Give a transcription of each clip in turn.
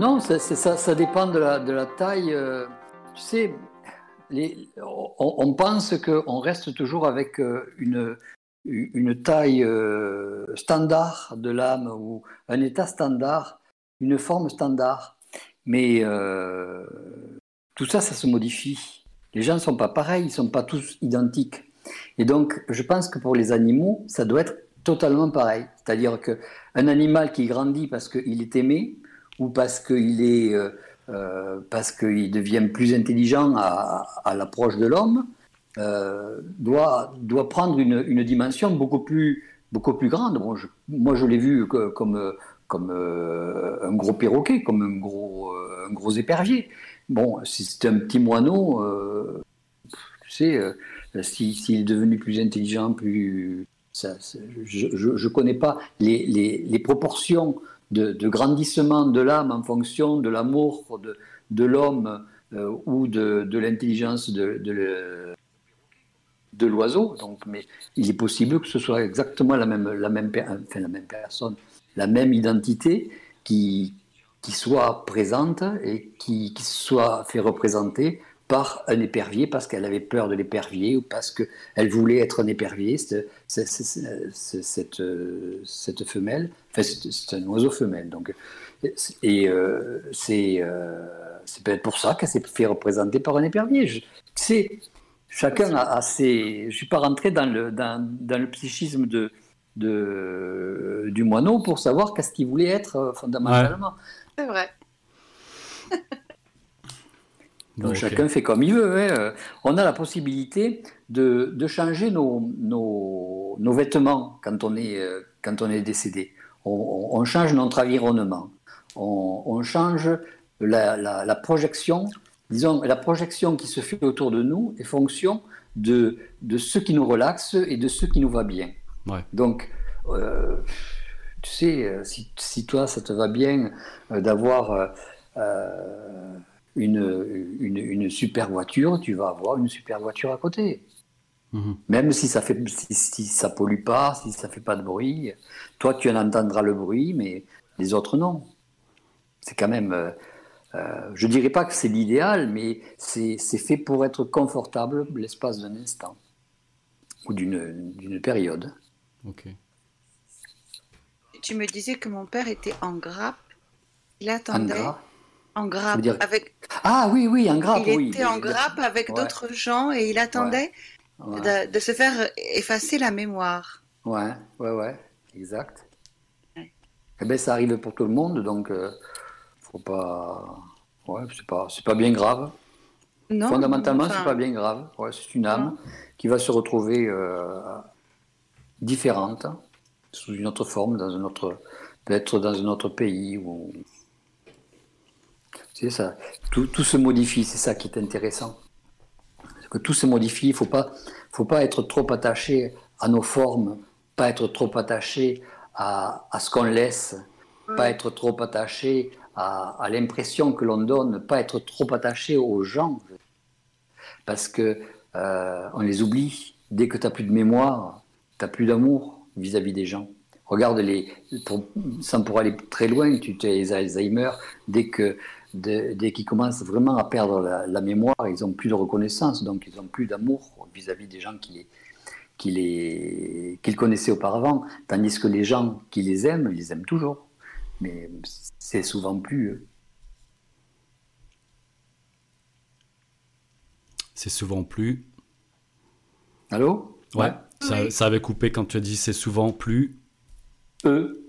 Non, ça, dépend de la, taille. Euh, tu sais, on, pense qu'on reste toujours avec euh, une, taille euh, standard de l'âme ou un état standard, une forme standard. Mais tout ça, ça se modifie. Les gens ne sont pas pareils, ils ne sont pas tous identiques. Et donc, je pense que pour les animaux, ça doit être totalement pareil. C'est-à-dire qu'un animal qui grandit parce qu'il est aimé, ou parce qu'il est euh, euh, parce qu'il devient plus intelligent à, l'approche de l'homme, euh, doit, doit prendre une, dimension beaucoup plus, beaucoup plus grande. Bon, moi, je l'ai vu comme, comme un gros perroquet, comme un gros, un gros épervier. Bon, si c'est un petit moineau, tu sais, s'il si, est devenu plus intelligent, plus. Ça, je ne connais pas les, les, les proportions de, grandissement de l'âme en fonction de l'amour de, de l'homme euh, ou de, de l'intelligence de, de, l'oiseau. Donc, mais il est possible que ce soit exactement la même, la même personne, la même identité qui, qui soit présente et qui, qui soit fait représenter par un épervier parce qu'elle avait peur de l'épervier ou parce qu'elle voulait être un épervier, cette, cette, cette, femelle, enfin c'est un oiseau femelle. Donc, et euh, c'est euh, peut-être pour ça qu'elle s'est fait représenter par un épervier. Sais, chacun a, ses... Je suis pas rentré dans le, dans, le psychisme de, du moineau pour savoir qu'est-ce qu'il voulait être euh, fondamentalement. C'est vrai. Donc chacun fait comme il veut. Hein. On a la possibilité de, de changer nos, nos, nos, vêtements quand on est, euh, quand on est décédé. On, on change notre environnement. On, on change la, la, la, projection. Disons, la projection qui se fait autour de nous est fonction de, de ce qui nous relaxe et de ce qui nous va bien. Ouais. Donc, euh, tu sais, euh, si, si, toi, ça te va bien euh, d'avoir... Euh, une, une, une, super voiture, tu vas avoir une super voiture à côté. Mmh. Même si ça fait, si, si, ça pollue pas, si ça fait pas de bruit, toi tu en entendras le bruit, mais les autres non. C'est quand même, euh, euh, je dirais pas que c'est l'idéal, mais c'est fait pour être confortable l'espace d'un instant ou d'une période. Ok. Tu me disais que mon père était en grappe. Il attendait. En grappe en grappe dire... avec. Ah oui, oui, en grappe. Il oui. était en grappe avec ouais. d'autres gens et il attendait ouais. Ouais. De, de, se faire effacer la mémoire. Ouais, ouais, ouais, exact. Eh ben, ça arrive pour tout le monde, donc euh, faut pas. Ouais, c'est pas, c'est pas bien grave. Non, Fondamentalement, enfin... c'est pas bien grave. Ouais, c'est une âme non. qui va se retrouver euh, différente, sous une autre forme, dans un autre, peut-être dans un autre pays ou c'est ça. Tout, tout, se modifie, c'est ça qui est intéressant. Que tout se modifie, il ne faut pas, faut pas être trop attaché à nos formes, pas être trop attaché à, à ce qu'on laisse, pas être trop attaché à, à l'impression que l'on donne, pas être trop attaché aux gens. Parce que euh, on les oublie. Dès que tu n'as plus de mémoire, tu n'as plus d'amour vis-à-vis des gens. Regarde les, pour, sans pour aller très loin, tu as Alzheimer, dès que de, dès qu'ils commencent vraiment à perdre la, la mémoire, ils n'ont plus de reconnaissance, donc ils n'ont plus d'amour vis-à-vis des gens qui les, qu'il connaissait auparavant, tandis que les gens qui les aiment, ils les aiment toujours. Mais c'est souvent plus... C'est souvent plus... Allô? Ouais, ça, avait coupé quand tu as dit c'est souvent plus... Eux.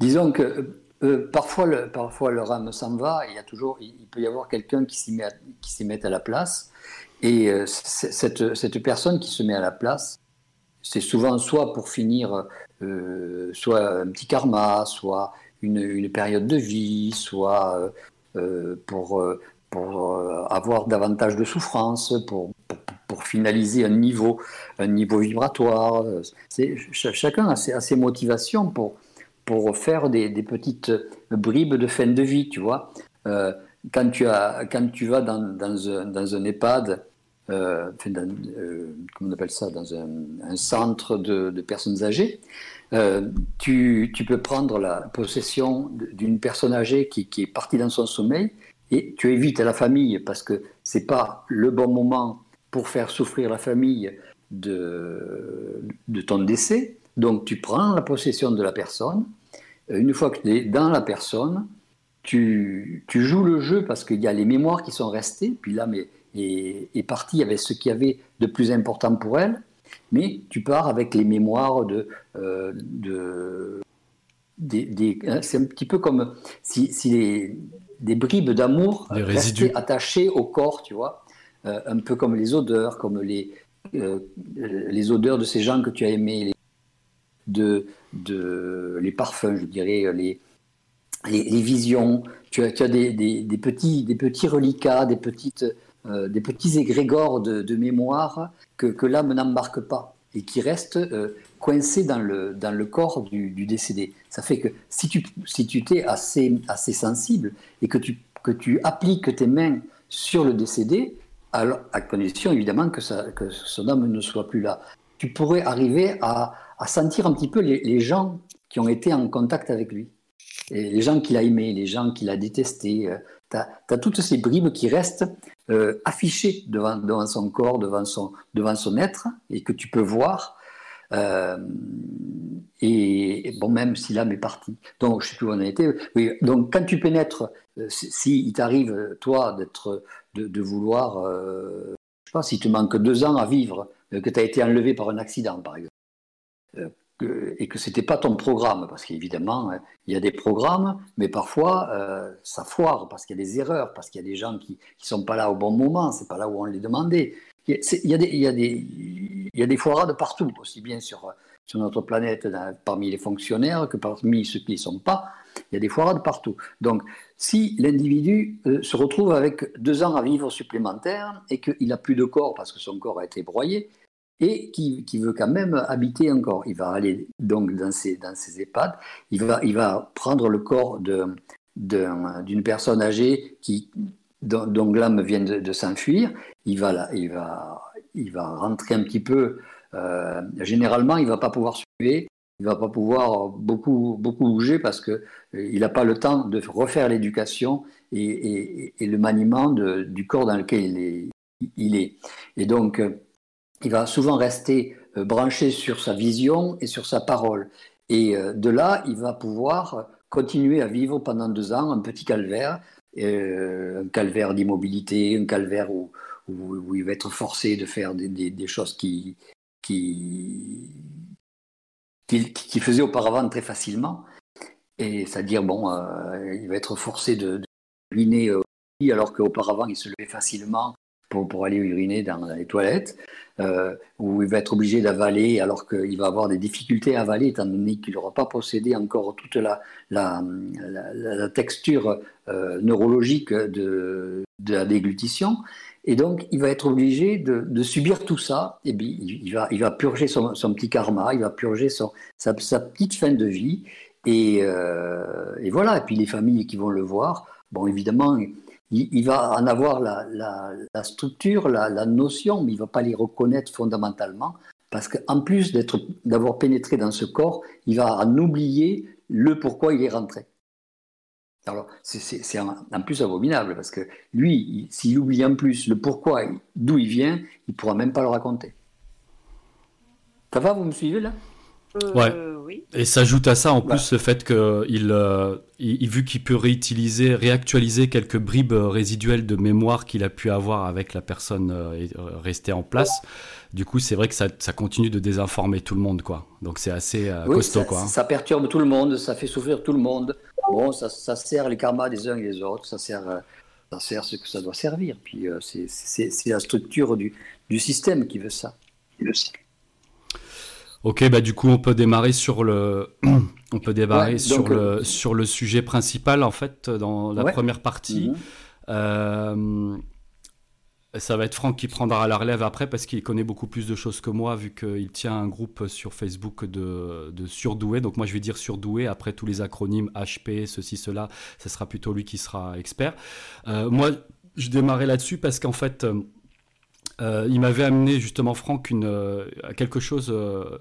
Disons que euh, parfois, le, parfois leur âme s'en va, il, y a toujours, il, peut y avoir quelqu'un qui s'y met, met, à la place. Et euh, cette, personne qui se met à la place, c'est souvent soit pour finir, euh, soit un petit karma, soit une, période de vie, soit pour, avoir davantage de souffrance, pour, finaliser un niveau, un niveau vibratoire. Chacun a ses motivations pour pour faire des, petites bribes de fin de vie, tu vois. Euh, quand, tu as, quand tu vas dans, dans, un, dans un, EHPAD, euh, euh, comment on appelle ça, dans un, centre de, personnes âgées, tu, tu, peux prendre la possession d'une personne âgée qui, qui, est partie dans son sommeil et tu évites la famille parce que c'est pas le bon moment pour faire souffrir la famille de, de ton décès. Donc tu prends la possession de la personne. Euh, une fois que tu es dans la personne, tu, tu joues le jeu parce qu'il y a les mémoires qui sont restées, puis l'âme est, est, partie avec ce qu'il y avait de plus important pour elle, mais tu pars avec les mémoires de... Euh, de des, hein, c'est un petit peu comme si, si des bribes d'amour restaient attachées au corps, tu vois, euh, un peu comme les odeurs, comme les, les odeurs de ces gens que tu as aimés, de, de les parfums, je dirais, les, les, visions. Tu as, tu as des, des, petits, des petits reliquats, des, petites, euh, des petits égrégores de, de mémoire que, que l'âme n'embarque pas et qui restent euh, coincés dans le, dans le corps du, décédé. Ça fait que si tu si tu t'es assez, assez sensible et que tu, que tu appliques tes mains sur le décédé, alors, à condition évidemment que, que son âme ne soit plus là, tu pourrais arriver à, à sentir un petit peu les, gens qui ont été en contact avec lui. Les gens qu'il a aimés, les gens qu'il a détestés. Euh, tu as, toutes ces bribes qui restent euh, affichées devant, son corps, devant son, devant son être, et que tu peux voir. Euh, et, bon, même si l'âme est partie. Donc, je ne sais plus où on été. Oui, donc, quand tu pénètres, s'il si, t'arrive, toi, d'être, de, vouloir, je sais pas, s'il te manque deux ans à vivre, que tu as été enlevé par un accident, par exemple et que c'était pas ton programme, parce qu'évidemment, hein, il y a des programmes, mais parfois euh, ça foire parce qu'il y a des erreurs, parce qu'il y a des gens qui ne sont pas là au bon moment, c'est pas là où on les demandait. Il y, a des, il, y a des, il y a des foirades partout, aussi bien sur, sur notre planète, parmi les fonctionnaires que parmi ceux qui ne sont pas. Il y a des foirades partout. Donc, si l'individu euh, se retrouve avec deux ans à vivre supplémentaires et qu'il n'a plus de corps parce que son corps a été broyé, et qui, qui, veut quand même habiter encore. Il va aller donc dans ces, dans ces EHPAD, il va, il va prendre le corps d'une personne âgée qui, dont, l'âme vient de, s'enfuir, il va, il, va, il va rentrer un petit peu, euh, généralement il ne va pas pouvoir suivre, il ne va pas pouvoir beaucoup, beaucoup bouger parce qu'il euh, n'a pas le temps de refaire l'éducation et, et, le maniement du corps dans lequel il est. Il est. Et donc, il va souvent rester euh, branché sur sa vision et sur sa parole. Et euh, de là, il va pouvoir continuer à vivre pendant deux ans un petit calvaire, euh, un calvaire d'immobilité, un calvaire où, il va être forcé de faire des, choses qui, qui, qui, faisait auparavant très facilement. Et c'est-à-dire, bon, il va être forcé de, de ruiner alors qu'auparavant il se levait facilement pour, aller uriner dans les toilettes, euh, où il va être obligé d'avaler alors qu'il va avoir des difficultés à avaler étant donné qu'il n'aura pas possédé encore toute la, la, texture euh, neurologique de, la déglutition. Et donc, il va être obligé de, subir tout ça. Et bien, il va, il va purger son, son petit karma, il va purger son, sa, sa petite fin de vie. Et, euh, et voilà. Et puis, les familles qui vont le voir, bon, évidemment, il, va en avoir la, structure, la, notion, mais il ne va pas les reconnaître fondamentalement, parce qu'en plus d'avoir pénétré dans ce corps, il va en oublier le pourquoi il est rentré. Alors, c'est en, plus abominable, parce que lui, s'il oublie en plus le pourquoi, d'où il vient, il ne pourra même pas le raconter. Ça va, vous me suivez là? Euh, oui. Et s'ajoute à ça en plus le fait qu'il, euh, il, vu qu'il peut réutiliser, réactualiser quelques bribes résiduelles de mémoire qu'il a pu avoir avec la personne euh, restée en place. Du coup, c'est vrai que ça, ça, continue de désinformer tout le monde, quoi. Donc c'est assez costaud, ça, quoi. Ça perturbe tout le monde, ça fait souffrir tout le monde. Bon, ça, ça sert les karmas des uns et des autres, ça sert, ça sert ce que ça doit servir. Puis c'est la structure du, du système qui veut ça. Qui veut ça. Ok, bah du coup on peut démarrer sur le, on peut démarrer sur le euh, sur le sujet principal en fait dans la première partie. Mhm. Euh, ça va être Franck qui prendra la relève après parce qu'il connaît beaucoup plus de choses que moi vu qu'il tient un groupe sur Facebook de, de surdoués. Donc moi je vais dire surdoué. Après tous les acronymes HP, ceci, cela, ce sera plutôt lui qui sera expert. Euh, moi je démarrais là-dessus parce qu'en fait euh, il m'avait amené justement Franck une, euh, quelque chose euh,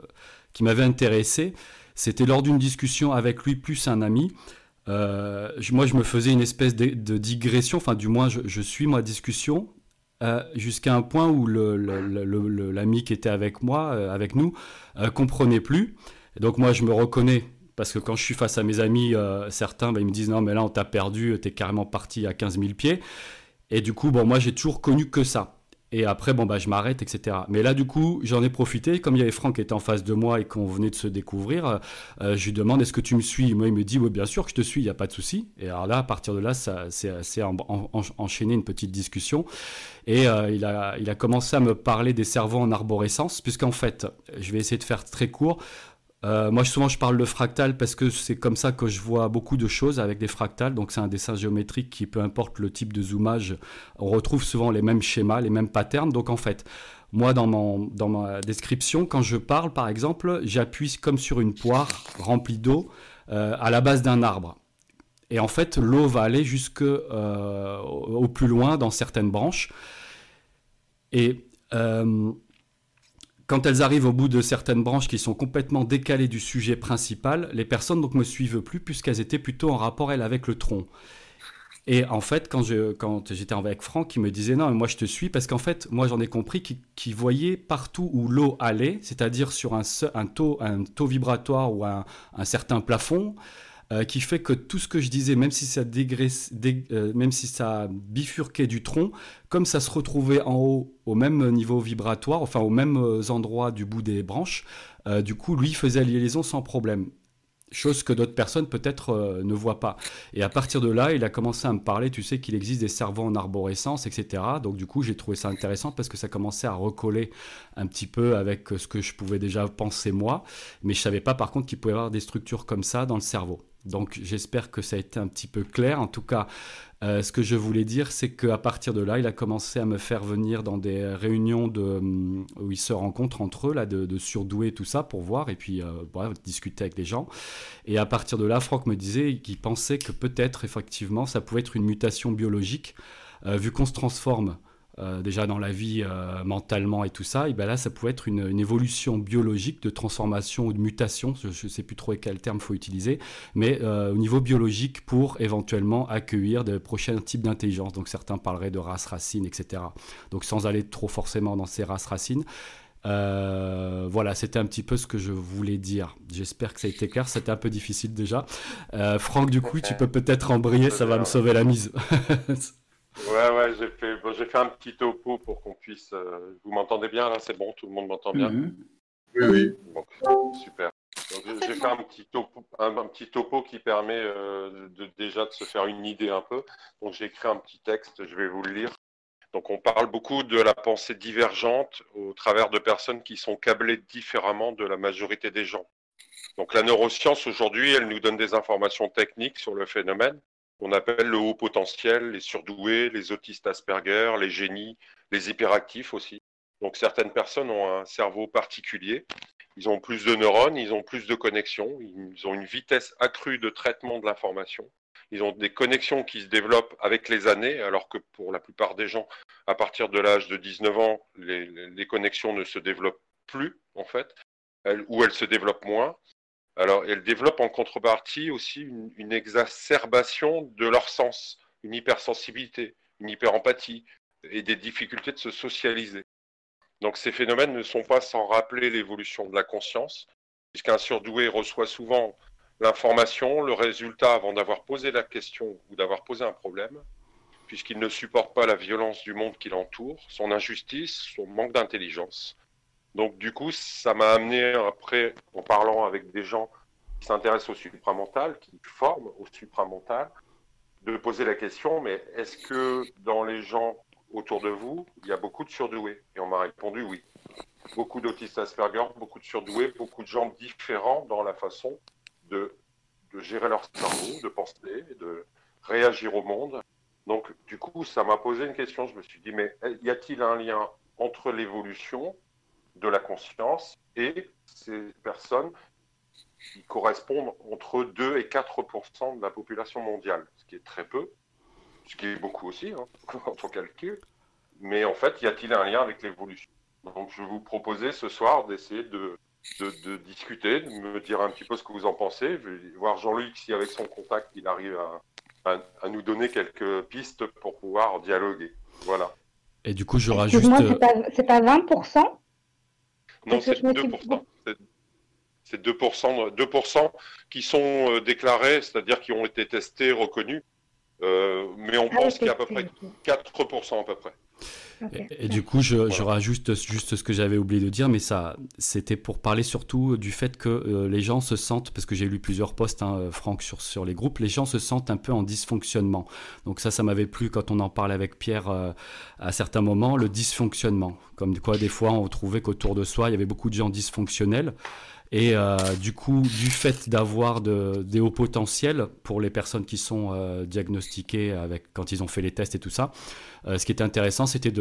qui m'avait intéressé. C'était lors d'une discussion avec lui plus un ami. moi, je me faisais une espèce de, digression, enfin du moins, je, suis ma discussion jusqu'à un point où l'ami qui était avec moi, avec nous, comprenait plus. Donc moi, je me reconnais parce que quand je suis face à mes amis, certains, bah, ils me disent non, mais là, on t'a perdu, t'es carrément parti à 15 000 pieds. Et du coup, bon, moi, j'ai toujours connu que ça. Et après, bon, bah, je m'arrête, etc. Mais là, du coup, j'en ai profité. Comme il y avait Franck qui était en face de moi et qu'on venait de se découvrir, euh, je lui demande est-ce que tu me suis? Moi, il me dit oui, bien sûr que je te suis, il n'y a pas de souci. Et alors là, à partir de là, ça enchaîné une petite discussion. Et euh, il, a, il a commencé à me parler des cerveaux en arborescence, puisqu'en fait, je vais essayer de faire très court. Euh, moi, souvent, je parle de fractal parce que c'est comme ça que je vois beaucoup de choses avec des fractales. Donc, c'est un dessin géométrique qui, peu importe le type de zoomage, on retrouve souvent les mêmes schémas, les mêmes patterns. Donc, en fait, moi, dans, mon, dans ma description, quand je parle, par exemple, j'appuie comme sur une poire remplie d'eau euh, à la base d'un arbre. Et en fait, l'eau va aller jusque euh, au plus loin dans certaines branches. Et quand elles arrivent au bout de certaines branches qui sont complètement décalées du sujet principal, les personnes donc me suivent plus puisqu'elles étaient plutôt en rapport elles avec le tronc. Et en fait, quand, j'étais avec Franck, il me disait non, mais moi je te suis parce qu'en fait, moi j'en ai compris qu'il, voyait partout où l'eau allait, c'est-à-dire sur un, taux, un vibratoire ou un certain plafond, euh, qui fait que tout ce que je disais, même si ça dégraisse, euh, même si ça bifurquait du tronc, comme ça se retrouvait en haut au même niveau vibratoire, enfin au même euh, endroit du bout des branches, du coup lui faisait la liaison sans problème chose que d'autres personnes peut-être ne voient pas. Et à partir de là, il a commencé à me parler, tu sais qu'il existe des cerveaux en arborescence, etc. Donc du coup, j'ai trouvé ça intéressant parce que ça commençait à recoller un petit peu avec ce que je pouvais déjà penser moi, mais je savais pas par contre qu'il pouvait y avoir des structures comme ça dans le cerveau. Donc j'espère que ça a été un petit peu clair. En tout cas, euh, ce que je voulais dire, c'est qu'à partir de là, il a commencé à me faire venir dans des réunions de, hum, où ils se rencontrent entre eux, là, de, de surdoués tout ça, pour voir et puis euh, discuter avec des gens. Et à partir de là, Franck me disait qu'il pensait que peut-être, effectivement, ça pouvait être une mutation biologique, euh, vu qu'on se transforme euh, déjà dans la vie euh, mentalement et tout ça, et ben là, ça pouvait être une, évolution biologique de transformation ou de mutation, je ne sais plus trop quel terme faut utiliser, mais euh, au niveau biologique pour éventuellement accueillir de prochains types d'intelligence. Donc certains parleraient de races racines, etc. Donc sans aller trop forcément dans ces races racines. voilà, c'était un petit peu ce que je voulais dire. J'espère que ça a été clair. C'était un peu difficile déjà. Franck, du coup, tu peux peut-être embrayer, ça va me sauver la mise. Ouais, ouais, j'ai fait, j'ai fait un petit topo pour qu'on puisse. Euh, vous m'entendez bien là? C'est bon Tout le monde m'entend bien? Mhm. Oui, oui. super. j'ai fait un petit, topo, un, petit topo qui permet euh, de, déjà de se faire une idée un peu. Donc j'ai écrit un petit texte, je vais vous le lire. Donc on parle beaucoup de la pensée divergente au travers de personnes qui sont câblées différemment de la majorité des gens. Donc la neuroscience aujourd'hui, elle nous donne des informations techniques sur le phénomène, qu'on appelle le haut potentiel, les surdoués, les autistes Asperger, les génies, les hyperactifs aussi. Donc certaines personnes ont un cerveau particulier, ils ont plus de neurones, ils ont plus de connexions, ils ont une vitesse accrue de traitement de l'information, ils ont des connexions qui se développent avec les années, alors que pour la plupart des gens, à partir de l'âge de 19 ans, les, connexions ne se développent plus en fait, ou elles se développent moins. Alors, elles développent en contrepartie aussi une, exacerbation de leur sens, une hypersensibilité, une hyperempathie et des difficultés de se socialiser. Donc ces phénomènes ne sont pas sans rappeler l'évolution de la conscience, puisqu'un surdoué reçoit souvent l'information, le résultat avant d'avoir posé la question ou d'avoir posé un problème, puisqu'il ne supporte pas la violence du monde qui l'entoure, son injustice, son manque d'intelligence. Donc du coup, ça m'a amené après, en parlant avec des gens qui s'intéressent au supramental, qui forment au supramental, de poser la question, mais est-ce que dans les gens autour de vous, il y a beaucoup de surdoués? Et on m'a répondu oui. Beaucoup d'autistes Asperger, beaucoup de surdoués, beaucoup de gens différents dans la façon de, de gérer leur cerveau, de penser, de réagir au monde. Donc, du coup, ça m'a posé une question. Je me suis dit, mais y a-t-il un lien entre l'évolution de la conscience et ces personnes qui correspondent entre 2 et 4 de la population mondiale, ce qui est très peu, ce qui est beaucoup aussi, hein, quand on calcule. Mais en fait, y a-t-il un lien avec l'évolution? Donc, je vais vous proposer ce soir d'essayer de, de, discuter, de me dire un petit peu ce que vous en pensez. Je vais voir Jean-Luc si, avec son contact, il arrive à, à, nous donner quelques pistes pour pouvoir dialoguer. Voilà. Et du coup, je rajoute. C'est pas, 20% Non, c'est 2%. C'est 2%, 2% qui sont euh, déclarés, c'est-à-dire qui ont été testés, reconnus. Euh, mais on ah, pense qu'il y a à peu près 4% à peu près. Et, du coup, je, rajoute juste ce que j'avais oublié de dire, mais ça, c'était pour parler surtout du fait que euh, les gens se sentent, parce que j'ai lu plusieurs posts, hein, Franck, sur, sur les groupes, les gens se sentent un peu en dysfonctionnement. Donc ça, ça m'avait plu quand on en parlait avec Pierre euh, à certains moments, le dysfonctionnement. Comme quoi, des fois, on trouvait qu'autour de soi, il y avait beaucoup de gens dysfonctionnels. Et euh, du coup, du fait d'avoir de, des hauts potentiels pour les personnes qui sont euh, diagnostiquées avec, quand ils ont fait les tests et tout ça, euh, ce qui était intéressant, c'était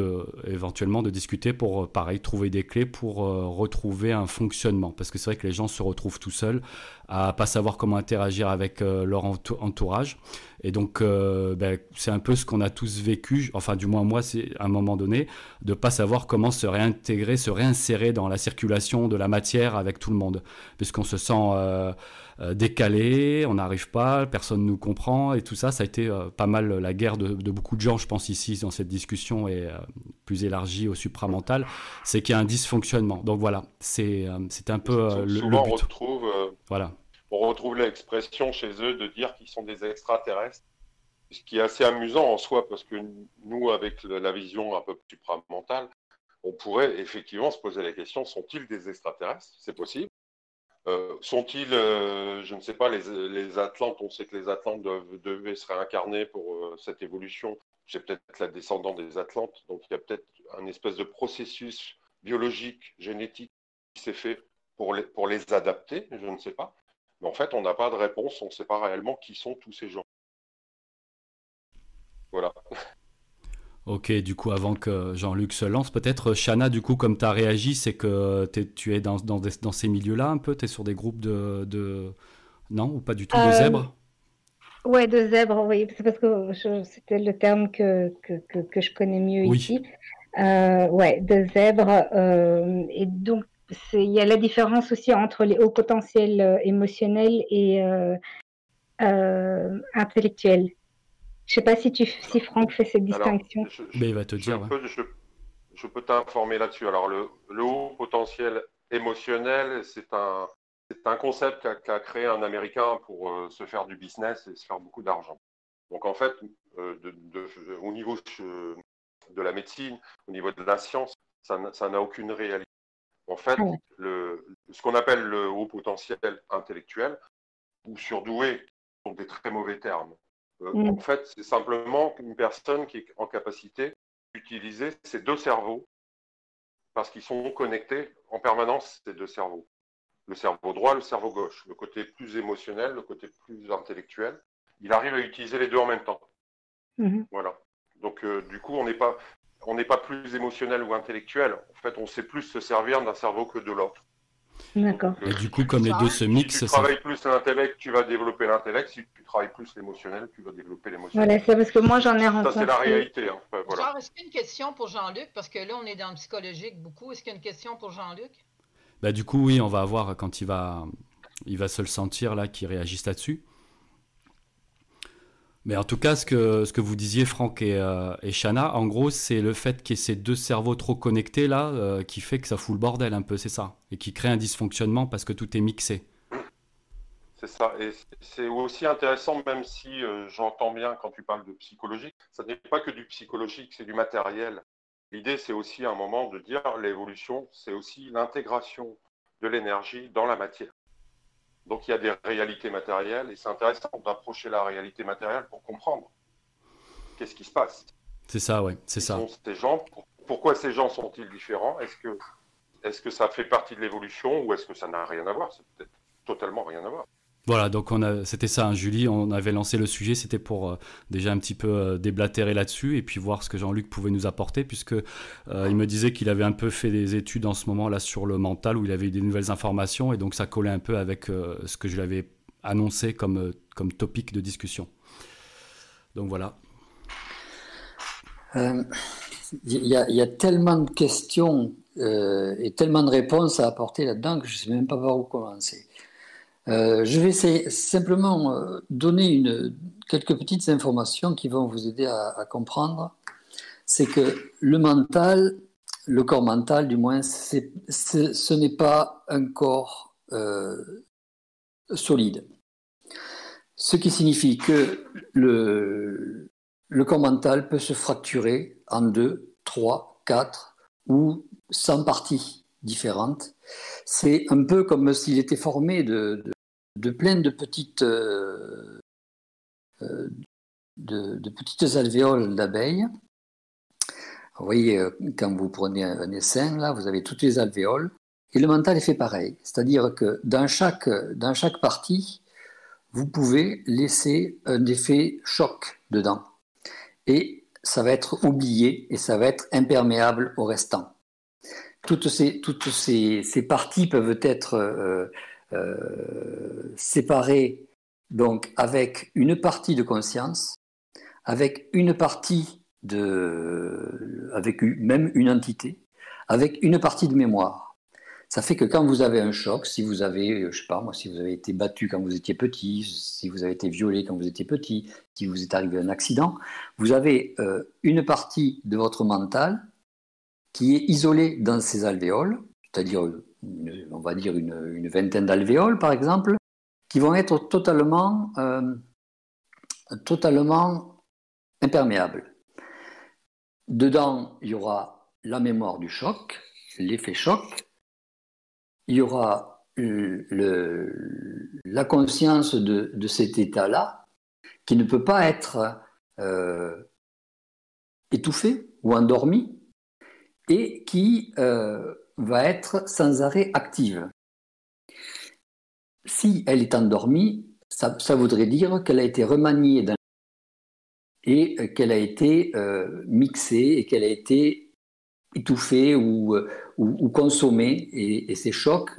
éventuellement de discuter pour, pareil, trouver des clés pour retrouver un fonctionnement. Parce que c'est vrai que les gens se retrouvent tout seuls à pas savoir comment interagir avec leur entourage. Et donc, euh, ben, c'est un peu ce qu'on a tous vécu, enfin du moins moi, c'est à un moment donné, de pas savoir comment se réintégrer, se réinsérer dans la circulation de la matière avec tout le monde, puisqu'on se sent euh, euh, décalé, on n'arrive pas, personne ne nous comprend, et tout ça, ça a été pas mal la guerre de, beaucoup de gens, je pense ici dans cette discussion et plus élargie au supramental, c'est qu'il y a un dysfonctionnement. Donc voilà, c'est un peu le, souvent On retrouve, voilà on retrouve l'expression chez eux de dire qu'ils sont des extraterrestres, ce qui est assez amusant en soi, parce que nous, avec la vision un peu supramentale, on pourrait effectivement se poser la question, sont-ils des extraterrestres? C'est possible. Euh, sont-ils, euh, je ne sais pas, les, Atlantes, on sait que les Atlantes devaient se réincarner pour euh, cette évolution. C'est peut-être la descendante des Atlantes, donc il y a peut-être un espèce de processus biologique, génétique qui s'est fait pour les, pour les adapter, je ne sais pas. Mais en fait, on n'a pas de réponse, on ne sait pas réellement qui sont tous ces gens. Voilà. Ok, du coup, avant que Jean-Luc se lance, peut-être, Shana, du coup, comme tu as réagi, c'est que tu es dans, dans, dans ces milieux-là un peu? Tu es sur des groupes de, de, Non, ou pas du tout, de euh, zèbres? Ouais, de zèbres, oui. C'est parce que c'était le terme que, que, que, je connais mieux ici. Euh, ouais, de zèbres. Euh, et donc, il y a la différence aussi entre les hauts potentiels euh, émotionnels et euh, euh, intellectuels. Je ne sais pas si, tu, si Franck fait cette distinction. Mais il va te dire. Je, peux, t'informer là-dessus. Alors, le, haut potentiel émotionnel, c'est un, un concept qu'a créé un Américain pour se faire du business et se faire beaucoup d'argent. Donc, en fait, au niveau de la médecine, au niveau de la science, ça n'a aucune réalité. En fait, ah le, ce qu'on appelle le haut potentiel intellectuel ou surdoué sont des très mauvais termes. Euh, mm. En fait, c'est simplement une personne qui est en capacité d'utiliser ses deux cerveaux parce qu'ils sont connectés en permanence, ces deux cerveaux. Le cerveau droit, le cerveau gauche, le côté plus émotionnel, le côté plus intellectuel. Il arrive à utiliser les deux en même temps. Mm-hmm. Voilà. Donc, euh, du coup, on n'est pas on n'est pas plus émotionnel ou intellectuel. En fait, on sait plus se servir d'un cerveau que de l'autre. D'accord. Et du coup, comme les deux se mixent. Si tu travailles plus l'intellect, tu vas développer l'intellect. Si tu travailles plus l'émotionnel, tu vas développer l'émotionnel. Voilà, c'est parce que moi, j'en ai rencontré. Ça, c'est la réalité. Hein. est-ce qu'il y a une question pour Jean-Luc? Parce que là, on est dans le psychologique beaucoup. Est-ce qu'il y a une question pour Jean-Luc? Bah, Du coup, oui, on va voir quand il va, il va se le sentir, là, qu'il réagisse là-dessus. Mais en tout cas, ce que, ce que vous disiez, Franck et, euh, Shana, en gros, c'est le fait qu'il y ait ces deux cerveaux trop connectés là euh, qui fait que ça fout le bordel un peu, c'est ça Et qui crée un dysfonctionnement parce que tout est mixé. C'est ça. Et c'est aussi intéressant, même si euh, j'entends bien quand tu parles de psychologique, ça n'est pas que du psychologique, c'est du matériel. L'idée, c'est aussi un moment de dire l'évolution, c'est aussi l'intégration de l'énergie dans la matière. Donc il y a des réalités matérielles et c'est intéressant d'approcher la réalité matérielle pour comprendre qu'est-ce qui se passe. C'est ça, oui, c'est ça. ces gens, pourquoi ces gens sont-ils différents? Est-ce que, est que ça fait partie de l'évolution ou est-ce que ça n'a rien à voir? C'est peut-être totalement rien à voir. Voilà, donc on c'était ça, hein, Julie, on avait lancé le sujet, c'était pour euh, déjà un petit peu euh, déblatérer là-dessus et puis voir ce que Jean-Luc pouvait nous apporter, puisque euh, il me disait qu'il avait un peu fait des études en ce moment là sur le mental, où il avait eu des nouvelles informations, et donc ça collait un peu avec ce que je lui annoncé comme, comme topic de discussion. Donc voilà. Il y, a tellement de questions et tellement de réponses à apporter là-dedans que je ne sais même pas par où commencer. Euh, je vais simplement euh, donner quelques petites informations qui vont vous aider à, comprendre. C'est que le mental, le corps mental du moins, ce n'est pas un corps euh, solide. Ce qui signifie que le, le corps mental peut se fracturer en deux, trois, quatre ou cent parties différentes. C'est un peu comme s'il était formé de, de plein de petites, euh, euh, de, petites alvéoles d'abeilles. Vous voyez, euh, quand vous prenez un essaim, là, vous avez toutes les alvéoles. Et le mental est fait pareil. C'est-à-dire que dans chaque, dans chaque partie, vous pouvez laisser un effet choc dedans. Et ça va être oublié et ça va être imperméable au restant. Toutes ces, toutes ces, ces parties peuvent être euh, séparés donc avec une partie de conscience, avec une partie de, avec même une entité, avec une partie de mémoire. Ça fait que quand vous avez un choc, si vous avez, je sais pas moi, si vous avez été battu quand vous étiez petit, si vous avez été violé quand vous étiez petit, si vous est arrivé un accident, vous avez euh, une partie de votre mental qui est isolée dans ces alvéoles, c'est-à-dire on va dire une, vingtaine d'alvéoles par exemple, qui vont être totalement, euh, totalement imperméables. Dedans, il y aura la mémoire du choc, l'effet choc, il y aura la conscience de, cet état-là, qui ne peut pas être euh, étouffé ou endormi, et qui euh, va être sans arrêt active. Si elle est endormie, ça, voudrait dire qu'elle a été remaniée et qu'elle a été euh, mixée et qu'elle a été étouffée ou, euh, ou, consommée. Et, ces chocs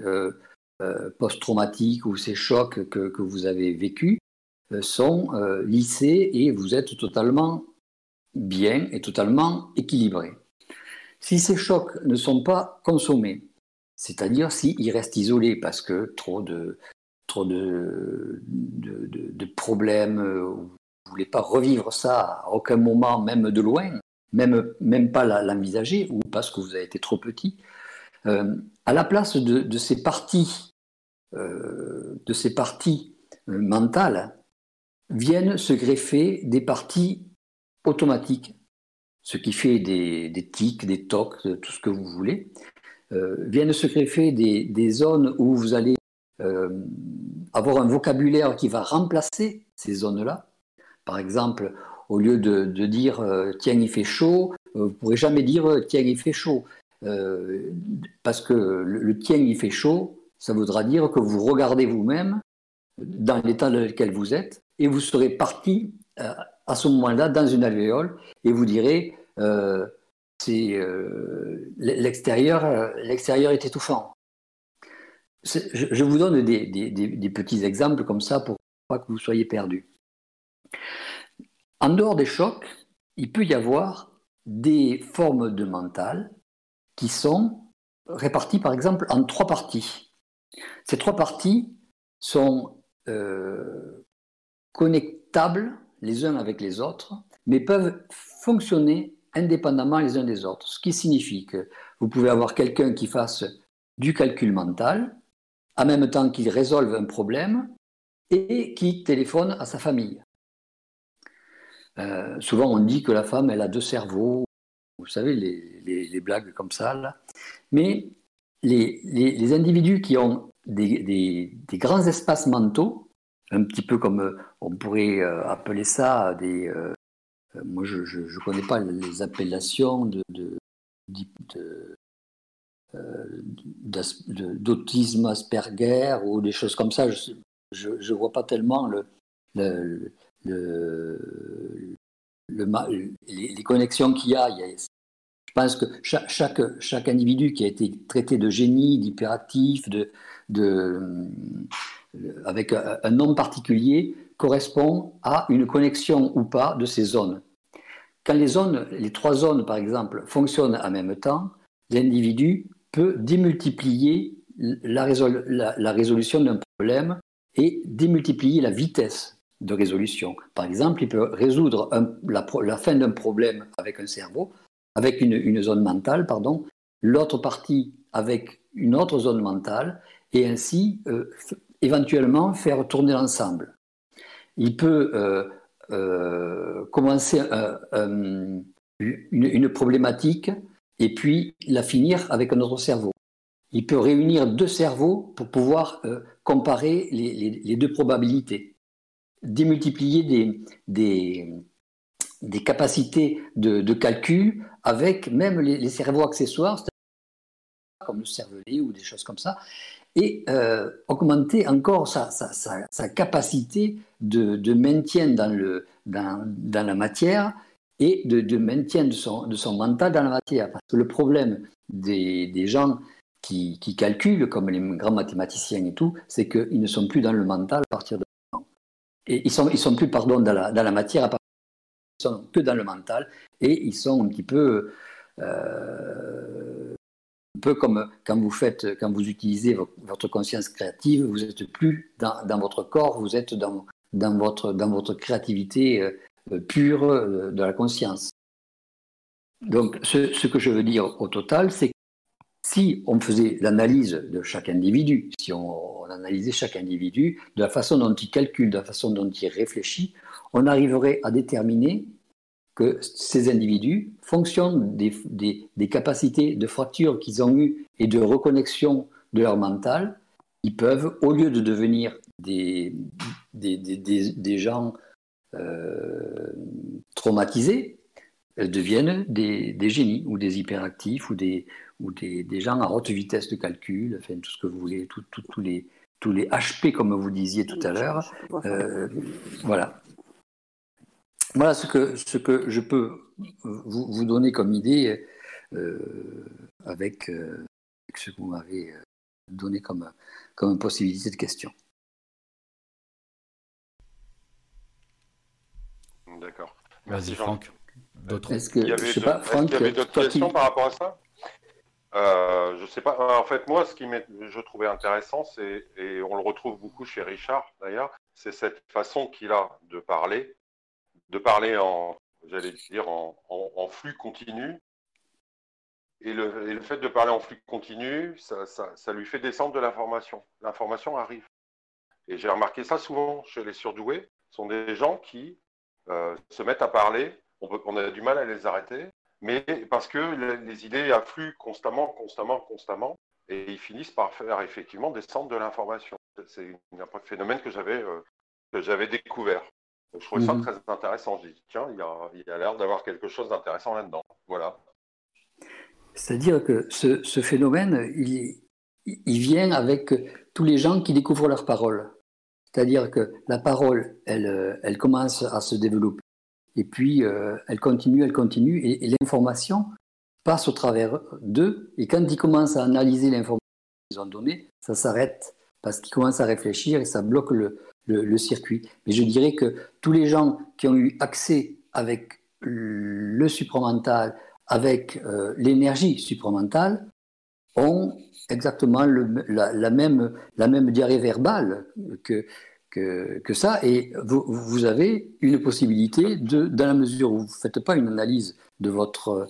post-traumatiques ou ces chocs que, que vous avez vécus sont lissés et vous êtes totalement bien et totalement équilibré. Si ces chocs ne sont pas consommés, c'est-à-dire s'ils restent isolés parce que trop de, problèmes, euh, vous ne voulez pas revivre ça à aucun moment, même de loin, même, même pas l'envisager, ou parce que vous avez été trop petit, euh, à la place de, ces parties, euh, de ces parties mentales, viennent se greffer des parties automatiques, ce qui fait des, tics, des tocs, tout ce que vous voulez, euh, viennent se greffer des, zones où vous allez euh, avoir un vocabulaire qui va remplacer ces zones-là. Par exemple, au lieu de, dire euh, tiens, il fait chaud, vous ne pourrez jamais dire tiens, il fait chaud. parce que le, le, tiens, il fait chaud, ça voudra dire que vous regardez vous-même dans l'état dans lequel vous êtes et vous serez parti à ce moment-là dans une alvéole et vous direz euh, c'est euh, l'extérieur, euh, l'extérieur est étouffant. Je, vous donne des, petits exemples comme ça pour pas que vous soyez perdus. En dehors des chocs, il peut y avoir des formes de mental qui sont réparties par exemple en trois parties. Ces trois parties sont connectables les uns avec les autres, mais peuvent fonctionner indépendamment les uns des autres. Ce qui signifie que vous pouvez avoir quelqu'un qui fasse du calcul mental, en même temps qu'il résolve un problème, et qui téléphone à sa famille. Euh, souvent, on dit que la femme, elle a deux cerveaux, vous savez, les, blagues comme ça. Là. Mais les, individus qui ont des, grands espaces mentaux, un petit peu comme euh, on pourrait euh, appeler ça des. moi, je ne connais pas les appellations de, d'autisme Asperger ou des choses comme ça je ne vois pas tellement le, le, le, les, connexions qu'il y a. Je pense que chaque, chaque, chaque, individu qui a été traité de génie, d'hyperactif, de, de, avec un, nom particulier, correspond à une connexion ou pas de ces zones. Quand les zones, les trois zones par exemple, fonctionnent en même temps, l'individu peut démultiplier la résolution d'un problème et démultiplier la vitesse de résolution. Par exemple, il peut résoudre la, fin d'un problème avec un cerveau, avec une, zone mentale, pardon, l'autre partie avec une autre zone mentale, et ainsi euh, éventuellement faire tourner l'ensemble. Il peut euh, euh, commencer une, une, problématique et puis la finir avec un autre cerveau. Il peut réunir deux cerveaux pour pouvoir comparer les, deux probabilités, démultiplier des, capacités de, calcul avec même les, cerveaux accessoires, comme le cervelet ou des choses comme ça, et euh, augmenter encore sa, capacité de, maintien dans, la matière et de, maintien de son, de mental dans la matière. Parce que le problème des, gens qui, calculent, comme les grands mathématiciens et tout, c'est qu'ils ne sont plus dans le mental à partir de. Et ils sont, ils sont plus, pardon, dans la, matière à partir ils sont que dans le mental et ils sont un petit peu euh, un peu comme quand vous faites utilisez votre conscience créative vous n'êtes plus dans, votre corps vous êtes dans, votre créativité euh, pure euh, de la conscience. Donc ce, que je veux dire au total c'est si on faisait l'analyse de chaque individu, si on, analysait chaque individu, de la façon dont il calcule, de la façon dont il réfléchit, on arriverait à déterminer que ces individus, fonction des, capacités de fracture qu'ils ont eues et de reconnexion de leur mental, ils peuvent, au lieu de devenir des, des, gens euh, traumatisés, deviennent des, génies ou des hyperactifs ou des, ou des, gens à haute vitesse de calcul, enfin, tout ce que vous voulez, tous les, tous les HP, comme vous disiez tout à l'heure. Euh, voilà. Voilà ce que, ce que je peux vous, vous donner comme idée euh, avec, euh, avec, ce que vous m'avez donné comme, comme possibilité de question. D'accord. Vas-y, Franck. D'autres Est-ce que, je sais pas, Franck, y avait d'autres questions par rapport à ça? Euh, je sais pas. En fait, moi, ce qui je trouvais intéressant, c'est et on le retrouve beaucoup chez Richard d'ailleurs, c'est cette façon qu'il a de parler, de parler en, j'allais dire en, flux continu. Et le, fait de parler en flux continu, ça, lui fait descendre de l'information. L'information arrive. Et j'ai remarqué ça souvent chez les surdoués. Ce sont des gens qui euh, se mettent à parler. on a du mal à les arrêter mais parce que les idées affluent constamment, constamment, constamment, et ils finissent par faire effectivement descendre de l'information. C'est un phénomène que j'avais euh, j'avais découvert. Je trouvais ça mhm. très intéressant. Je dis, tiens, il y a, l'air d'avoir quelque chose d'intéressant là-dedans. Voilà. C'est-à-dire que ce, ce phénomène, il, il, vient avec tous les gens qui découvrent leur parole. C'est-à-dire que la parole, elle, elle commence à se développer et puis euh, elle continue, elle continue, et, l'information passe au travers d'eux, et quand ils commencent à analyser l'information qu'ils ont donnée, ça s'arrête, parce qu'ils commencent à réfléchir et ça bloque le, le, circuit. Mais je dirais que tous les gens qui ont eu accès avec le supramental, avec euh, l'énergie supramentale, ont exactement la, même, la même diarrhée verbale que, que, que ça. Et vous, vous, avez une possibilité, de, dans la mesure où vous ne faites pas une analyse de votre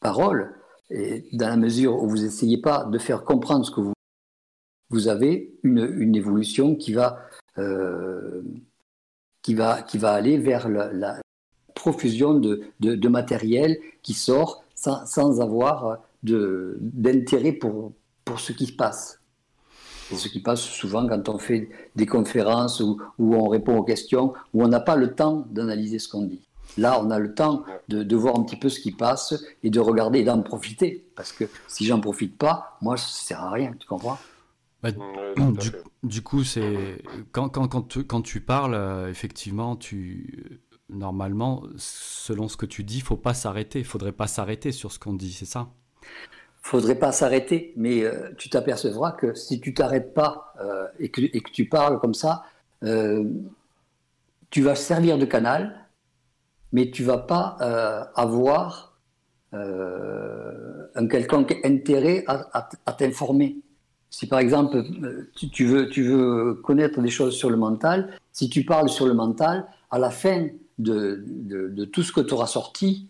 parole, et dans la mesure où vous n'essayez pas de faire comprendre ce que vous vous avez une, une évolution qui va, euh, qui, va, qui va aller vers la, profusion de, de, de, matériel qui sort sans, sans avoir d'intérêt pour, pour ce qui se passe. C'est ce qui passe souvent quand on fait des conférences où, où on répond aux questions, où on n'a pas le temps d'analyser ce qu'on dit. Là, on a le temps de, de, voir un petit peu ce qui passe et de regarder et d'en profiter. Parce que si j'en profite pas, moi, ça ne sert à rien, tu comprends? Bah, du, du, coup, c'est quand, quand, quand, tu, quand, tu, parles, euh, effectivement, tu normalement, selon ce que tu dis, il faut pas s'arrêter. Il faudrait pas s'arrêter sur ce qu'on dit, c'est ça? Faudrait pas s'arrêter, mais euh, tu t'apercevras que si tu t'arrêtes pas euh, et, que, et, que, tu parles comme ça, tu vas servir de canal, mais tu vas pas avoir un quelconque intérêt à, à t'informer. Si par exemple, tu, veux, tu veux connaître des choses sur le mental, si tu parles sur le mental, à la fin de, de, tout ce que tu auras sorti,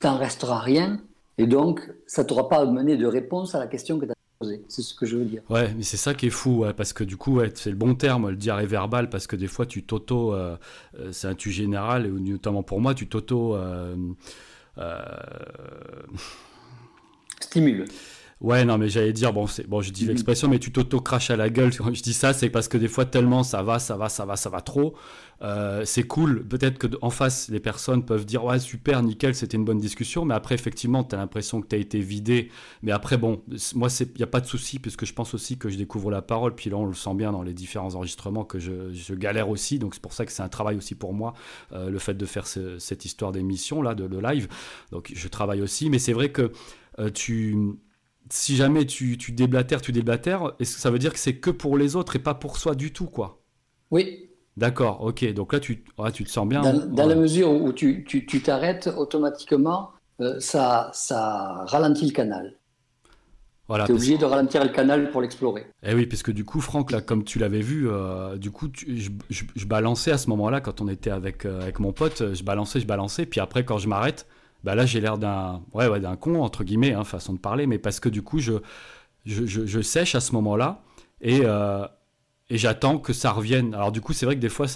t'en restera rien. Et donc, ça ne t'aura pas mené de réponse à la question que tu as posée. C'est ce que je veux dire. Ouais, mais c'est ça qui est fou, parce que du coup, ouais, c'est le bon terme, le diarrhée verbal, parce que des fois, tu t'auto. Euh, euh, c'est un tu général, et notamment pour moi, tu t'auto. Euh, Stimule. Ouais, non, mais j'allais dire, bon, bon, je dis l'expression, mais tu t'auto-craches à la gueule quand je dis ça, c'est parce que des fois, tellement ça va, ça va, ça va, ça va trop. Euh, c'est cool. Peut-être que en face, les personnes peuvent dire, ouais, super, nickel, c'était une bonne discussion, mais après, effectivement, tu as l'impression que tu as été vidé. Mais après, bon, moi, il n'y a pas de souci, puisque je pense aussi que je découvre la parole, puis là, on le sent bien dans les différents enregistrements que je, je galère aussi, donc c'est pour ça que c'est un travail aussi pour moi, euh, le fait de faire cette histoire d'émission, là, de, live. Donc, je travaille aussi, mais c'est vrai que euh, tu si jamais tu, tu déblatères, tu déblatères, est-ce que ça veut dire que c'est que pour les autres et pas pour soi du tout, quoi? Oui. D'accord, ok. Donc là, tu, tu te sens bien. Dans, la mesure où tu t'arrêtes, automatiquement, euh, ça, ça ralentit le canal. Voilà, tu es obligé de ralentir le canal pour l'explorer. Eh oui, parce que du coup, Franck, là, comme tu l'avais vu, euh, du coup, je, je, balançais à ce moment-là, quand on était avec, euh, avec mon pote, je balançais, je balançais, puis après, quand je m'arrête, bah là j'ai l'air d'un ouais, ouais d'un con entre guillemets hein, façon de parler mais parce que du coup je je, je, sèche à ce moment-là et euh, et j'attends que ça revienne. Alors du coup, c'est vrai que des fois,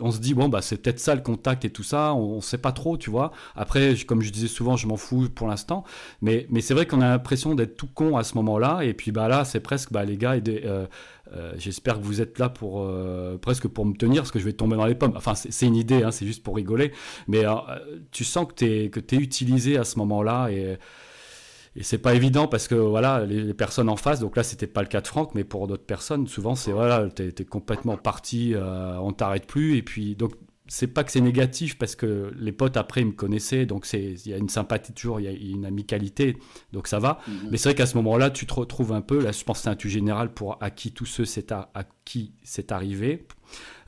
on se dit bon bah c'est peut-être ça le contact et tout ça. On, ne sait pas trop, tu vois. Après, comme je disais souvent, je m'en fous pour l'instant. Mais mais c'est vrai qu'on a l'impression d'être tout con à ce moment-là. Et puis bah là, c'est presque bah les gars, euh, euh, j'espère que vous êtes là pour euh, presque pour me tenir parce que je vais tomber dans les pommes. Enfin, c'est une idée, hein, c'est juste pour rigoler. Mais tu sens que t'es que t'es utilisé à ce moment-là et et c'est pas évident parce que voilà les, personnes en face donc là c'était pas le cas de Franck mais pour d'autres personnes souvent c'est voilà t'es es complètement parti euh, on t'arrête plus et puis donc c'est pas que c'est négatif parce que les potes après ils me connaissaient donc c'est il y a une sympathie toujours il y a une amicalité donc ça va mhm. mais c'est vrai qu'à ce moment-là tu te retrouves un peu là je pense que c'est un tu général pour à qui tous ceux c'est à, qui c'est arrivé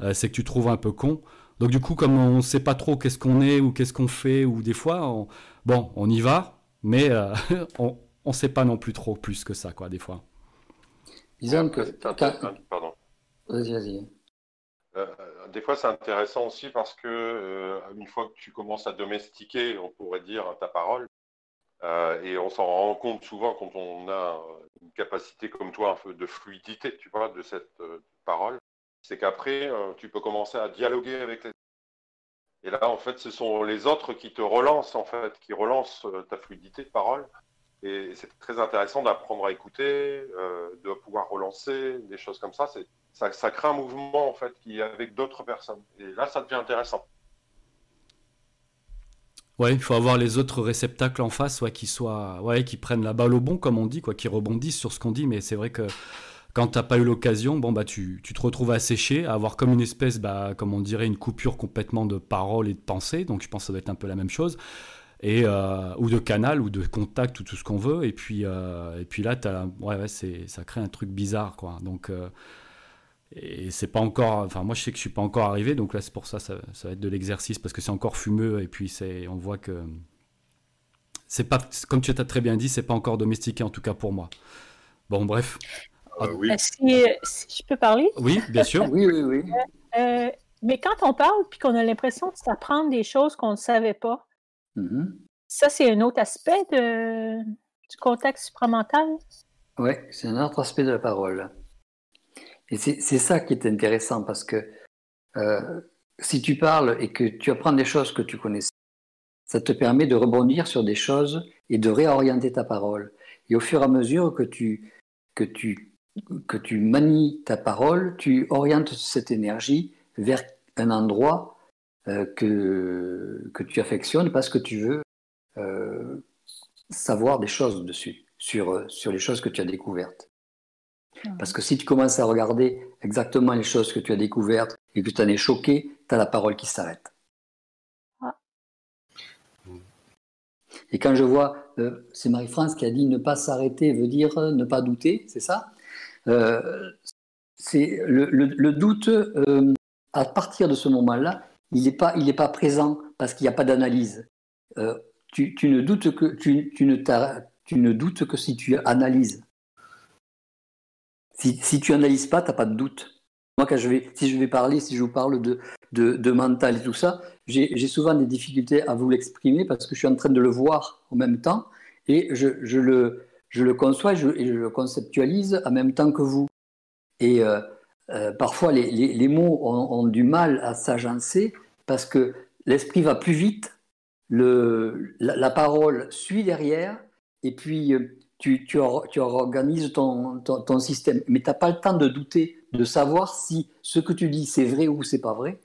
euh, c'est que tu trouves un peu con donc du coup comme on sait pas trop qu'est-ce qu'on est ou qu'est-ce qu'on fait ou des fois bon on y va mais euh, on ne sait pas non plus trop plus que ça, quoi, des fois. Disons que. Pardon. Vas-y, vas-y. Euh, des fois, c'est intéressant aussi parce que euh, une fois que tu commences à domestiquer, on pourrait dire, ta parole, et on s'en rend compte souvent quand on a une capacité comme toi, de fluidité, tu vois, de cette parole, c'est qu'après, tu peux commencer à dialoguer avec les et là, en fait, ce sont les autres qui te relancent, en fait, qui relancent euh, ta fluidité de parole. Et c'est très intéressant d'apprendre à écouter, euh, de des choses comme ça. Ça, ça crée un mouvement, en fait, qui est avec d'autres personnes. Et là, ça devient intéressant. Ouais, il faut avoir les autres réceptacles en face, ouais, qui soient, ouais, qui prennent la balle au bon, comme on dit, quoi, qui rebondissent sur ce qu'on dit. Mais c'est vrai que quand tu n'as pas eu l'occasion, bon bah tu, tu, te retrouves à sécher, à avoir comme une espèce, bah, comme on dirait, une coupure complètement de parole et de pensée. Donc je pense que ça doit être un peu la même chose. Et, euh, ou de canal, ou de contact, ou tout ce qu'on veut. Et puis, euh, et puis là, as, ouais, ouais, ça crée un truc bizarre. Quoi. Donc, euh, et c'est pas encore. Enfin, moi, je sais que je suis pas encore arrivé. Donc là, c'est pour ça, ça, ça va être de l'exercice, parce que c'est encore fumeux. Et puis, on voit que. C'est pas, comme tu as très bien dit, c'est pas encore domestiqué, en tout cas pour moi. Bon, bref. Ah, oui. si, je peux parler? Oui, bien sûr. oui, oui, oui. Euh, mais quand on parle puis qu'on a l'impression de s'apprendre des choses qu'on ne savait pas, mm-hmm. ça, c'est un autre aspect de, du contexte supramental? Oui, c'est un autre aspect de la parole. Et c'est ça qui est intéressant parce que euh, si tu parles et que tu apprends des choses que tu connaissais, ça te permet de rebondir sur des choses et de réorienter ta parole. Et au fur et à mesure que tu, que tu, que tu manies ta parole, tu orientes cette énergie vers un endroit que, que tu affectionnes parce que tu veux euh, savoir des choses dessus, sur, sur les choses que tu as découvertes. Parce que si tu commences à regarder exactement les choses que tu as découvertes et que tu en es choqué, tu as la parole qui s'arrête. Ah. Et quand je vois, euh, c'est Marie-France qui a dit ne pas s'arrêter veut dire ne pas douter, c'est ça? Euh, C'est le, doute, euh, à partir de ce moment-là, il n'est pas, pas présent parce qu'il n'y a pas d'analyse. Tu, ne doutes que tu, ne doutes que si tu analyses. Si, si tu analyses pas, tu n'as pas de doute. Moi, quand je vais, si je vais parler, si je vous parle de, de, mental et tout ça, j'ai souvent des difficultés à vous l'exprimer parce que je suis en train de le voir en même temps et je, je le, je le conçois et je, le conceptualise en même temps que vous. Et euh, euh, parfois, les, les, les mots ont, ont, du mal à s'agencer parce que l'esprit va plus vite, le, la, la, parole suit derrière, et puis euh, tu, organises ton, ton, système. Mais tu n'as pas le temps de douter, de savoir si ce que tu dis, c'est vrai ou c'est pas vrai.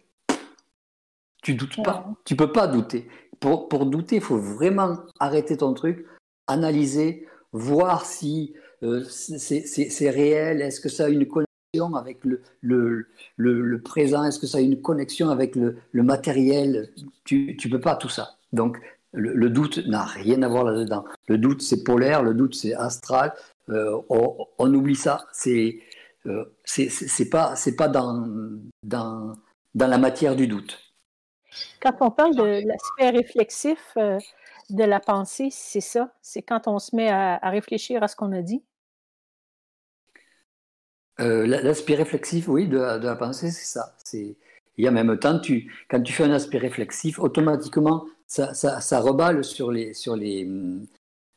Tu doutes pas. Tu peux pas douter. Pour, pour douter, il faut vraiment arrêter ton truc, analyser, voir si euh, c'est réel, est-ce que ça a une connexion avec le, le, le, présent, est-ce que ça a une connexion avec le, matériel? Tu ne peux pas tout ça. Donc, le, doute n'a rien à voir là-dedans. Le doute, c'est polaire, le doute, c'est astral. Euh, on, oublie ça. C'est euh, pas pas dans, dans dans la matière du doute. Quand on parle de l'aspect réflexif euh, de la pensée, c'est ça. C'est quand on se met à, réfléchir à ce qu'on a dit. L'aspect réflexif, oui, de, la pensée, c'est ça. C'est et en même temps, tu, quand tu fais un aspect réflexif, automatiquement, ça, ça, reballe sur les, sur, les,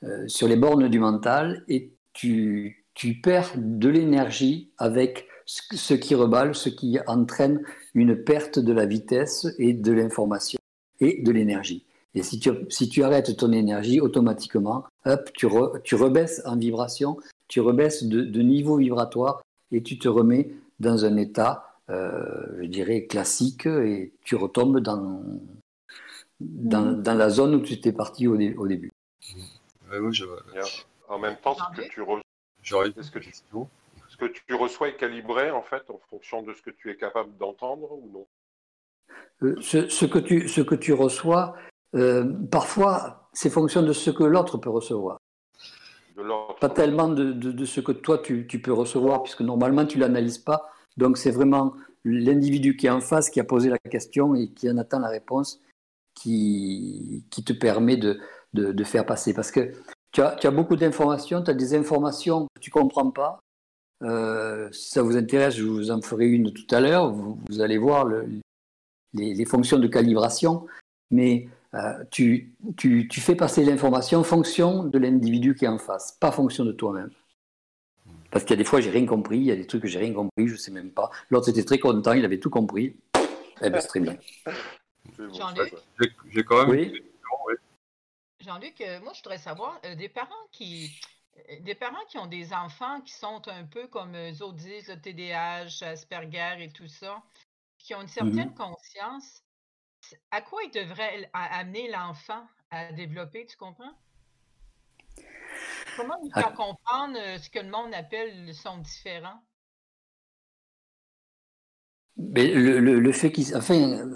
euh, sur les bornes du mental et tu, tu perds de l'énergie avec ce qui reballe, ce qui entraîne une perte de la vitesse et de l'information et de l'énergie. Et si tu, si tu arrêtes ton énergie, automatiquement, hop, tu, tu rebaisses en vibration, tu rebaisses de, niveau vibratoire et tu te remets dans un état, euh, je dirais, classique et tu retombes dans, dans, la zone où tu étais parti au, début. En même temps, ce que tu reçois, ce que tu, ce que tu reçois est calibré en fait en fonction de ce que tu es capable d'entendre ou non? Euh, ce, que tu, ce que tu reçois, euh, parfois, c'est fonction de ce que l'autre peut recevoir. Pas tellement de, ce que toi tu, peux recevoir, puisque normalement tu l'analyses pas. Donc c'est vraiment l'individu qui est en face qui a posé la question et qui en attend la réponse qui, te permet de, faire passer. Parce que tu as, beaucoup d'informations, tu as des informations que tu comprends pas. Euh, si ça vous intéresse, je vous en ferai une tout à l'heure. Vous, allez voir le, les, les, fonctions de calibration. Mais euh, tu, tu, tu, fais passer l'information en fonction de l'individu qui est en face, pas en fonction de toi-même. Parce qu'il y a des fois, j'ai rien compris, il y a des trucs que j'ai rien compris, je sais même pas. L'autre était très content, il avait tout compris. Eh ben, c'est très bien. Jean-Luc? J'ai quand même oui. Jean-Luc, euh, moi, je voudrais savoir, euh, des parents qui euh, des parents qui ont des enfants qui sont un peu comme eux autres disent, le TDAH, Asperger et tout ça, qui ont une certaine mmh conscience, à quoi ils devraient amener l'enfant à développer, tu comprends? Comment lui faire comprendre ce que le monde appelle son différent? Mais le, le, le fait. Enfin,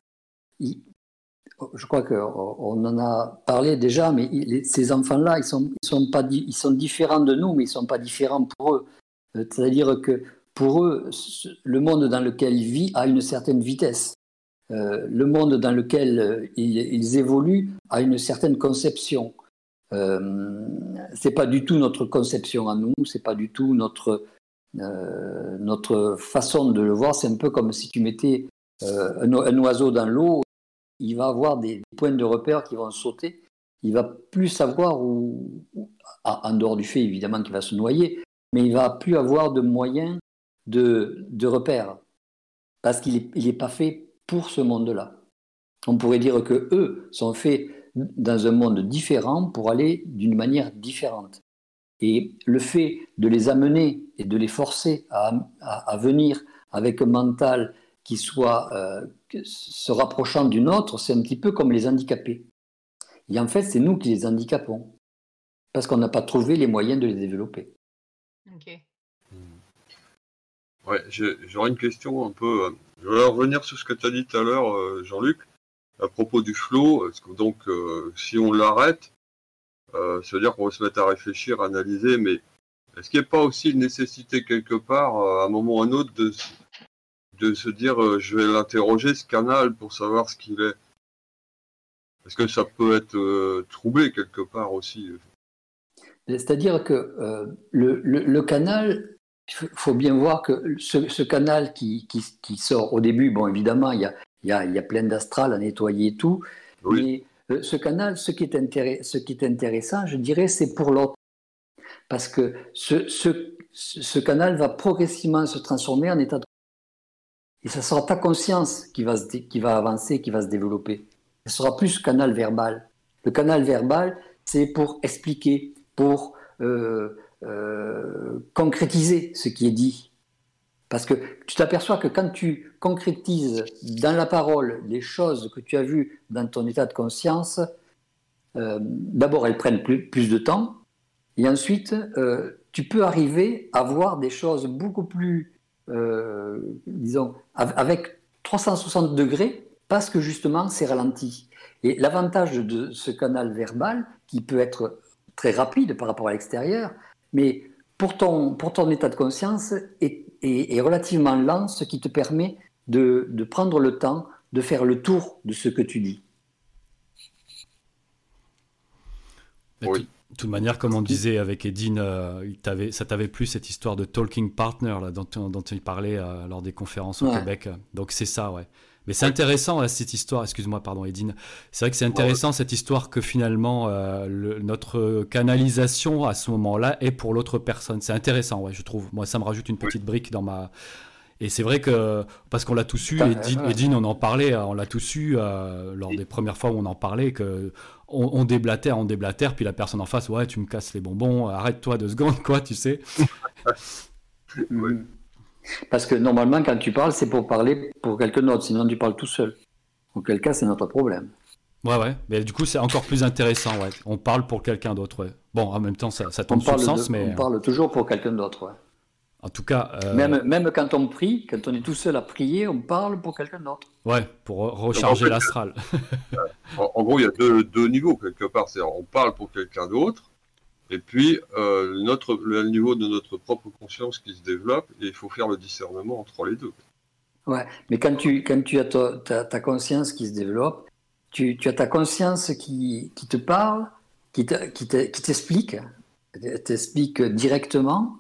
je crois qu'on en a parlé déjà, mais ces enfants-là, ils sont, ils sont pas, ils sont différents de nous, mais ils sont pas différents pour eux. Euh, c'est-à-dire que pour eux, le monde dans lequel ils vivent a une certaine vitesse. Euh, le monde dans lequel euh, ils, évoluent a une certaine conception. Euh, c'est pas du tout notre conception à nous, c'est pas du tout notre notre façon de le voir. C'est un peu comme si tu mettais un, oiseau dans l'eau, il va avoir des points de repère qui vont sauter. Il va plus savoir où, en dehors du fait évidemment qu'il va se noyer, mais il va plus avoir de moyens de, de repère parce qu'il n'est pas fait pour ce monde-là. On pourrait dire que eux sont faits dans un monde différent pour aller d'une manière différente. Et le fait de les amener et de les forcer à, venir avec un mental qui soit euh, se rapprochant d'une autre, c'est un petit peu comme les handicapés. Et en fait, c'est nous qui les handicapons, parce qu'on n'a pas trouvé les moyens de les développer. Ok. Ouais, j'aurais une question un peu. Euh, je vais revenir sur ce que tu as dit tout à l'heure, euh, Jean-Luc, à propos du flow. Donc, si on l'arrête, euh, ça veut dire qu'on va se mettre à réfléchir, analyser, mais est-ce qu'il n'y a pas aussi une nécessité quelque part, euh, à un moment ou à un autre, de, se dire euh, je vais l'interroger ce canal pour savoir ce qu'il est? Est-ce que ça peut être troublé quelque part aussi? C'est-à-dire que le, canal, il faut bien voir que ce, canal qui, qui, sort au début, bon évidemment, il y a, il y a, il y a plein d'astral à nettoyer et tout, oui. Euh, ce canal, ce qui est, intéressant, je dirais, c'est pour l'autre. Parce que ce, canal va progressivement se transformer en état de et ce sera ta conscience qui va, qui va avancer, qui va se développer. Ce sera plus canal verbal. Le canal verbal, c'est pour expliquer, pour euh, euh, concrétiser ce qui est dit. Parce que tu t'aperçois que quand tu concrétises dans la parole les choses que tu as vues dans ton état de conscience, euh, d'abord elles prennent plus, de temps, et ensuite euh, tu peux arriver à voir des choses beaucoup plus, disons, avec 360 degrés, parce que justement c'est ralenti. Et l'avantage de ce canal verbal, qui peut être très rapide par rapport à l'extérieur, mais pour ton, pour ton état de conscience est est, relativement lent, ce qui te permet de, de, prendre le temps de faire le tour de ce que tu dis. Oui. De toute manière, comme on disait avec Edine, euh, ça t'avait plu cette histoire de talking partner là, dont, dont il parlait euh, lors des conférences au Québec. Donc c'est ça, ouais. Mais c'est intéressant cette histoire, excuse-moi, pardon Edine, c'est vrai que c'est intéressant cette histoire que finalement euh, notre canalisation à ce moment-là est pour l'autre personne. C'est intéressant, ouais, je trouve. Moi, ça me rajoute une petite brique dans ma... Et c'est vrai que, parce qu'on l'a tous eu, Edine, on en parlait, on l'a tous eu euh, lors des premières fois où on en parlait, que on, on, déblatère, on déblatère, puis la personne en face, ouais, tu me casses les bonbons, arrête-toi deux secondes, quoi, tu sais. oui. Parce que normalement, quand tu parles, c'est pour parler pour quelqu'un d'autre, sinon tu parles tout seul. Auquel cas, c'est notre problème. Ouais, ouais. Mais du coup, c'est encore plus intéressant, ouais. On parle pour quelqu'un d'autre, ouais. Bon, en même temps, ça, ça tombe sous le sens, mais. On parle toujours pour quelqu'un d'autre, ouais. En tout cas. Euh, même, même quand on prie, quand on est tout seul à prier, on parle pour quelqu'un d'autre. Ouais, pour recharger l'astral. en, gros, il y a deux, deux niveaux, quelque part. C'est on parle pour quelqu'un d'autre, et puis, euh, notre, le niveau de notre propre conscience qui se développe, et il faut faire le discernement entre les deux. Ouais, mais quand tu, quand tu as ta, ta, conscience qui se développe, tu, tu as ta conscience qui, qui te parle, qui t'explique, qui t'explique directement,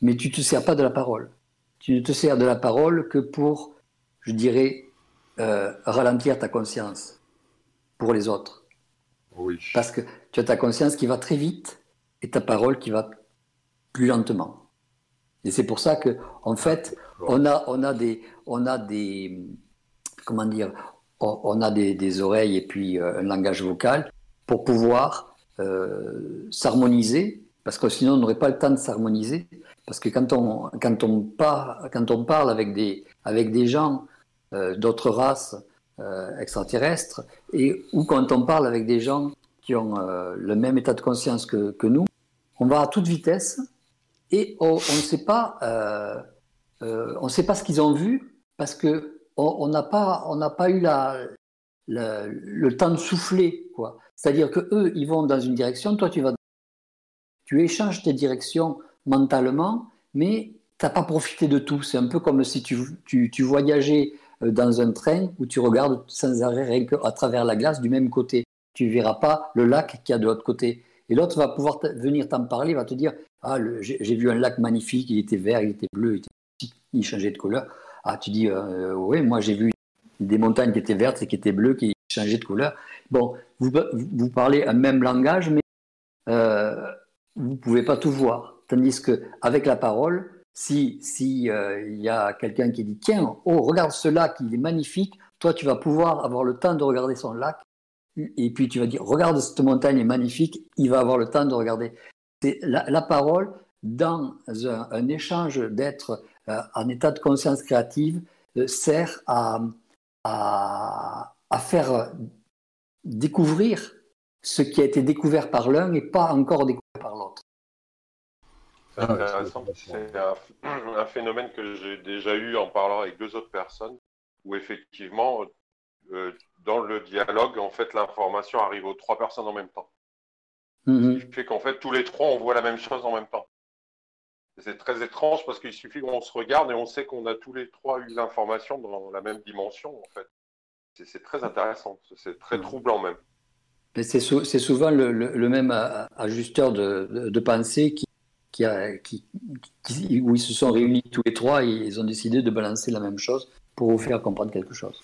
mais tu ne te sers pas de la parole. Tu ne te sers de la parole que pour, je dirais, euh, ralentir ta conscience pour les autres. Oui. Parce que tu as ta conscience qui va très vite et ta parole qui va plus lentement. Et c'est pour ça que, en fait, on a, des, on a des, comment dire, on a des, oreilles et puis euh, un langage vocal pour pouvoir euh, s'harmoniser, parce que sinon on n'aurait pas le temps de s'harmoniser. Parce que quand on, quand on, part, quand on parle avec des, avec des gens euh, d'autres races extraterrestres, et, ou quand on parle avec des gens qui ont le même état de conscience que, que nous, on va à toute vitesse et on, ne sait pas, euh, euh, on sait pas ce qu'ils ont vu parce que on n'a pas, on n'a pas eu le temps de souffler, quoi. C'est-à-dire que eux, ils vont dans une direction, toi tu vas, tu échanges tes directions mentalement, mais tu n'as pas profité de tout. C'est un peu comme si tu, tu, tu, voyageais euh, dans un train où tu regardes sans arrêt à travers la glace du même côté. Tu verras pas le lac qu'il y a de l'autre côté. Et l'autre va pouvoir venir t'en parler, va te dire Ah, j'ai vu un lac magnifique, il était vert, il était bleu, il, changeait de couleur. Ah, tu dis euh, Oui, moi j'ai vu des montagnes qui étaient vertes et qui étaient bleues, qui changeaient de couleur. Bon, vous, vous parlez un même langage, mais euh, vous ne pouvez pas tout voir. Tandis qu'avec la parole, si si euh, il y a quelqu'un qui dit tiens, oh regarde ce lac, il est magnifique, toi tu vas pouvoir avoir le temps de regarder son lac, et puis tu vas dire regarde cette montagne est magnifique, il va avoir le temps de regarder. C'est la, parole dans un, échange d'être euh, en état de conscience créative euh, sert à, à, faire découvrir ce qui a été découvert par l'un et pas encore découvert par l'autre. C'est ah intéressant. C'est un, phénomène que j'ai déjà eu en parlant avec deux autres personnes, où effectivement, dans le dialogue, en fait, l'information arrive aux trois personnes en même temps. Mm-hmm. Ce qui fait qu'en fait, tous les trois, on voit la même chose en même temps. C'est très étrange parce qu'il suffit qu'on se regarde et on sait qu'on a tous les trois eu l'information dans la même dimension, en fait. C'est très intéressant, c'est très mm. troublant même. C'est souvent le, même ajusteur de pensée qui qui, où ils se sont réunis tous les trois et ils ont décidé de balancer la même chose pour vous faire comprendre quelque chose.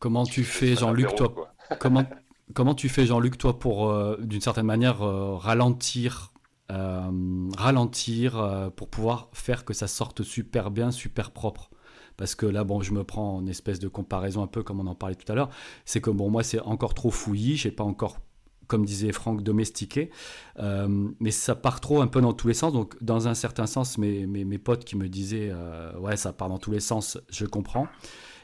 Comment tu fais, Jean-Luc, toi comment, comment tu fais, Jean-Luc, toi, pour, euh, d'une certaine manière, euh, ralentir, euh, ralentir pour pouvoir faire que ça sorte super bien, super propre? Parce que là, bon, je me prends en espèce de comparaison un peu comme on en parlait tout à l'heure, c'est que bon, moi, c'est encore trop fouillis, j'ai pas encore comme disait Franck, domestiqué. Mais ça part trop un peu dans tous les sens. Donc, dans un certain sens, mes, mes, potes qui me disaient Ouais, ça part dans tous les sens, je comprends.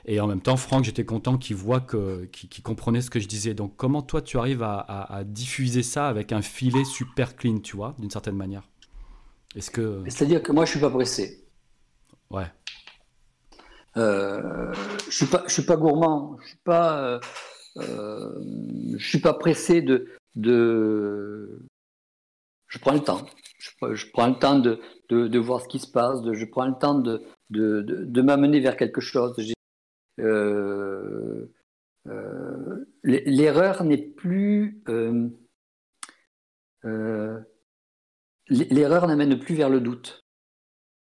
Et en même temps, Franck, j'étais content qu'il voit que, qu'il, comprenait ce que je disais. Donc, comment toi, tu arrives à, diffuser ça avec un filet super clean, tu vois, d'une certaine manière? Est-ce que... C'est-à-dire que moi, je suis pas pressé. Ouais. Euh, je suis pas, je suis pas gourmand. Je suis pas. Euh, je suis pas pressé de, de, je prends le temps. Je, prends le temps de, de, voir ce qui se passe. De, je prends le temps de, de, m'amener vers quelque chose. Euh, euh, l'erreur n'est plus. l'erreur n'amène plus vers le doute.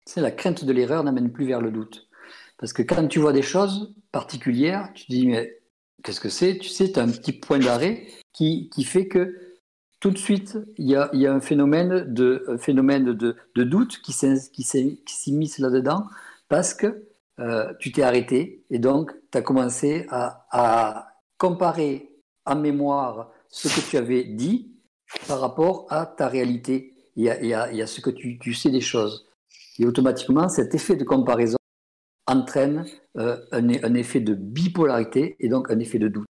C'est la crainte de l'erreur n'amène plus vers le doute. Parce que quand tu vois des choses particulières, tu te dis, mais Qu'est-ce que c'est? Tu sais, tu as un petit point d'arrêt qui, fait que tout de suite, il y a, un phénomène de, phénomène de, de doute qui s'immisce là-dedans parce que euh, tu t'es arrêté et donc tu as commencé à, comparer en mémoire ce que tu avais dit par rapport à ta réalité et à, à ce que tu, sais des choses. Et automatiquement, cet effet de comparaison entraîne euh, un, effet de bipolarité et donc un effet de doute.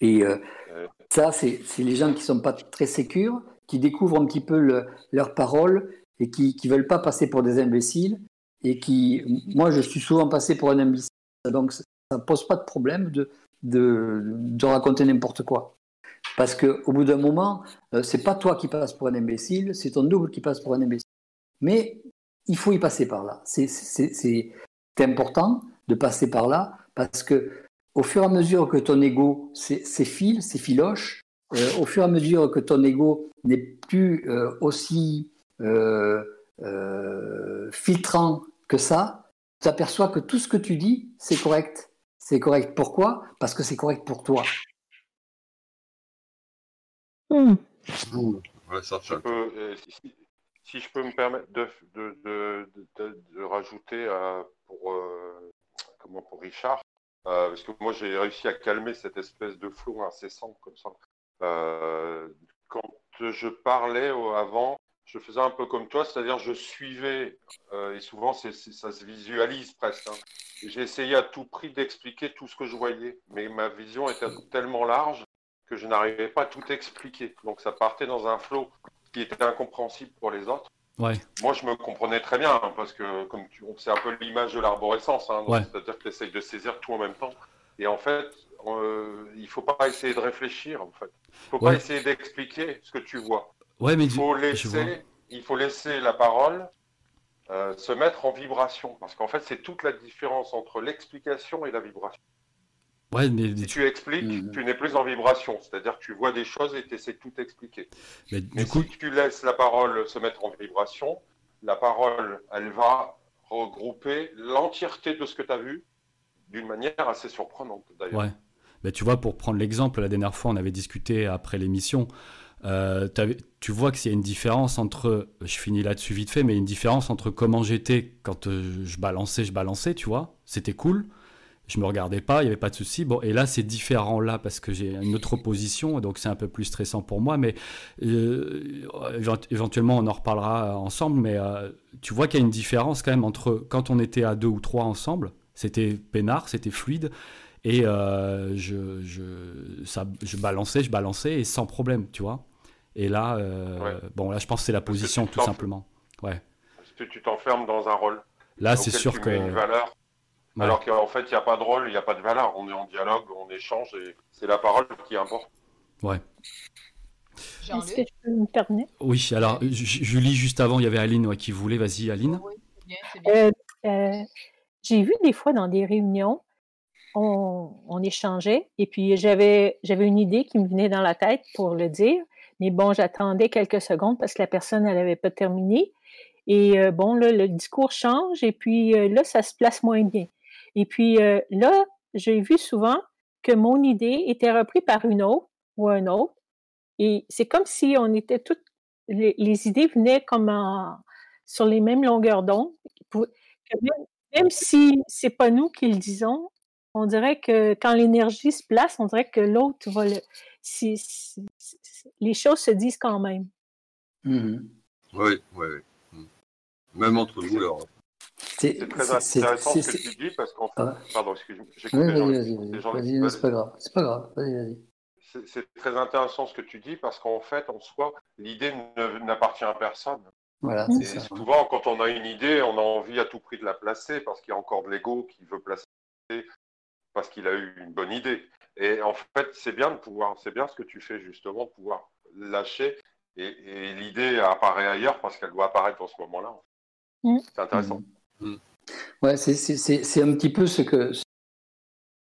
Et euh, ça, c'est les gens qui ne sont pas très sécures, qui découvrent un petit peu leurs paroles et qui ne veulent pas passer pour des imbéciles. Et qui, moi, je suis souvent passé pour un imbécile, donc ça ne pose pas de problème de, de, de raconter n'importe quoi. Parce qu'au bout d'un moment, euh, c'est pas toi qui passes pour un imbécile, c'est ton double qui passe pour un imbécile. Mais il faut y passer par là. C'est important de passer par là parce que au fur et à mesure que ton ego s'effile, s'effiloche, euh, au fur et à mesure que ton ego n'est plus euh, aussi euh, filtrant que ça, tu aperçois que tout ce que tu dis, c'est correct. C'est correct. Pourquoi? Parce que c'est correct pour toi. Hmm. ça, si je peux me permettre de, de, rajouter euh, pour, euh, comment, pour Richard, euh, parce que moi j'ai réussi à calmer cette espèce de flot incessant comme ça. quand je parlais avant, je faisais un peu comme toi, c'est-à-dire je suivais, et souvent ça se visualise presque. Hein. J'ai essayé à tout prix d'expliquer tout ce que je voyais, mais ma vision était tellement large que je n'arrivais pas à tout expliquer. Donc ça partait dans un flot qui était incompréhensible pour les autres. Ouais. Moi, je me comprenais très bien, hein, parce que comme tu, c'est un peu l'image de l'arborescence, hein, c'est-à-dire que tu essayes de saisir tout en même temps. Et en fait, euh, il faut pas essayer de réfléchir, en fait. Il faut pas essayer d'expliquer ce que tu vois. Ouais, mais il, faut laisser, il faut laisser la parole euh, se mettre en vibration, parce qu'en fait, c'est toute la différence entre l'explication et la vibration si tu expliques, mm. tu n'es plus en vibration, c'est-à-dire que tu vois des choses et tu essaies de tout expliquer. Mais, si tu laisses la parole se mettre en vibration, la parole, elle va regrouper l'entièreté de ce que tu as vu d'une manière assez surprenante d'ailleurs. Ouais. Mais tu vois, pour prendre l'exemple, la dernière fois, on avait discuté après l'émission. Euh, tu vois qu'il y a une différence entre, je finis là-dessus vite fait, mais une différence entre comment j'étais quand euh, je balançais, je balançais, tu vois, c'était cool, je me regardais pas, il y avait pas de souci. Bon, et là c'est différent là parce que j'ai une autre position, donc c'est un peu plus stressant pour moi. Mais euh, éventuellement on en reparlera ensemble. Mais tu vois qu'il y a une différence quand même entre quand on était à deux ou trois ensemble, c'était peinard, c'était fluide, et je, je, ça, je balançais, je balançais et sans problème, tu vois. Et là, euh, bon, là, je pense que c'est la position tout simplement. Ouais. Parce que tu t'enfermes dans un rôle. Là, c'est sûr que. Une valeur, Alors qu'en fait, il n'y a pas de rôle, il n'y a pas de valeur. On est en dialogue, on échange et c'est la parole qui importe. Ouais. Est-ce que tu peux me permettre Oui, alors, Julie, juste avant, il y avait Aline qui voulait. Vas-y, Aline. Oui, c'est bien. Euh, euh, j'ai vu des fois dans des réunions, on, on échangeait et puis j'avais une idée qui me venait dans la tête pour le dire. Mais bon, j'attendais quelques secondes parce que la personne, elle n'avait pas terminé. Et euh, bon, là, le discours change et puis euh, là, ça se place moins bien. Et puis euh, là, j'ai vu souvent que mon idée était reprise par une autre ou un autre. Et c'est comme si on était toutes, les, idées venaient comme sur les mêmes longueurs d'onde. Même, même si c'est pas nous qui le disons, on dirait que quand l'énergie se place, on dirait que l'autre va le les choses se disent quand même. Mm-hmm. Oui, oui, oui. Mm. Même entre nous, là. C'est très intéressant ce que tu dis parce qu'en fait. Ah. Pardon, excuse-moi. Vas-y, vas-y, c'est pas grave. C'est pas grave. Vas-y, vas-y. C'est très intéressant ce que tu dis parce qu'en fait, en soi, l'idée n'appartient à personne. Voilà, et souvent, quand on a une idée, on a envie à tout prix de la placer parce qu'il y a encore de l'ego qui veut placer parce qu'il a eu une bonne idée. Et en fait, c'est bien de pouvoir, c'est bien ce que tu fais justement, de pouvoir lâcher et, l'idée apparaît ailleurs parce qu'elle doit apparaître dans ce moment-là. Mm. C'est intéressant. Mm. Ouais, c'est un petit peu ce que, ce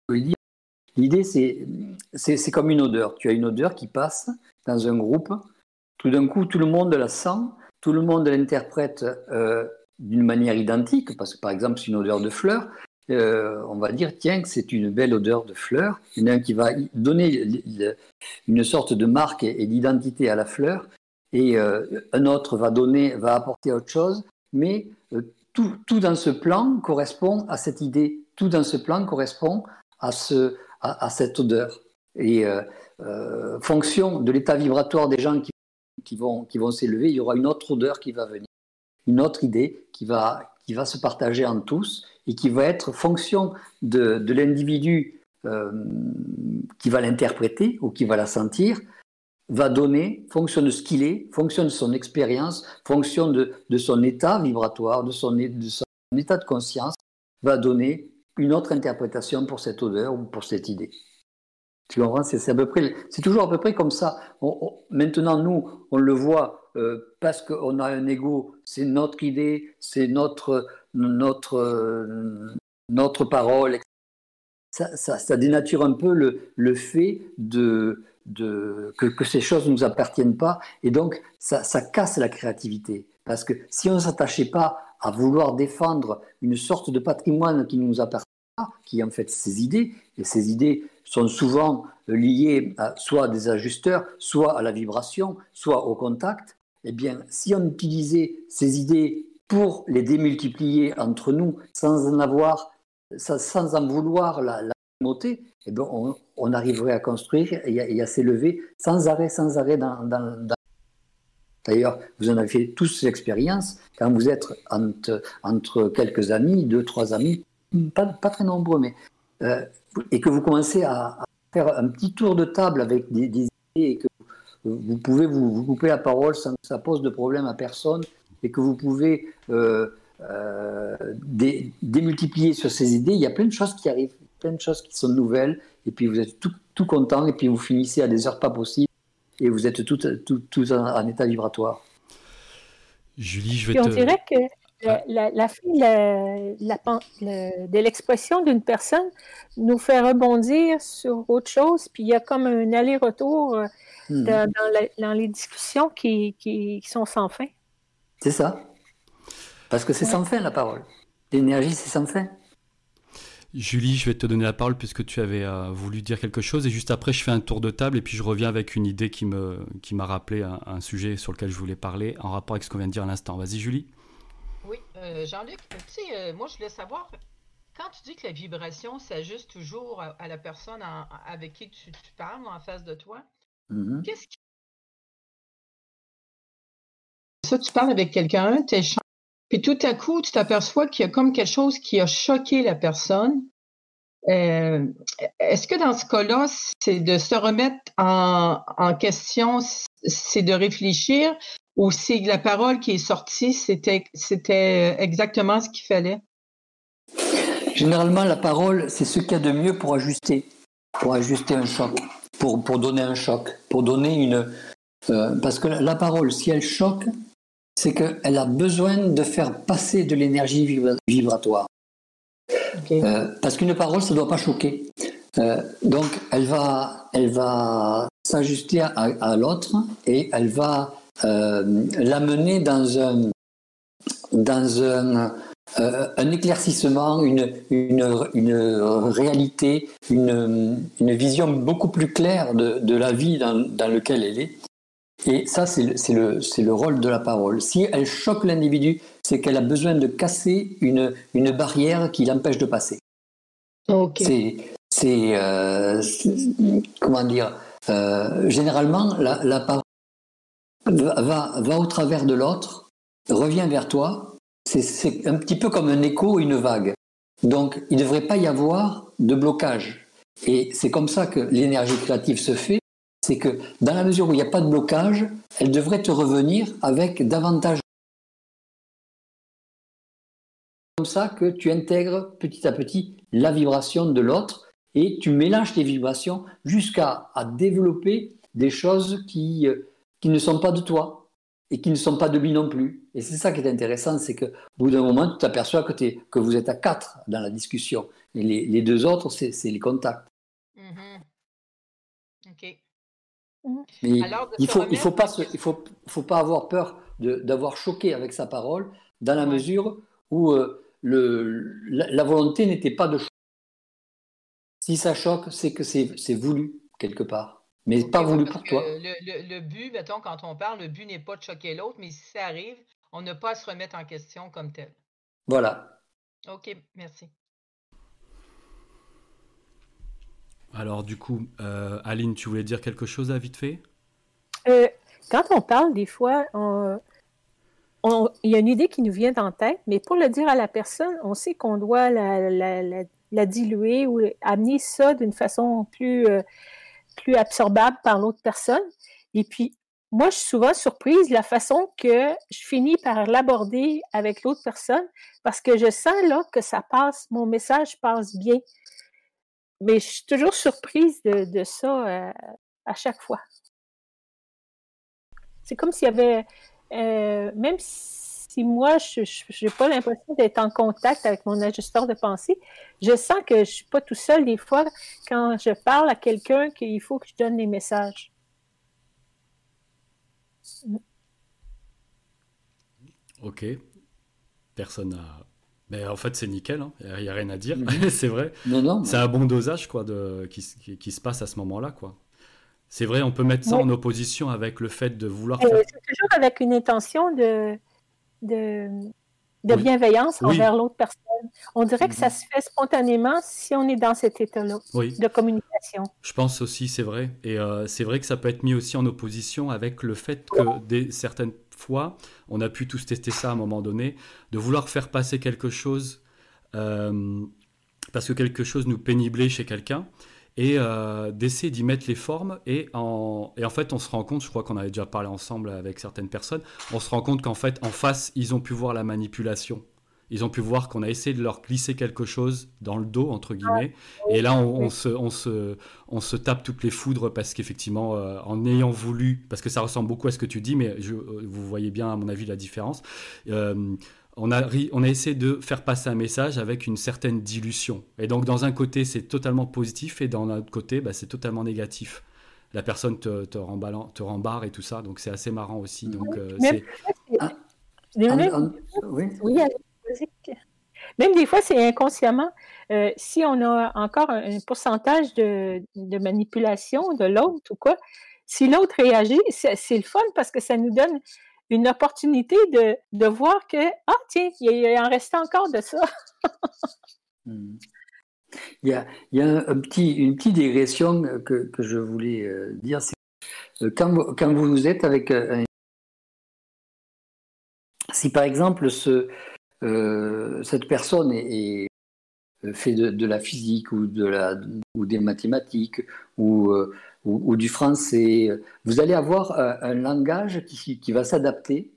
que dire. L'idée, c'est comme une odeur. Tu as une odeur qui passe dans un groupe. Tout d'un coup, tout le monde la sent, tout le monde l'interprète euh, d'une manière identique, parce que par exemple, c'est une odeur de fleurs. Euh, on va dire, tiens, c'est une belle odeur de fleurs. Il y en a un qui va donner une sorte de marque et d'identité à la fleur, et euh, un autre va donner, va apporter autre chose, mais euh, tout, tout, dans ce plan correspond à cette idée, tout dans ce plan correspond à, ce, à, cette odeur. Et fonction de l'état vibratoire des gens qui, qui vont, qui vont s'élever, il y aura une autre odeur qui va venir, une autre idée qui va, qui va se partager en tous et qui va être fonction de, de l'individu euh, qui va l'interpréter ou qui va la sentir, va donner, fonction de ce qu'il est, fonction de son expérience, fonction de, de, son état vibratoire, de son, de son état de conscience, va donner une autre interprétation pour cette odeur ou pour cette idée. Tu comprends? C'est à peu près, c'est toujours à peu près comme ça. maintenant, nous, on le voit euh, parce qu'on a un ego, c'est notre idée, c'est notre notre, notre parole. Ça, ça, dénature un peu le, le fait de, de, que, que, ces choses ne nous appartiennent pas. Et donc, ça, ça casse la créativité. Parce que si on ne s'attachait pas à vouloir défendre une sorte de patrimoine qui ne nous appartient pas, qui est en fait ces idées, et ces idées sont souvent liées à, soit à des ajusteurs, soit à la vibration, soit au contact, eh bien, si on utilisait ces idées pour les démultiplier entre nous sans en avoir, sans en vouloir la, la eh bien on, arriverait à construire et à, s'élever sans arrêt, sans arrêt dans, D'ailleurs, vous en avez tous l'expérience quand vous êtes entre, quelques amis, deux, trois amis, pas, très nombreux, mais euh, et que vous commencez à, faire un petit tour de table avec des, idées et que vous pouvez vous, vous, couper la parole sans que ça pose de problème à personne et que vous pouvez euh, euh, démultiplier sur ces idées, il y a plein de choses qui arrivent, plein de choses qui sont nouvelles, et puis vous êtes tout, tout content, et puis vous finissez à des heures pas possibles, et vous êtes tout, tout, en, état vibratoire. Julie, je vais te... On dirait que la, la, la, de l'expression d'une personne nous fait rebondir sur autre chose, puis il y a comme un aller-retour euh, hmm. dans, les discussions qui, qui, sont sans fin. C'est ça. Parce que c'est sans fin la parole. L'énergie, c'est sans fin. Julie, je vais te donner la parole puisque tu avais euh, voulu dire quelque chose et juste après je fais un tour de table et puis je reviens avec une idée qui me qui m'a rappelé un, sujet sur lequel je voulais parler en rapport avec ce qu'on vient de dire à l'instant. Vas-y Julie. Euh, Jean-Luc, tu sais, moi je voulais savoir quand tu dis que la vibration s'ajuste toujours à, la personne avec qui tu, parles en face de toi, mm-hmm. qu'est-ce qui ça, tu parles avec quelqu'un, tu puis tout à coup, tu t'aperçois qu'il y a comme quelque chose qui a choqué la personne. Euh, est-ce que dans ce cas-là, c'est de se remettre en, question, c'est de réfléchir, ou c'est la parole qui est sortie, c'était, c'était exactement ce qu'il fallait? Généralement, la parole, c'est ce qu'il y a de mieux pour ajuster, pour ajuster un choc, pour, pour donner un choc, pour donner une... Euh, parce que la parole, si elle choque, c'est qu'elle a besoin de faire passer de l'énergie vibratoire. Euh, parce qu'une parole, ça ne doit pas choquer. Euh, donc, elle va, elle va s'ajuster à, l'autre et elle va euh, l'amener dans un, dans un, un éclaircissement, une, une, une réalité, une, une, vision beaucoup plus claire de, de la vie dans, dans laquelle elle est. Et ça, c'est le, le, rôle de la parole. Si elle choque l'individu, c'est qu'elle a besoin de casser une, une barrière qui l'empêche de passer. C'est, euh, comment dire, euh, généralement, la, la parole va, va au travers de l'autre, revient vers toi. C'est un petit peu comme un écho, une vague. Donc, il ne devrait pas y avoir de blocage. Et c'est comme ça que l'énergie créative se fait c'est que dans la mesure où il n'y a pas de blocage, elle devrait te revenir avec davantage. comme ça que tu intègres petit à petit la vibration de l'autre et tu mélanges tes vibrations jusqu'à développer des choses qui, euh, qui ne sont pas de toi et qui ne sont pas de lui non plus. Et c'est ça qui est intéressant, c'est qu'au bout d'un moment, tu t'aperçois que, que vous êtes à quatre dans la discussion. Et les, deux autres, c'est les contacts. Mm-hmm. OK. Mais il faut, il faut pas, il faut, faut pas avoir peur d'avoir choqué avec sa parole, dans la mesure où euh, le, la, volonté n'était pas de choquer. Si ça choque, c'est que c'est voulu quelque part, mais pas voulu pour toi. Le, le, but, mettons, quand on parle, le but n'est pas de choquer l'autre, mais si ça arrive, on n'a pas à se remettre en question comme tel. Voilà. OK, merci. Alors du coup, euh, Aline, tu voulais dire quelque chose à vite fait? Euh, Quand on parle, des fois, il y a une idée qui nous vient en tête, mais pour le dire à la personne, on sait qu'on doit la, diluer ou amener ça d'une façon plus, euh, plus absorbable par l'autre personne. Et puis, moi, je suis souvent surprise de la façon que je finis par l'aborder avec l'autre personne parce que je sens là que ça passe, mon message passe bien mais je suis toujours surprise de, ça euh, à chaque fois. C'est comme s'il y avait, euh, même si moi, je n'ai pas l'impression d'être en contact avec mon ajusteur de pensée, je sens que je ne suis pas tout seul des fois quand je parle à quelqu'un qu'il faut que je donne des messages. Ok. Personne n'a mais en fait, c'est nickel, hein. il n'y a, rien à dire, mhm. c'est vrai. Non, non, c'est un bon dosage quoi, de, qui, qui, se passe à ce moment-là. quoi. C'est vrai, on peut mettre ça en opposition avec le fait de vouloir. Faire... C'est toujours avec une intention de, de, de bienveillance envers l'autre personne. On dirait que ça mhm. se fait spontanément si on est dans cet état-là de communication. Je pense aussi, c'est vrai. Et euh, c'est vrai que ça peut être mis aussi en opposition avec le fait que des, certaines fois, on a pu tous tester ça à un moment donné, de vouloir faire passer quelque chose euh, parce que quelque chose nous péniblait chez quelqu'un et euh, d'essayer d'y mettre les formes et en, et en fait on se rend compte, je crois qu'on avait déjà parlé ensemble avec certaines personnes, on se rend compte qu'en fait en face ils ont pu voir la manipulation ils ont pu voir qu'on a essayé de leur glisser quelque chose dans le dos, entre guillemets. Et là, on, se, on, se, on se tape toutes les foudres parce qu'effectivement, euh, en ayant voulu, parce que ça ressemble beaucoup à ce que tu dis, mais je, euh, vous voyez bien, à mon avis, la différence. Euh, on a, on a essayé de faire passer un message avec une certaine dilution. Et donc, dans un côté, c'est totalement positif, et dans l'autre côté, bah, c'est totalement négatif. La personne te, te, te rembarre et tout ça, donc c'est assez marrant aussi. Donc, c'est... oui. oui Même des fois, c'est inconsciemment. Euh, si on a encore un, pourcentage de, manipulation de l'autre ou quoi, si l'autre réagit, c'est le fun parce que ça nous donne une opportunité de, voir que, ah tiens, il, en reste encore de ça. Hmm. Il y a, un, petit, une petite digression que, je voulais euh, dire, c'est euh, quand, quand vous êtes avec un si par exemple ce, euh, cette personne est, fait de, la physique ou, de la, ou des mathématiques ou, euh, ou, du français, vous allez avoir un, langage qui, va s'adapter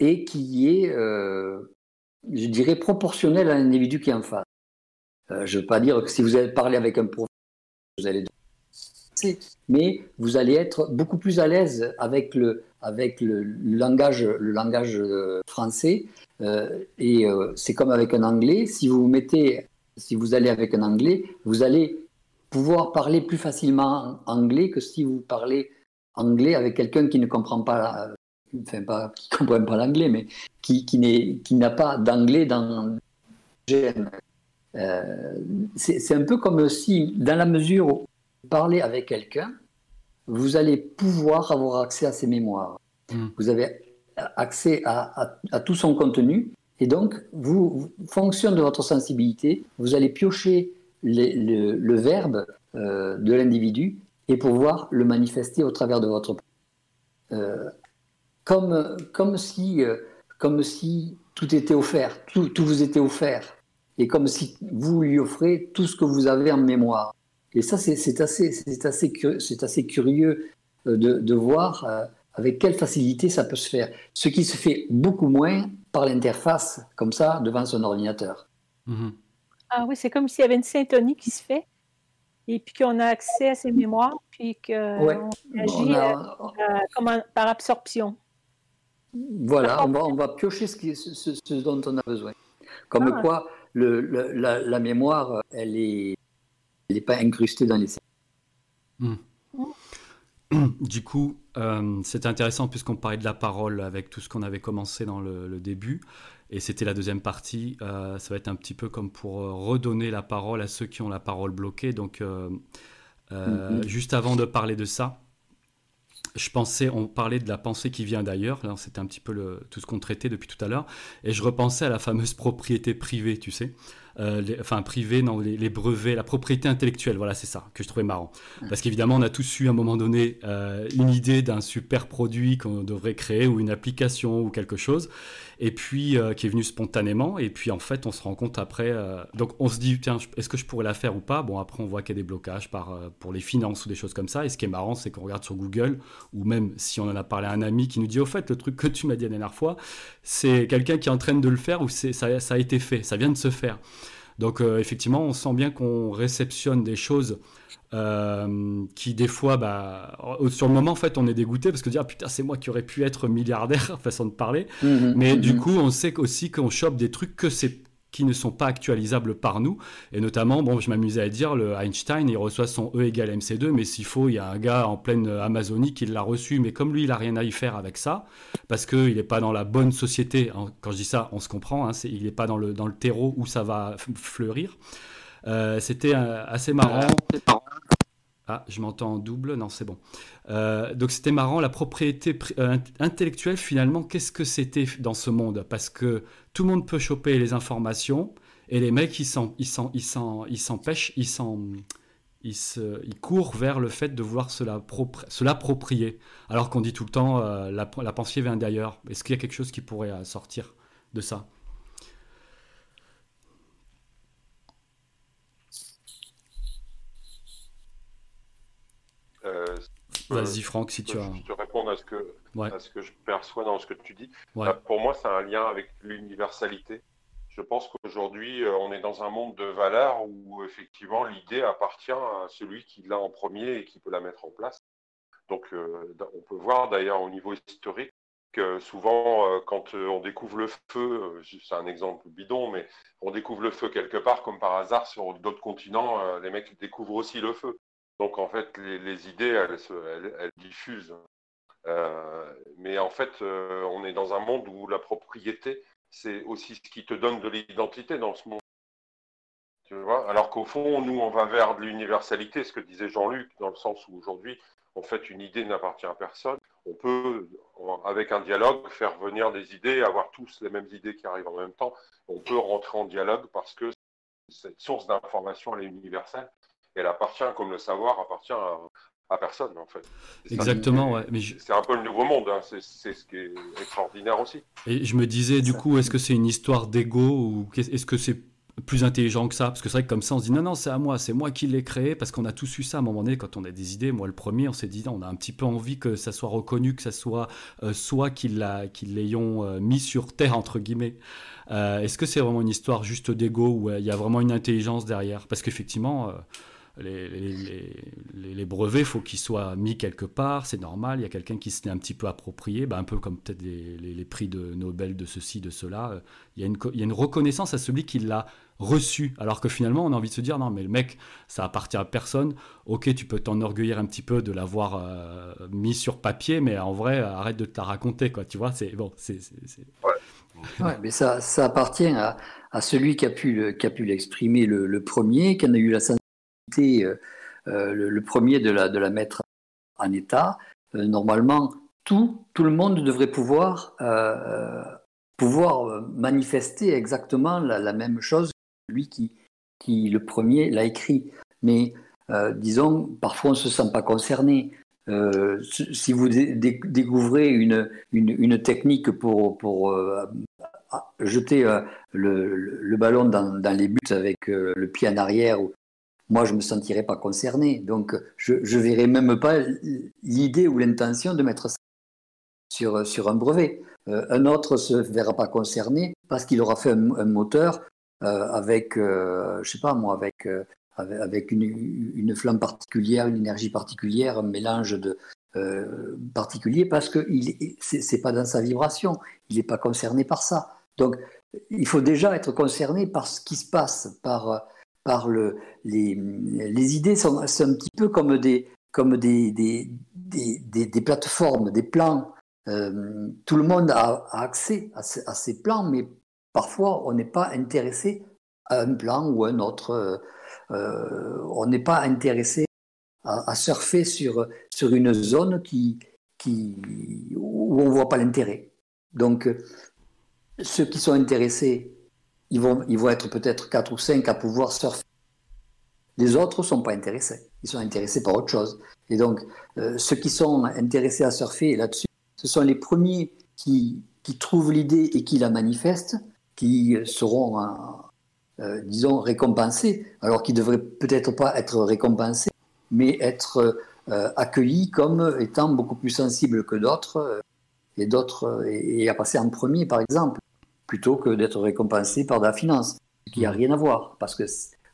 et qui est, euh, je dirais, proportionnel à l'individu qui est en face. je ne veux pas dire que si vous allez parler avec un professeur, vous allez mais vous allez être beaucoup plus à l'aise avec le, avec le, langage, le langage euh, français. Euh, et euh, c'est comme avec un anglais. Si vous mettez, si vous allez avec un anglais, vous allez pouvoir parler plus facilement anglais que si vous parlez anglais avec quelqu'un qui ne comprend pas, enfin pas qui comprend pas l'anglais, mais qui, qui n'a pas d'anglais dans euh, c'est un peu comme si, dans la mesure où vous parlez avec quelqu'un, vous allez pouvoir avoir accès à ses mémoires. Hmm. Vous avez accès à, tout son contenu. Et donc, vous, fonction de votre sensibilité, vous allez piocher le, verbe euh, de l'individu et pouvoir le manifester au travers de votre euh, comme, comme, si, euh, comme si tout était offert, tout, tout, vous était offert, et comme si vous lui offrez tout ce que vous avez en mémoire. Et ça, c'est assez, assez, assez, curieux euh, de, voir avec quelle facilité ça peut se faire. Ce qui se fait beaucoup moins par l'interface, comme ça, devant son ordinateur. Mhm. Ah oui, c'est comme s'il y avait une syntonie qui se fait, et puis qu'on a accès à ses mémoires, puis qu'on agit euh, par absorption. Voilà, on va, on va piocher ce, qui, ce, dont on a besoin. Comme ah. quoi, le, la, la, mémoire, elle est, elle n'est pas incrustée dans les hmm. Du coup, euh, c'est intéressant puisqu'on parlait de la parole avec tout ce qu'on avait commencé dans le, début. Et c'était la deuxième partie. Euh, ça va être un petit peu comme pour euh, redonner la parole à ceux qui ont la parole bloquée. Donc, mm-hmm. juste avant de parler de ça, je pensais, on parlait de la pensée qui vient d'ailleurs. Là, c'était un petit peu le, tout ce qu'on traitait depuis tout à l'heure. Et je repensais à la fameuse propriété privée, tu sais. Euh, enfin privé, non, les, brevets, la propriété intellectuelle, voilà, c'est ça que je trouvais marrant. Parce qu'évidemment, on a tous eu à un moment donné euh, une idée d'un super produit qu'on devrait créer ou une application ou quelque chose, et puis euh, qui est venu spontanément, et puis en fait, on se rend compte après, donc on se dit, tiens, est-ce que je pourrais la faire ou pas? Bon, après, on voit qu'il y a des blocages par, pour les finances ou des choses comme ça, et ce qui est marrant, c'est qu'on regarde sur Google, ou même si on en a parlé à un ami qui nous dit, au fait, le truc que tu m'as dit la dernière fois, c'est quelqu'un qui est en train de le faire ou ça, ça a été fait, ça vient de se faire. Donc euh, effectivement, on sent bien qu'on réceptionne des choses euh, qui des fois, bah, sur le moment, en fait, on est dégoûté parce que dire ah, putain, c'est moi qui aurais pu être milliardaire, façon de parler. Mmh Mais mmh du coup, on sait aussi qu'on chope des trucs que c'est qui ne sont pas actualisables par nous. Et notamment, bon, je m'amusais à dire, le Einstein, il reçoit son E égale MC2, mais s'il faut, il y a un gars en pleine Amazonie qui l'a reçu, mais comme lui, il n'a rien à y faire avec ça, parce qu'il n'est pas dans la bonne société, quand je dis ça, on se comprend, hein, il n'est pas dans le, dans le terreau où ça va fleurir. Euh, c'était euh, assez marrant. Ah, je m'entends en double. Non, c'est bon. Euh, donc c'était marrant. La propriété euh, intellectuelle, finalement, qu'est-ce que c'était dans ce monde? Parce que tout le monde peut choper les informations et les mecs, ils s'empêchent, ils, ils, ils, courent vers le fait de vouloir se l'approprier. Alors qu'on dit tout le temps, euh, la, la pensée vient d'ailleurs. Est-ce qu'il y a quelque chose qui pourrait sortir de ça? Vas-y, Franck, si tu as. Je te réponds à ce, que, à ce que je perçois dans ce que tu dis. Bah, pour moi, c'est un lien avec l'universalité. Je pense qu'aujourd'hui, euh, on est dans un monde de valeurs où effectivement l'idée appartient à celui qui l'a en premier et qui peut la mettre en place. Donc, euh, on peut voir d'ailleurs au niveau historique que souvent, euh, quand on découvre le feu, c'est un exemple bidon, mais on découvre le feu quelque part, comme par hasard, sur d'autres continents, les mecs découvrent aussi le feu. Donc en fait, les, idées, elles, diffusent. Euh, mais en fait, euh, on est dans un monde où la propriété c'est aussi ce qui te donne de l'identité dans ce monde. Tu vois? Alors qu'au fond, nous, on va vers de l'universalité, ce que disait Jean-Luc, dans le sens où aujourd'hui, en fait, une idée n'appartient à personne. On peut, avec un dialogue, faire venir des idées, avoir tous les mêmes idées qui arrivent en même temps. On peut rentrer en dialogue parce que cette source d'information, elle est universelle. Elle appartient, comme le savoir, appartient à, personne, en fait. Exactement, ouais. Mais C'est un peu le nouveau monde, hein. c'est ce qui est extraordinaire aussi. Et je me disais, du coup, est-ce que c'est une histoire d'ego ou est-ce que c'est plus intelligent que ça? Parce que c'est vrai que comme ça on se dit non non c'est à moi c'est moi qui l'ai créé parce qu'on a tous eu ça à un moment donné quand on a des idées moi le premier on s'est dit on a un petit peu envie que ça soit reconnu que ça soit euh, soit qu'ils l'ayons euh, mis sur terre entre guillemets euh, est-ce que c'est vraiment une histoire juste d'ego ou il y a vraiment une intelligence derrière? Parce qu'effectivement les, brevets, faut qu'ils soient mis quelque part, c'est normal. Il y a quelqu'un qui se l'est un petit peu approprié, bah, un peu comme peut-être les, prix de Nobel de ceci, de cela. Il y, a une, il y a une reconnaissance à celui qui l'a reçu. Alors que finalement, on a envie de se dire, non, mais le mec, ça appartient à personne. Ok, tu peux t'enorgueillir un petit peu de l'avoir euh, mis sur papier, mais en vrai, arrête de te raconter, quoi. Tu vois, c'est bon, c'est. Ouais. mais ça, ça appartient à, celui qui a pu, qui a pu l'exprimer le, premier, qui en a eu la euh, euh, le, premier de la, de la mettre en état. normalement, tout, tout le monde devrait pouvoir, pouvoir manifester exactement la, même chose lui qui, qui le premier l'a écrit. Mais euh, disons, parfois on ne se sent pas concerné. Euh, si vous découvrez une, une, technique pour, pour euh, jeter le, le, ballon dans, dans, les buts avec le pied en arrière, moi je ne me sentirais pas concerné. Donc je ne verrais même pas l'idée ou l'intention de mettre ça sur, sur un brevet. un autre ne se verra pas concerné parce qu'il aura fait un moteur euh, avec, euh, je sais pas moi, avec, euh, avec une, une, flamme particulière, une énergie particulière, un mélange de, particulier parce que c'est pas dans sa vibration, il n'est pas concerné par ça. Donc, il faut déjà être concerné par ce qui se passe, par, les, idées sont, un petit peu comme des, comme des, des, des, plateformes, des plans. tout le monde a, accès à, à, ces plans, mais Parfois, on n'est pas intéressé à un plan ou un autre. Euh, euh, on n'est pas intéressé à, surfer sur, sur une zone qui, qui, où on ne voit pas l'intérêt. Donc, ceux qui sont intéressés, ils vont, ils vont être peut-être 4 ou 5 à pouvoir surfer. Les autres ne sont pas intéressés. Ils sont intéressés par autre chose. Et donc, euh, ceux qui sont intéressés à surfer là-dessus, ce sont les premiers qui, qui trouvent l'idée et qui la manifestent, qui seront, euh, euh, disons, récompensés, alors qu'ils ne devraient peut-être pas être récompensés, mais être euh, accueillis comme étant beaucoup plus sensibles que d'autres, et d'autres, et, à passer en premier, par exemple, plutôt que d'être récompensé par de la finance, ce qui n'a rien à voir, parce que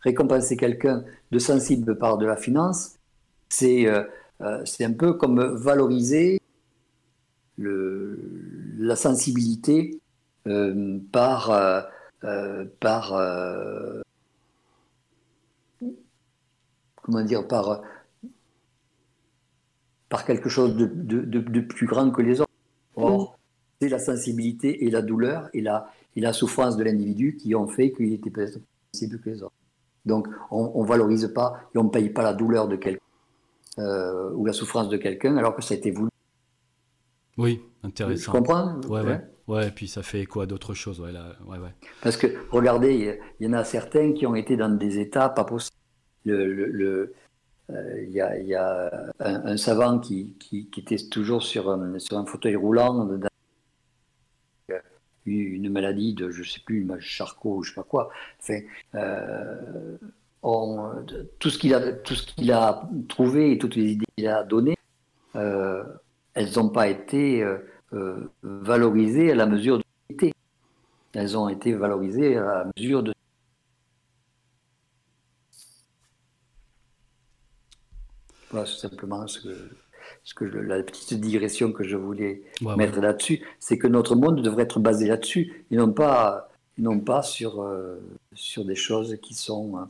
récompenser quelqu'un de sensible par de la finance, c'est c'est un peu comme valoriser le, la sensibilité euh, par, euh, euh, par comment dire, par, par quelque chose de, de, de, plus grand que les autres. Or, c'est la sensibilité et la douleur et la, et la souffrance de l'individu qui ont fait qu'il était peut-être plus sensible que les autres. Donc, on ne valorise pas et on ne paye pas la douleur de quelqu'un ou la souffrance de quelqu'un alors que ça a été voulu. Oui, intéressant. Tu comprends? Ouais, ouais. Ouais, et puis ça fait écho à d'autres choses. Ouais, là, ouais, ouais. Parce que, regardez, il y, en a certains qui ont été dans des états pas possibles. Le, le, euh, il y, a, y a un, savant qui, qui, qui, était toujours sur un, sur un fauteuil roulant, dans une maladie de, je sais plus, Charcot, je sais pas quoi. Euh, tout ce qu'il a, tout ce qu'il a trouvé et toutes les idées qu'il a données, euh, elles n'ont pas été euh, valorisées à la mesure de l'unité. Elles ont été valorisées à la mesure de Voilà, c'est simplement ce que, ce que la petite digression que je voulais mettre là-dessus, c'est que notre monde devrait être basé là-dessus, et non pas, non pas sur, euh, sur des choses qui sont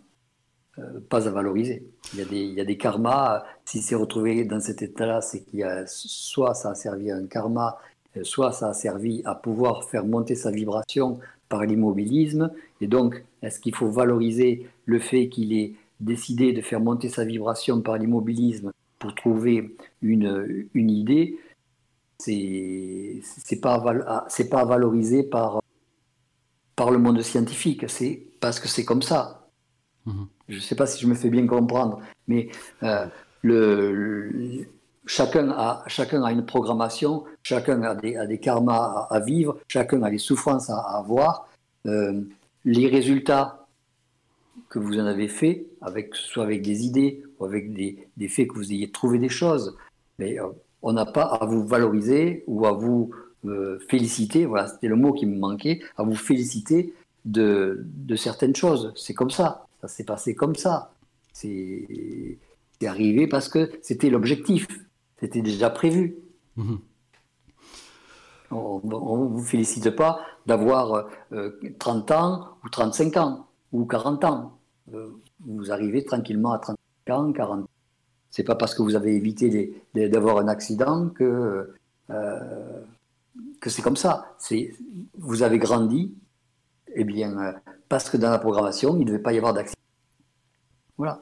euh, pas à valoriser. Il y, a des, il y a des karmas, si c'est retrouvé dans cet état-là, c'est qu'il y a soit ça a servi à un karma soit ça a servi à pouvoir faire monter sa vibration par l'immobilisme, et donc est-ce qu'il faut valoriser le fait qu'il ait décidé de faire monter sa vibration par l'immobilisme pour trouver une, une idée c'est pas ah, c'est pas valorisé par par le monde scientifique. C'est parce que c'est comme ça. Mhm. je ne sais pas si je me fais bien comprendre mais euh, le, chacun a chacun a une programmation chacun a des, a des karmas à, vivre chacun a des souffrances à, avoir. Euh, les résultats que vous en avez fait avec soit avec des idées avec des, faits que vous ayez trouvé des choses. Mais euh, on n'a pas à vous valoriser ou à vous euh, féliciter, voilà, c'était le mot qui me manquait, à vous féliciter de, certaines choses. C'est comme ça, ça s'est passé comme ça. C'est arrivé parce que c'était l'objectif, c'était déjà prévu. Mmh on ne vous félicite pas d'avoir euh, 30 ans ou 35 ans ou 40 ans. Vous arrivez tranquillement à 30 40, 40. C'est pas parce que vous avez évité d'avoir un accident que, euh, c'est comme ça. Vous avez grandi, eh bien, euh, parce que dans la programmation, il ne devait pas y avoir d'accident. Voilà.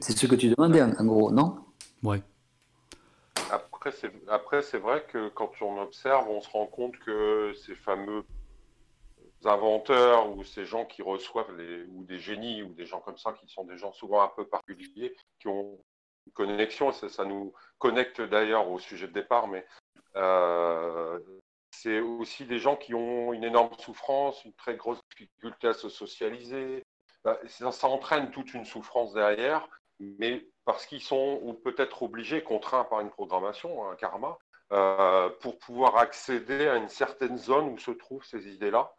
C'est ce que tu demandais, en, gros, non? Ouais. Après, c'est vrai que quand on observe, on se rend compte que ces fameux inventeurs ou ces gens qui reçoivent ou des génies ou des gens comme ça qui sont des gens souvent un peu particuliers, qui ont une connexion, ça, ça nous connecte d'ailleurs au sujet de départ, mais euh, c'est aussi des gens qui ont une énorme souffrance, une très grosse difficulté à se socialiser. Bah, ça, entraîne toute une souffrance derrière, mais parce qu'ils sont ou peut-être obligés, contraints par une programmation, un karma, euh, pour pouvoir accéder à une certaine zone où se trouvent ces idées-là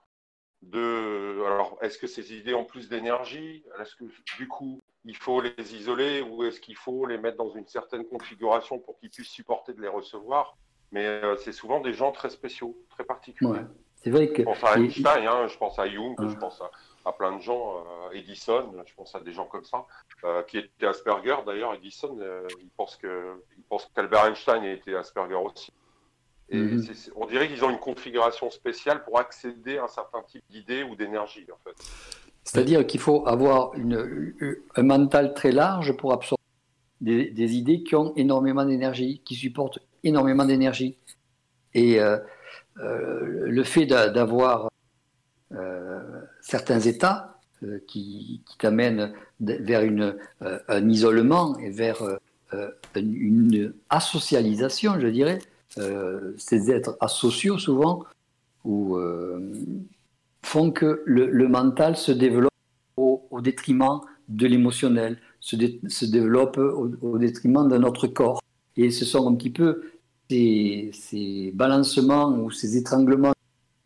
de alors est-ce que ces idées ont plus d'énergie? Est-ce que du coup il faut les isoler ou est-ce qu'il faut les mettre dans une certaine configuration pour qu'ils puissent supporter de les recevoir? Mais euh, c'est souvent des gens très spéciaux, très particuliers. C'est vrai que je pense à Einstein, hein, je pense à Jung, je pense à, plein de gens, euh, Edison, je pense à des gens comme ça, euh, qui étaient Asperger d'ailleurs. Edison, il pense que il pense qu'Albert Einstein était Asperger aussi. Et mhm. on dirait qu'ils ont une configuration spéciale pour accéder à un certain type d'idées ou d'énergie, en fait. C'est-à-dire qu'il faut avoir une, un mental très large pour absorber des, idées qui ont énormément d'énergie, qui supportent énormément d'énergie. Et euh, euh, le fait d'avoir euh, certains états qui, qui t'amènent vers une, un isolement et vers une asocialisation, je dirais, ces êtres asociaux souvent, ou euh, font que le, mental se développe au, détriment de l'émotionnel, se, développe au, détriment de notre corps. Et ce sont un petit peu ces, balancements ou ces étranglements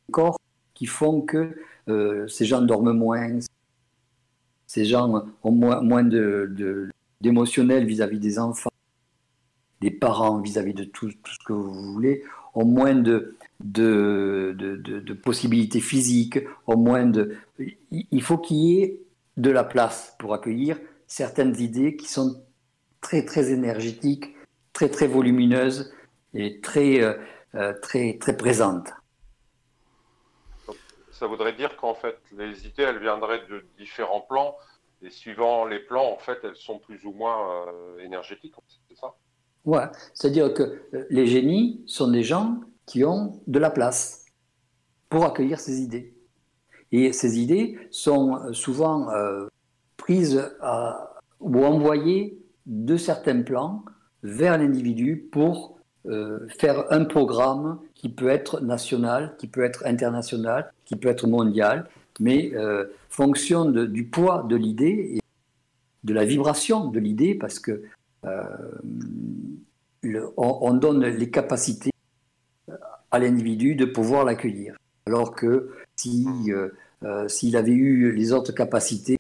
du corps qui font que euh, ces gens dorment moins, ces gens ont moins, d'émotionnel vis-à-vis des enfants, des parents vis-à-vis de tout, ce que vous voulez, ont moins de, de, de, de possibilités physiques, ont moins de... Il faut qu'il y ait de la place pour accueillir certaines idées qui sont très très énergétiques, très très volumineuses et très euh, euh, très très présentes. Ça voudrait dire qu'en fait les idées elles viendraient de différents plans et suivant les plans en fait elles sont plus ou moins euh, énergétiques, c'est ça? Ouais, c'est-à-dire que euh, les génies sont des gens qui ont de la place pour accueillir ces idées. Et ces idées sont euh, souvent euh, prises ou envoyées de certains plans vers l'individu pour faire un programme qui peut être national, qui peut être international, qui peut être mondial, mais fonction du poids de l'idée et de la vibration de l'idée, parce que on, donne les capacités à l'individu de pouvoir l'accueillir. Alors que si, euh, euh, s'il avait eu les autres capacités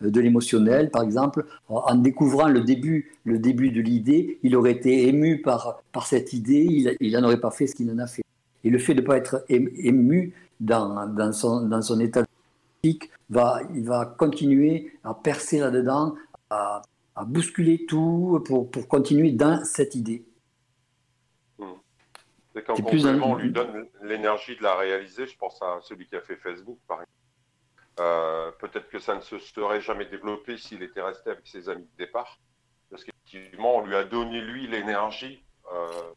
de l'émotionnel, par exemple, en découvrant le début, le début de l'idée, il aurait été ému par, par cette idée, il n'en aurait pas fait ce qu'il en a fait. Et le fait de ne pas être ému dans, dans, son, dans son état va, il va continuer à percer là-dedans, à, à bousculer tout pour, pour continuer dans cette idée. Hmm. C'est complément, on lui donne l'énergie de la réaliser. Je pense à celui qui a fait Facebook, par exemple. Euh, peut-être que ça ne se serait jamais développé s'il était resté avec ses amis de départ. Parce qu'effectivement, on lui a donné, lui, l'énergie, euh,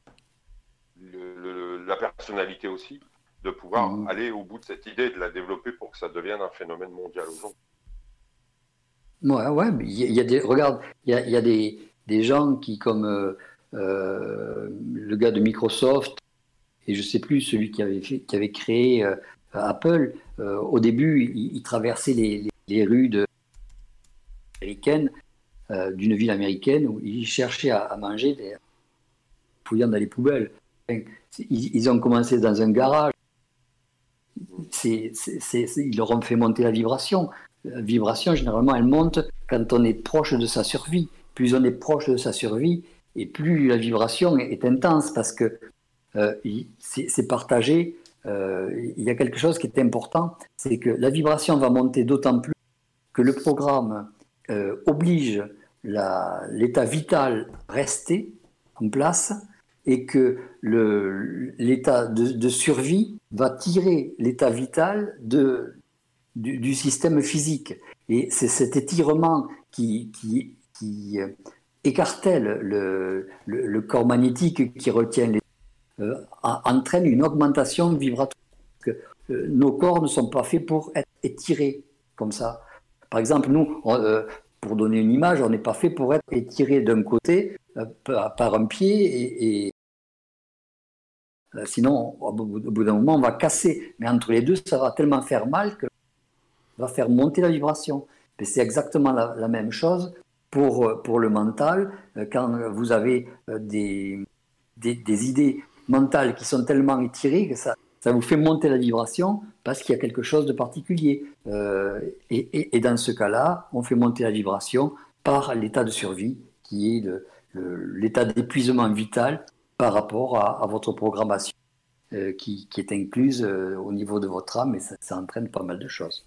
la personnalité aussi, de pouvoir mmh. aller au bout de cette idée, de la développer pour que ça devienne un phénomène mondial aujourd'hui. Ouais, ouais, il y, a des, regarde, il y a, des, gens qui, comme euh, le gars de Microsoft, et je sais plus celui qui avait, qui avait créé Apple, euh, au début, il, traversait les, rues américaines euh, d'une ville américaine où il cherchait à, manger des fouillant dans les poubelles. ils, ont commencé dans un garage. ils leur ont fait monter la vibration. La vibration, généralement, elle monte quand on est proche de sa survie. Plus on est proche de sa survie, et plus la vibration est intense parce que euh, c'est partagé euh, il y a quelque chose qui est important, c'est que la vibration va monter d'autant plus que le programme euh, oblige l'état vital rester en place et que l'état de, survie va tirer l'état vital de, du, système physique. Et c'est cet étirement qui, qui, euh, écartèle le, le, corps magnétique qui retient les euh, entraîne une augmentation vibratoire. Que, euh, nos corps ne sont pas faits pour être étirés comme ça. Par exemple, nous, pour donner une image, on n'est pas fait pour être étiré d'un côté par un pied et, sinon, au bout d'un moment, on va casser. Mais entre les deux, ça va tellement faire mal que va faire monter la vibration. Et c'est exactement la, même chose pour, pour le mental. Quand vous avez des, des, des idées mentales qui sont tellement étirées que ça, ça vous fait monter la vibration parce qu'il y a quelque chose de particulier. Euh, et, dans ce cas-là, on fait monter la vibration par l'état de survie, qui est l'état d'épuisement vital par rapport à, votre programmation, euh, qui, est incluse euh, au niveau de votre âme, et ça entraîne pas mal de choses.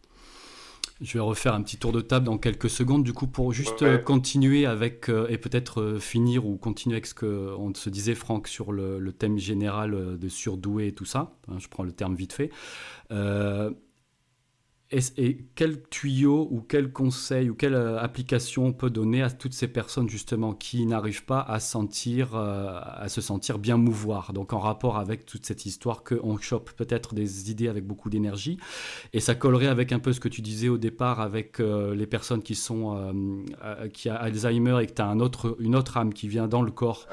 Je vais refaire un petit tour de table dans quelques secondes, du coup, pour juste euh, continuer avec, euh, et peut-être euh, finir ou continuer avec ce qu'on se disait, Franck, sur le, thème général de surdoué et tout ça. je prends le terme vite fait. Et, quel tuyau ou quel conseil ou quelle euh, application on peut donner à toutes ces personnes justement qui n'arrivent pas à sentir, euh, à se sentir bien mouvoir? Donc en rapport avec toute cette histoire qu'on chope peut-être des idées avec beaucoup d'énergie. Et ça collerait avec un peu ce que tu disais au départ avec euh, les personnes qui sont qui a Alzheimer et que tu as un autre, une autre âme qui vient dans le corps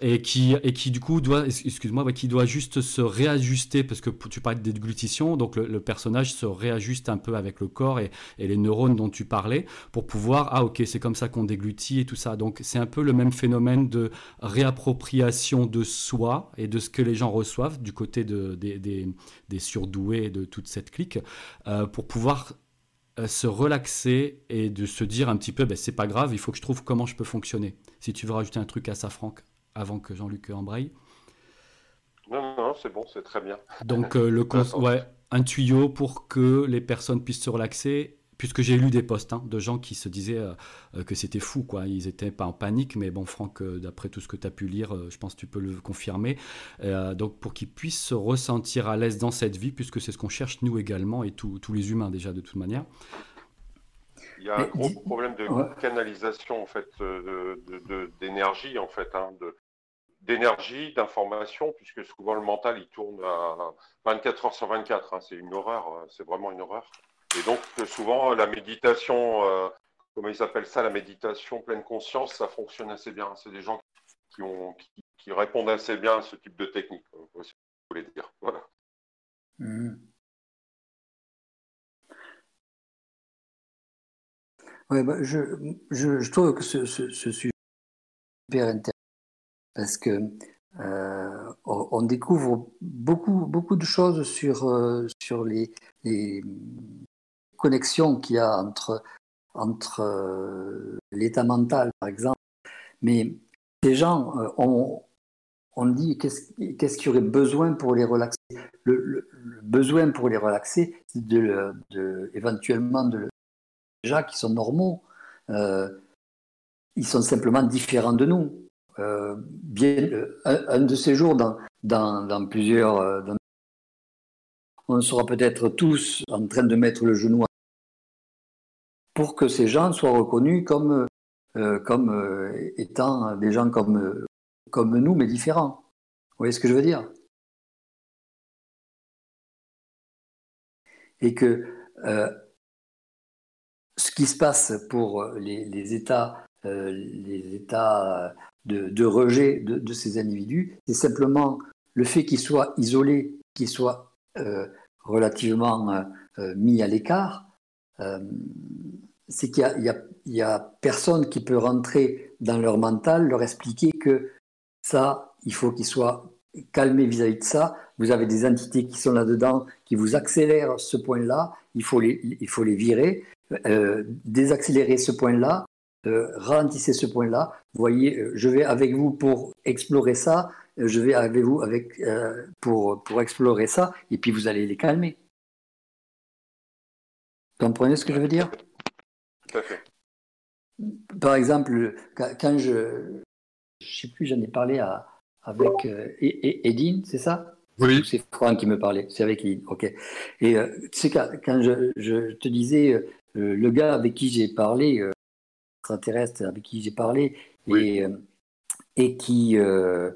et qui, et qui du coup doit, excuse-moi, qui doit juste se réajuster parce que tu parles de déglutition, donc le, le personnage se réajuste un peu avec le corps et, les neurones dont tu parlais pour pouvoir, ah ok, c'est comme ça qu'on déglutit et tout ça. Donc c'est un peu le même phénomène de réappropriation de soi et de ce que les gens reçoivent du côté de, des, surdoués de toute cette clique euh, pour pouvoir euh, se relaxer et de se dire un petit peu, ben, c'est pas grave, il faut que je trouve comment je peux fonctionner. Si tu veux rajouter un truc à ça, Franck, avant que Jean-Luc embraye. Non, non, c'est bon, c'est très bien. Donc, euh, le ouais, un tuyau pour que les personnes puissent se relaxer puisque j'ai lu des posts hein, de gens qui se disaient euh, euh, que c'était fou, quoi. Ils étaient pas en panique, mais bon, Franck, euh, d'après tout ce que tu as pu lire, je pense que tu peux le confirmer. donc, pour qu'ils puissent se ressentir à l'aise dans cette vie, puisque c'est ce qu'on cherche nous également et tous les humains déjà de toute manière. Il y a un gros problème de canalisation en fait, d'énergie en fait, hein, de, d'énergie, d'information, puisque souvent le mental il tourne à 24 heures sur 24. Hein, c'est une horreur, euh, c'est vraiment une horreur. Et donc souvent la méditation, euh, comment ils appellent ça, la méditation pleine conscience, ça fonctionne assez bien. C'est des gens qui, répondent assez bien à ce type de technique. Euh, si vous voulez dire. Voilà. Mmh. Ouais, bah, je, trouve que ce, sujet est super intéressant parce que euh, on découvre beaucoup, beaucoup de choses sur, euh, sur les, les connexions qu'il y a entre, entre euh, l'état mental, par exemple. Mais ces gens, on, on dit qu'est-ce qu'il y aurait besoin pour les relaxer. Le, besoin pour les relaxer, c'est de, de, éventuellement de déjà qui sont normaux. ils sont simplement différents de nous bien, un, de ces jours, dans, plusieurs, on sera peut-être tous en train de mettre le genou pour que ces gens soient reconnus comme, comme étant des gens comme, comme nous, mais différents. Vous voyez ce que je veux dire? Et que ce qui se passe pour les, États, les États de, rejet de, ces individus, c'est simplement le fait qu'ils soient isolés, qu'ils soient euh, relativement euh, euh, mis à l'écart. c'est qu'il n'y a, personne qui peut rentrer dans leur mental, leur expliquer que ça, il faut qu'ils soient calmés vis-à-vis de ça. Vous avez des entités qui sont là-dedans, qui vous accélèrent ce point-là, il faut les, il faut les virer. désaccélérer ce point-là, euh, ralentissez ce point-là. Voyez, euh, je vais avec vous pour explorer ça. Euh, je vais avec vous avec, pour, pour explorer ça. Et puis vous allez les calmer. Vous comprenez ce que je veux dire? Tout à fait. Par exemple, quand je. Je ne sais plus, j'en ai parlé à, avec Edine, c'est ça? Oui. C'est Franck qui me parlait. C'est avec Edine, ok. Et tu sais, quand, je, je, te disais, le gars avec qui j'ai parlé, avec qui j'ai parlé et, euh, et, qui, euh,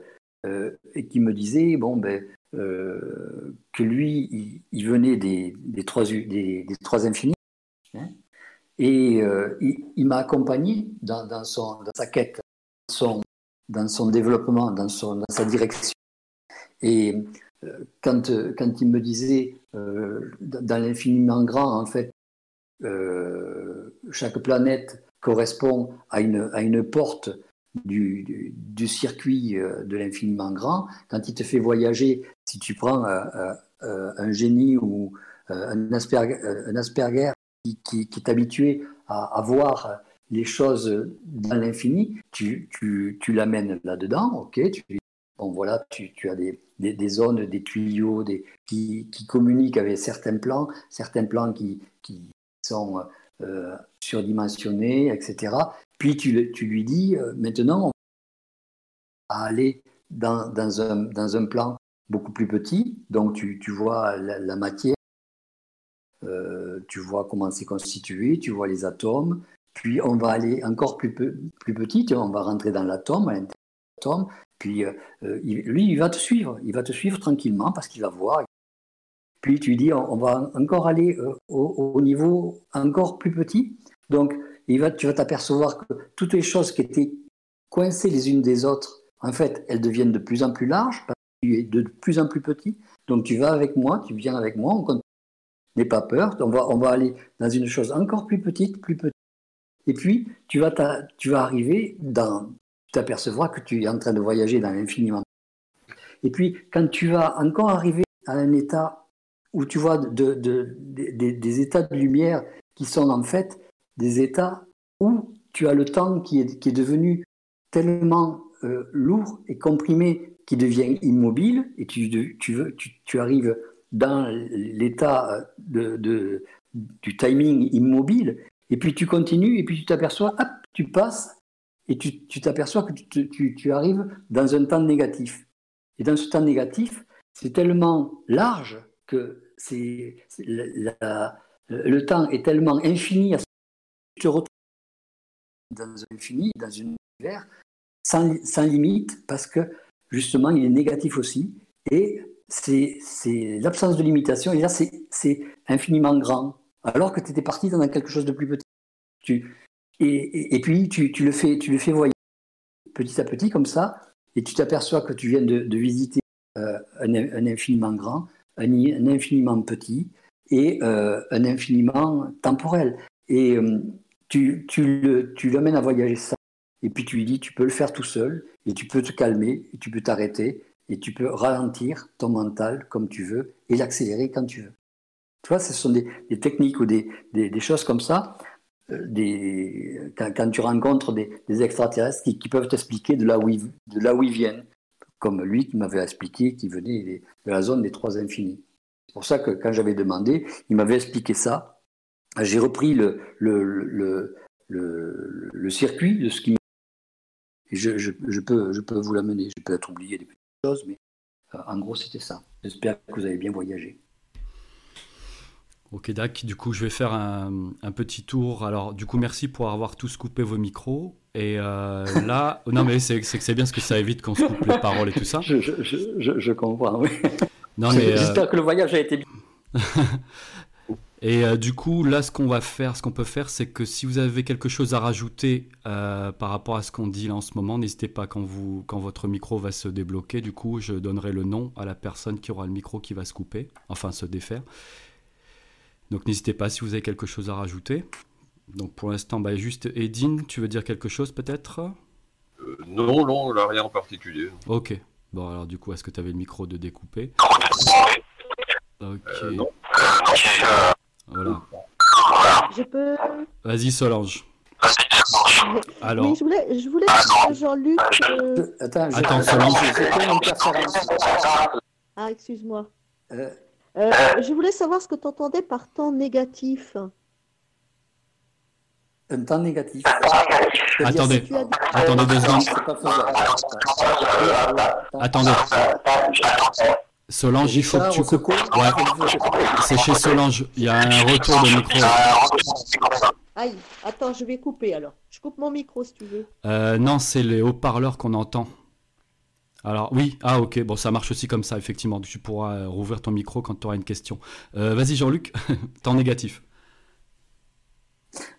euh, et qui me disait bon, ben, que lui, il, venait des, des, trois, des, trois infinis. Hein, et il, m'a accompagné dans, dans, son, dans sa quête, dans son, dans son développement, dans, son, dans sa direction. Et quand, quand il me disait, dans l'infiniment grand, en fait, chaque planète correspond à une, à une porte du, du, circuit euh, de l'infiniment grand. Quand il te fait voyager, si tu prends euh, euh, un génie ou un Asperger, un Asperger qui, qui, est habitué à, voir les choses dans l'infini, tu, tu, tu l'amènes là-dedans, ok tu, Bon, voilà, tu, tu as des, des, des, zones, des tuyaux des, qui, qui, communiquent avec certains plans, certains plans qui, qui sont euh, surdimensionné, etc. Puis tu, lui dis, euh, maintenant, on va aller dans, un, dans, un, plan beaucoup plus petit, donc tu, tu vois la, matière, euh, tu vois comment c'est constitué, tu vois les atomes, puis on va aller encore plus, plus petit, on va rentrer dans l'atome, à l'intérieur de l'atome, puis lui, il va te suivre, il va te suivre tranquillement parce qu'il va voir, puis tu dis, on, va encore aller euh, au, niveau encore plus petit. Donc, tu vas t'apercevoir que toutes les choses qui étaient coincées les unes des autres, en fait, elles deviennent de plus en plus larges, parce que tu es de plus en plus petit. Donc, tu vas avec moi, tu viens avec moi, on n'aie pas peur, on va, on va aller dans une chose encore plus petite, plus petite. Et puis, tu vas, tu vas arriver dans, tu t'apercevras que tu es en train de voyager dans l'infiniment. Et puis, quand tu vas encore arriver à un état où tu vois de, des états de lumière qui sont en fait des états où tu as le temps qui est, qui est devenu tellement euh, lourd et comprimé qu'il devient immobile et tu, tu, tu, arrives dans l'état de, de, du timing immobile et puis tu continues et puis tu t'aperçois, hop, tu passes et tu t'aperçois que tu arrives dans un temps négatif. Et dans ce temps négatif, c'est tellement large que le temps est tellement infini à tu te retrouves dans un infini, dans un univers sans, limite, parce que justement il est négatif aussi, et c'est l'absence de limitation, et là c'est infiniment grand, alors que tu étais parti dans quelque chose de plus petit. Et, puis tu, le fais, tu le fais voyager petit à petit comme ça, et tu t'aperçois que tu viens de, visiter euh, un, un, infiniment grand, un, infiniment petit et euh, un infiniment temporel. Et euh, tu, tu, l'amènes à voyager ça, et puis tu lui dis, tu peux le faire tout seul, et tu peux te calmer, et tu peux t'arrêter, et tu peux ralentir ton mental comme tu veux, et l'accélérer quand tu veux. Tu vois, ce sont des, techniques ou des, des, choses comme ça, euh, des, quand, tu rencontres des, extraterrestres qui, peuvent t'expliquer de, de là où ils viennent, comme lui qui m'avait expliqué qu'il venait de la zone des trois infinis. C'est pour ça que quand j'avais demandé, il m'avait expliqué ça. J'ai repris le, circuit de ce qu'il Et je, je, peux, je peux vous l'amener. Je peux être oublié des petites choses, mais en gros, c'était ça. J'espère que vous avez bien voyagé. Ok, Dac. Du coup, je vais faire un, un, petit tour. Alors, du coup, merci pour avoir tous coupé vos micros. Et euh, là, non, mais c'est que c'est bien parce que ça évite qu'on se coupe les paroles et tout ça. Je, je, je, je comprends, oui. Non, mais. Euh, j'espère que le voyage a été bien. Et euh, du coup, là, ce qu'on va faire, ce qu'on peut faire, c'est que si vous avez quelque chose à rajouter par rapport à ce qu'on dit là en ce moment, n'hésitez pas quand, vous, quand votre micro va se débloquer. Du coup, je donnerai le nom à la personne qui aura le micro qui va se couper, enfin se défaire. Donc n'hésitez pas si vous avez quelque chose à rajouter. Donc pour l'instant, bah, juste Edine, tu veux dire quelque chose peut-être? Euh, Non, non, là, rien en particulier. Ok. Bon, alors du coup, est-ce que tu avais le micro de découper? Ok. non. Voilà. Je peux? Vas-y, Solange. Alors. je voulais, je voulais Jean-Luc. Euh... Attends, Attends Solange. Ah, excuse-moi. Euh... Euh, je voulais savoir ce que tu entendais par temps négatif. Un temps négatif. Attendez, attendez deux secondes. Attendez. Solange, il faut que tu coupes. Ouais. C'est chez Solange. Il y a un retour de micro. Aïe, attends, je vais couper alors. Je coupe mon micro si tu veux. Euh, non, c'est les haut-parleurs qu'on entend. Alors oui, ah ok, bon ça marche aussi comme ça, effectivement. Tu pourras euh, rouvrir ton micro quand tu auras une question. Euh, vas-y Jean-Luc, temps négatif.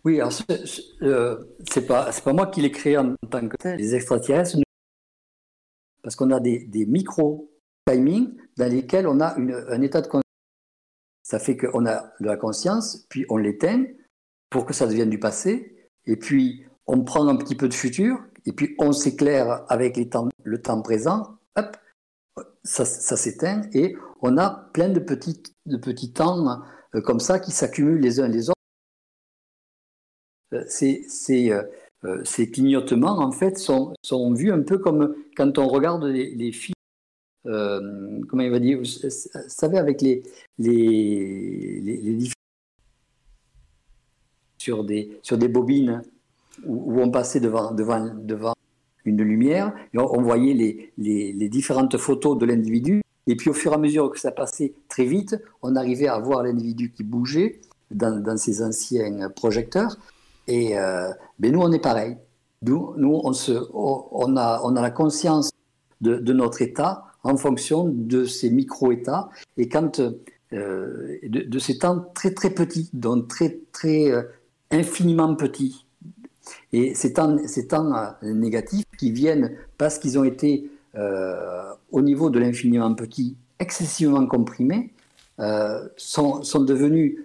Oui, alors c'est pas, pas moi qui l'ai créé en tant que tel. Les extraterrestres, parce qu'on a des, des micros timing dans lesquels on a un état de conscience. Ça fait qu'on a de la conscience, puis on l'éteint pour que ça devienne du passé, et puis on prend un petit peu de futur, et puis on s'éclaire avec le temps présent, hop, ça, s'éteint, et on a plein de petits, de petits temps euh, comme ça qui s'accumulent les uns les autres. Euh, ces, euh, ces, clignotements, en fait, sont, vus un peu comme quand on regarde les, les films euh, comment il va dire, vous savez, avec les, les, les, sur, des, bobines où, on passait devant, une lumière, et on, voyait les, les, différentes photos de l'individu, et puis au fur et à mesure que ça passait très vite, on arrivait à voir l'individu qui bougeait dans, dans ces anciens projecteurs, et euh, ben nous on est pareil. Nous, nous on, se, on, a, on a la conscience de, notre état, en fonction de ces micro-États et quand, euh, de, ces temps très très petits, donc très très euh, infiniment petits. Et ces temps, ces temps euh, négatifs qui viennent parce qu'ils ont été au niveau de l'infiniment petit excessivement comprimés, sont, sont devenus,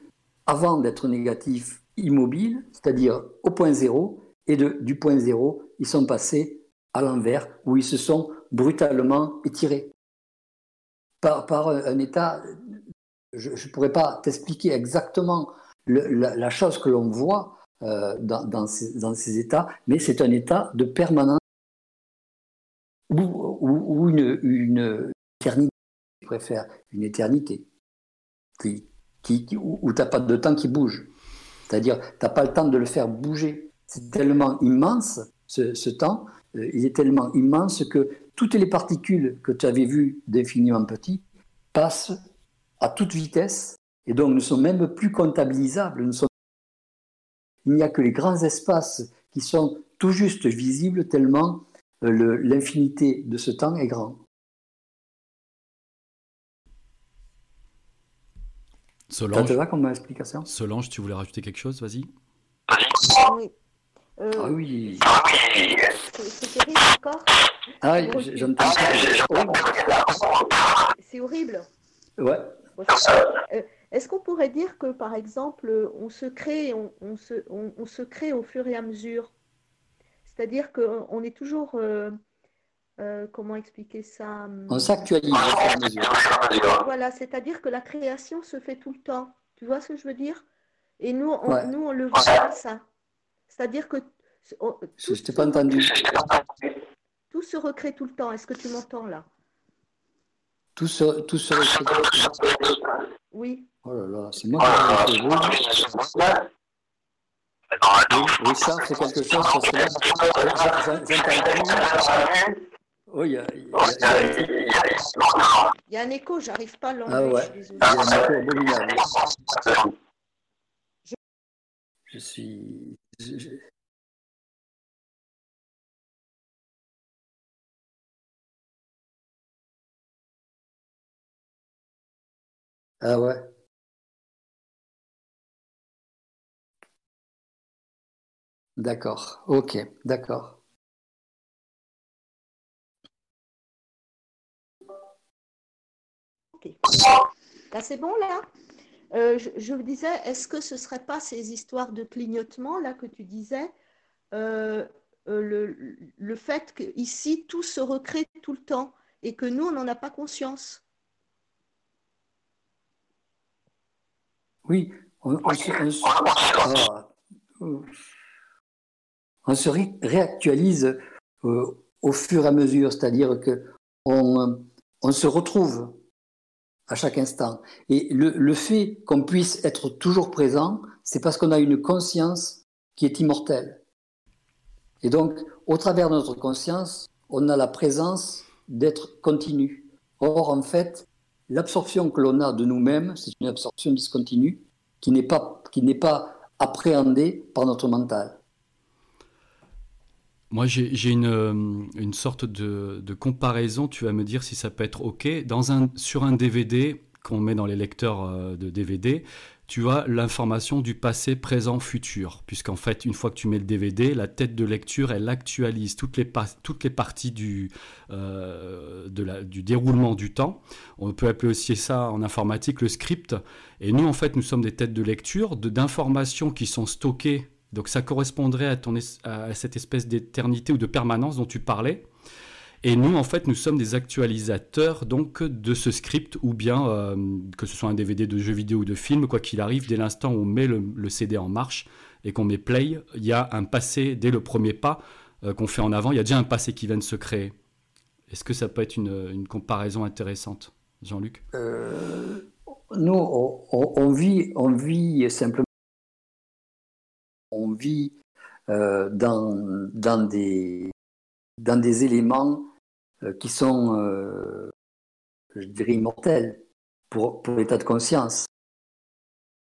avant d'être négatifs, immobiles, c'est-à-dire au point zéro, et de, du point zéro, ils sont passés à l'envers, où ils se sont brutalement étirés par, un état. Je ne pourrais pas t'expliquer exactement la, chose que l'on voit euh, dans, ces, états, mais c'est un état de permanence ou, une, éternité, je préfère, une éternité, qui, où tu n'as pas de temps qui bouge. C'est-à-dire, tu n'as pas le temps de le faire bouger. C'est tellement immense, ce, temps, euh, il est tellement immense que toutes les particules que tu avais vues d'infiniment petit passent à toute vitesse et donc ne sont même plus comptabilisables. Il n'y a que les grands espaces qui sont tout juste visibles tellement euh, l'infinité de ce temps est grand. Solange, ça te va comme explication Solange, tu voulais rajouter quelque chose Vas-y. Oui. Euh, ah oui. C'est terrible encore. Ah, j'entends C'est horrible. Ouais. Euh, est-ce qu'on pourrait dire que, par exemple, on se crée, on, se, on, se crée au fur et à mesure? C'est-à-dire qu'on est toujours. Euh, comment expliquer ça On s'actualise. Voilà, c'est-à-dire que la création se fait tout le temps. Tu vois ce que je veux dire? Et nous, on, nous, on le voit ça. C'est-à-dire que. je t'ai pas entendu. Tout se recrée tout le temps. Est-ce que tu m'entends là? Tout se, tout se recrée tout le temps Oui. Oh là là, c'est moi qui ai Oui, ça, c'est quelque chose, parce que là, j'entends Oui, il y, a, il y, a, un écho, j'arrive pas à l'enlever. Ah ouais, il y a un écho abominable. Je, je suis... Je... Ah ouais. D'accord. Ok, d'accord. C'est bon, là? Euh, je, vous disais, est-ce que ce ne serait pas ces histoires de clignotement, là, que tu disais euh, euh, le, le fait qu'ici, tout se recrée tout le temps et que nous, on n'en a pas conscience? Oui, on, se, réactualise au fur et à mesure, c'est-à-dire que on, se retrouve à chaque instant. Et le, fait qu'on puisse être toujours présent, c'est parce qu'on a une conscience qui est immortelle. Et donc, au travers de notre conscience, on a la présence d'être continu. Or, en fait, l'absorption que l'on a de nous-mêmes, c'est une absorption discontinue qui n'est pas, qui n'est pas appréhendée par notre mental. Moi, j'ai une, euh, une, sorte de, de, comparaison, tu vas me dire si ça peut être OK. Dans un, sur un DVD qu'on met dans les lecteurs euh, de DVD, tu as l'information du passé, présent, futur. Puisqu'en fait, une fois que tu mets le DVD, la tête de lecture, elle actualise toutes les, toutes les parties du, euh, du déroulement du temps. On peut appeler aussi ça en informatique le script. Et nous, en fait, nous sommes des têtes de lecture d'informations qui sont stockées. Donc ça correspondrait à, ton, à cette espèce d'éternité ou de permanence dont tu parlais. Et nous, en fait, nous sommes des actualisateurs donc de ce script, ou bien euh, que ce soit un DVD de jeu vidéo ou de film, quoi qu'il arrive, dès l'instant où on met le, CD en marche et qu'on met play, il y a un passé dès le premier pas euh, qu'on fait en avant. Il y a déjà un passé qui vient de se créer. Est-ce que ça peut être une, comparaison intéressante, Jean-Luc? Euh, Nous, on, vit, on vit simplement, on vit dans, dans des dans des éléments euh, qui sont, euh, je dirais, immortels pour, pour l'état de conscience.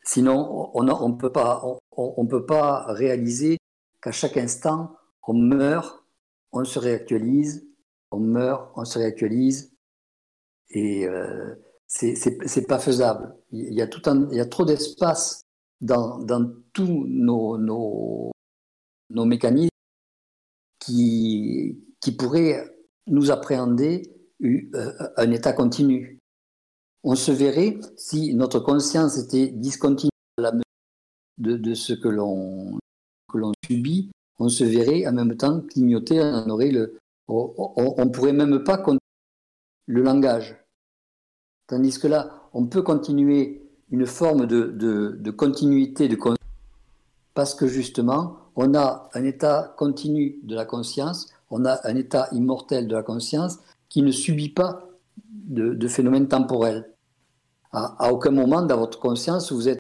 Sinon, on ne peut, pas, on, peut pas réaliser qu'à chaque instant, on meurt, on se réactualise, on meurt, on se réactualise. Et euh, c'est pas faisable. Il y a, tout il y a trop d'espace dans, dans tous nos, nos, nos mécanismes qui, qui pourraient nous appréhender euh, un état continu. On se verrait si notre conscience était discontinue de, de ce que l'on subit, on se verrait en même temps clignoter, on aurait le, on, ne pourrait même pas continuer le langage. Tandis que là, on peut continuer une forme de, de, continuité de conscience parce que justement, on a un état continu de la conscience on a un état immortel de la conscience qui ne subit pas de, phénomènes temporels. À, aucun moment dans votre conscience, vous êtes,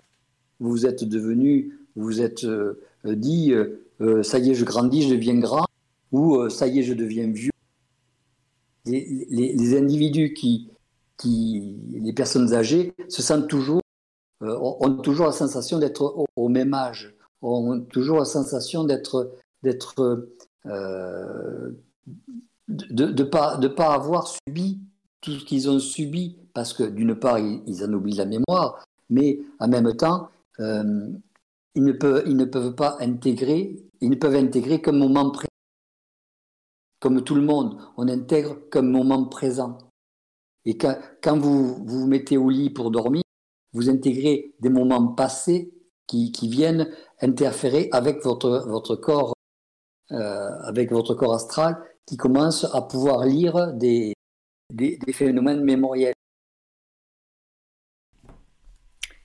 vous êtes devenu, vous êtes euh, dit, euh, euh, ça y est, je grandis, je deviens grand, ou ça y est, je deviens vieux. Les, individus qui, qui, les personnes âgées, se sentent toujours, ont toujours la sensation d'être au, même âge, ont toujours la sensation d'être, d'être euh, de ne pas, avoir subi tout ce qu'ils ont subi, parce que d'une part, ils, en oublient la mémoire, mais en même temps, euh, ils, ne peuvent, pas intégrer, ils ne peuvent intégrer qu'un moment présent. Comme tout le monde, on intègre qu'un moment présent. Et quand vous, vous mettez au lit pour dormir, vous intégrez des moments passés qui, viennent interférer avec votre, votre corps euh, avec votre corps astral qui commence à pouvoir lire des, des, phénomènes mémoriels.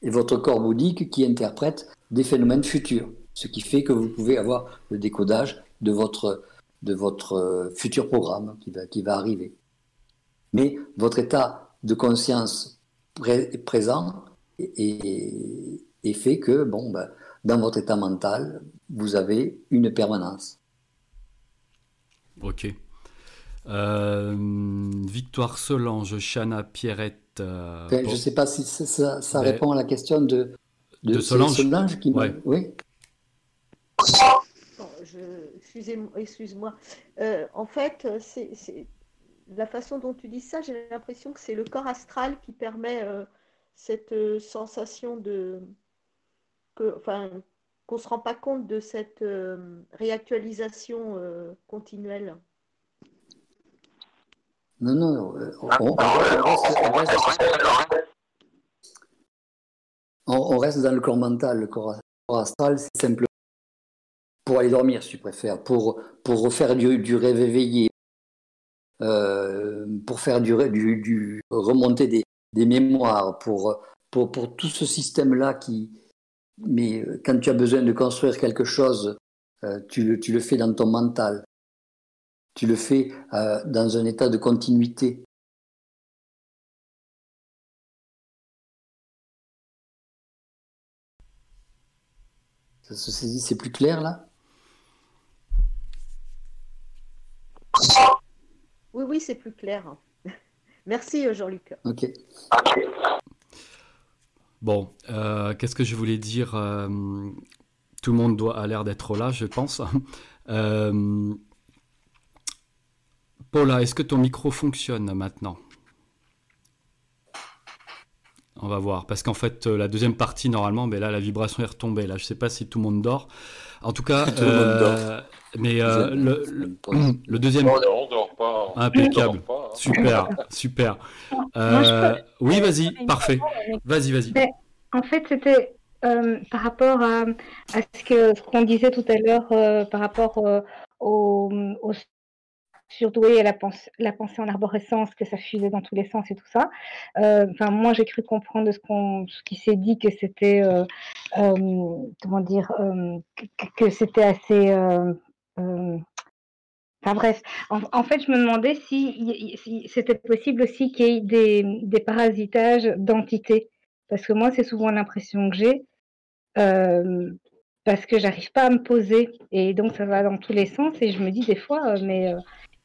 Et votre corps bouddhique qui interprète des phénomènes futurs, ce qui fait que vous pouvez avoir le décodage de votre, de votre euh, futur programme qui va, qui va arriver. Mais votre état de conscience présent est, fait que, bon, ben, dans votre état mental, vous avez une permanence. Ok. Euh, Victoire Solange, Chana Pierrette. Euh, je ne sais pas si ça, ben, répond à la question de, de, Solange. qui Oui. Excuse-moi. Euh, en fait, c'est la façon dont tu dis ça, j'ai l'impression que c'est le corps astral qui permet cette sensation de que, enfin, qu'on ne se rend pas compte de cette réactualisation continuelle? Non, non, on, reste, dans le corps mental. Le corps, astral, c'est simplement pour aller dormir, si tu préfères, pour, pour refaire du, du rêve éveillé, euh, pour faire du, du, du remonter des, des, mémoires, pour, tout ce système-là qui. Mais quand tu as besoin de construire quelque chose, euh, tu, tu le fais dans ton mental tu le fais euh, dans un état de continuité. Ça se c'est plus clair là? Oui, oui, c'est plus clair. Merci Jean-Luc. Ok. Bon, euh, qu'est-ce que je voulais dire euh, Tout le monde doit, a l'air d'être là, je pense. Paula, est-ce que ton micro fonctionne maintenant? On va voir, parce qu'en fait, euh, la deuxième partie, normalement, mais là, la vibration est retombée. Là, je ne sais pas si tout le monde dort. En tout cas, euh, mais euh, le, deuxième. Non, on dort pas. Impeccable. Super, super. Oui, vas-y, parfait. Vas-y, vas-y. En fait, c'était par rapport à, ce qu'on disait tout à l'heure, par rapport au, au surdoué à la, pensée, la pensée en arborescence, que ça fusait dans tous les sens et tout ça. Euh, moi, j'ai cru comprendre de ce, qu'on, ce qui s'est dit que c'était, euh, euh, comment dire, que, c'était assez. Enfin bref, en, fait, je me demandais si, c'était possible aussi qu'il y ait des, des parasitages d'entités. Parce que moi, c'est souvent l'impression que j'ai. parce que j'arrive pas à me poser et donc ça va dans tous les sens et je me dis des fois mais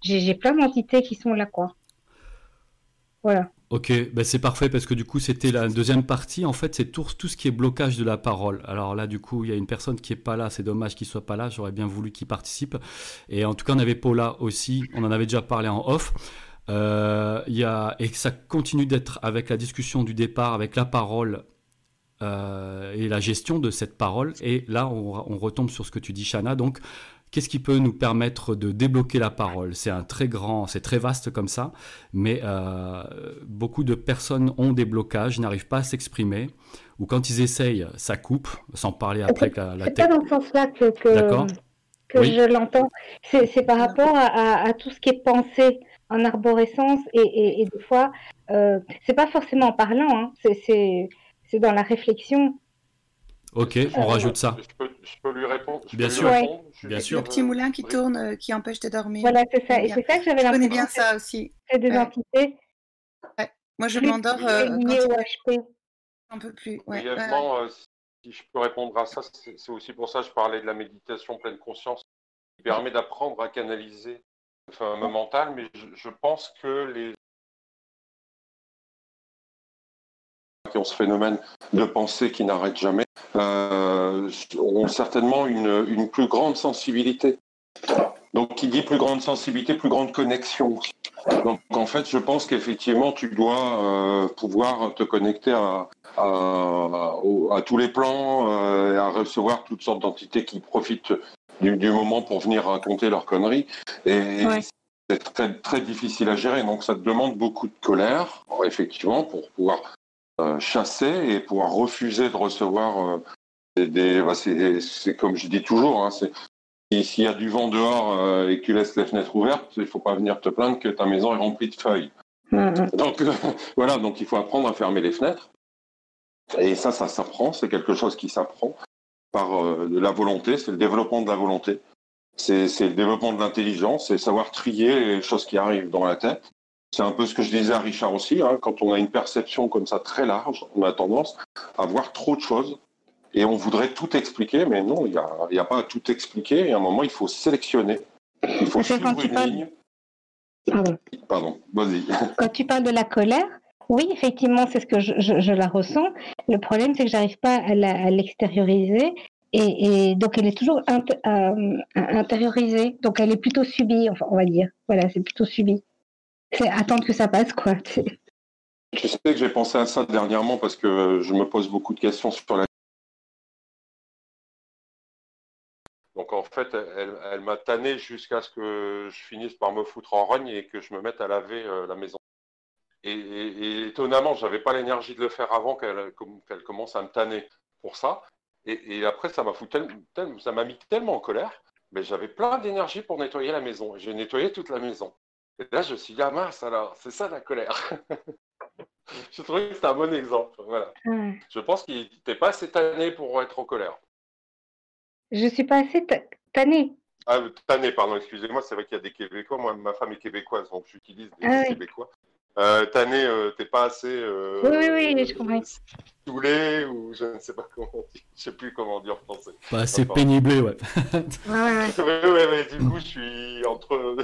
j'ai plein d'entités qui sont là, quoi. Voilà. Ok, ben c'est parfait parce que du coup c'était la deuxième partie. En fait, c'est tout, ce qui est blocage de la parole. Alors là, du coup, il y a une personne qui est pas là. C'est dommage qu'il soit pas là. J'aurais bien voulu qu'il participe. Et en tout cas, on avait Paula aussi. On en avait déjà parlé en off. Euh, y a, et ça continue d'être avec la discussion du départ, avec la parole euh, et la gestion de cette parole. Et là, on, on, retombe sur ce que tu dis, Shana. Donc, Qu'est-ce qui peut nous permettre de débloquer la parole? C'est un très grand, c'est très vaste comme ça, mais euh, beaucoup de personnes ont des blocages, n'arrivent pas à s'exprimer, ou quand ils essayent, ça coupe, sans parler après la, la C'est pas dans ce sens-là que, que, je l'entends. C'est par rapport à, tout ce qui est pensé en arborescence et, des fois, euh, c'est pas forcément en parlant, hein, c'est dans la réflexion. Ok, on euh, rajoute ça. Je peux, lui répondre Bien sûr. Bien sûr. Le petit moulin qui tourne, euh, qui empêche de dormir. Voilà, c'est ça. Et c'est ça que j'avais l'impression. Je connais bien ça aussi. C'est des entités. Moi, je m'endors euh, quand un peu plus. Brièvement, si je peux répondre à ça, c'est aussi pour ça que je parlais de la méditation pleine conscience, qui permet d'apprendre à canaliser le fameux mental, mais je pense que les qui ont ce phénomène de pensée qui n'arrête jamais, euh, ont certainement une, une, plus grande sensibilité. Donc, qui dit plus grande sensibilité, plus grande connexion. Donc, en fait, je pense qu'effectivement, tu dois euh, pouvoir te connecter à, à, à, tous les plans euh, et à recevoir toutes sortes d'entités qui profitent du, du, moment pour venir raconter leurs conneries. Et c'est très, très difficile à gérer. Donc, ça te demande beaucoup de colère, effectivement, pour pouvoir chasser et pouvoir refuser de recevoir euh, des. Bah, c'est comme je dis toujours, hein, s'il y a du vent dehors euh, et que tu laisses les fenêtres ouvertes, il ne faut pas venir te plaindre que ta maison est remplie de feuilles. Mm-hmm. Donc voilà, donc il faut apprendre à fermer les fenêtres. Et ça, ça s'apprend, c'est quelque chose qui s'apprend par de la volonté, c'est le développement de la volonté. C'est le développement de l'intelligence, c'est savoir trier les choses qui arrivent dans la tête c'est un peu ce que je disais à Richard aussi. Hein, quand on a une perception comme ça très large, on a tendance à voir trop de choses Et on voudrait tout expliquer, mais non, il n'y a, a, pas à tout expliquer. Et à un moment, il faut sélectionner. Il faut suivre une ligne. Pardon. Pardon, vas-y. Quand tu parles de la colère, oui, effectivement, c'est ce que je, je, la ressens. Le problème, c'est que j'arrive pas à l'extérioriser. Et, et, donc, elle est toujours euh, intériorisée. Donc, elle est plutôt subie, enfin, on va dire. Voilà, c'est plutôt subi. C'est attendre que ça passe, quoi. Je sais que j'ai pensé à ça dernièrement parce que je me pose beaucoup de questions sur la. Donc en fait, elle, m'a tanné jusqu'à ce que je finisse par me foutre en rogne et que je me mette à laver euh, la maison. Et, étonnamment, je n'avais pas l'énergie de le faire avant qu'elle commence à me tanner pour ça. Et, après, ça m'a ça m'a mis tellement en colère. Mais j'avais plein d'énergie pour nettoyer la maison. J'ai nettoyé toute la maison. Et là, je me suis dit, ah mince alors, c'est ça la colère. je trouvais que c'était un bon exemple. Voilà. Je pense qu'il n'était pas assez tanné pour être en colère. Je suis pas assez tanné. Ah, tanné, pardon, excusez-moi, c'est vrai qu'il y a des Québécois. Moi, ma femme est québécoise, donc j'utilise des ah Québécois. Euh, tanné, euh, t'es pas assez. Euh, oui, oui, oui, je comprends. Saoulé, ou je ne sais pas comment dire. Je sais plus comment dire en français. Bah, c'est pénible, ouais. ouais, ouais. ouais, ouais, du coup, je suis entre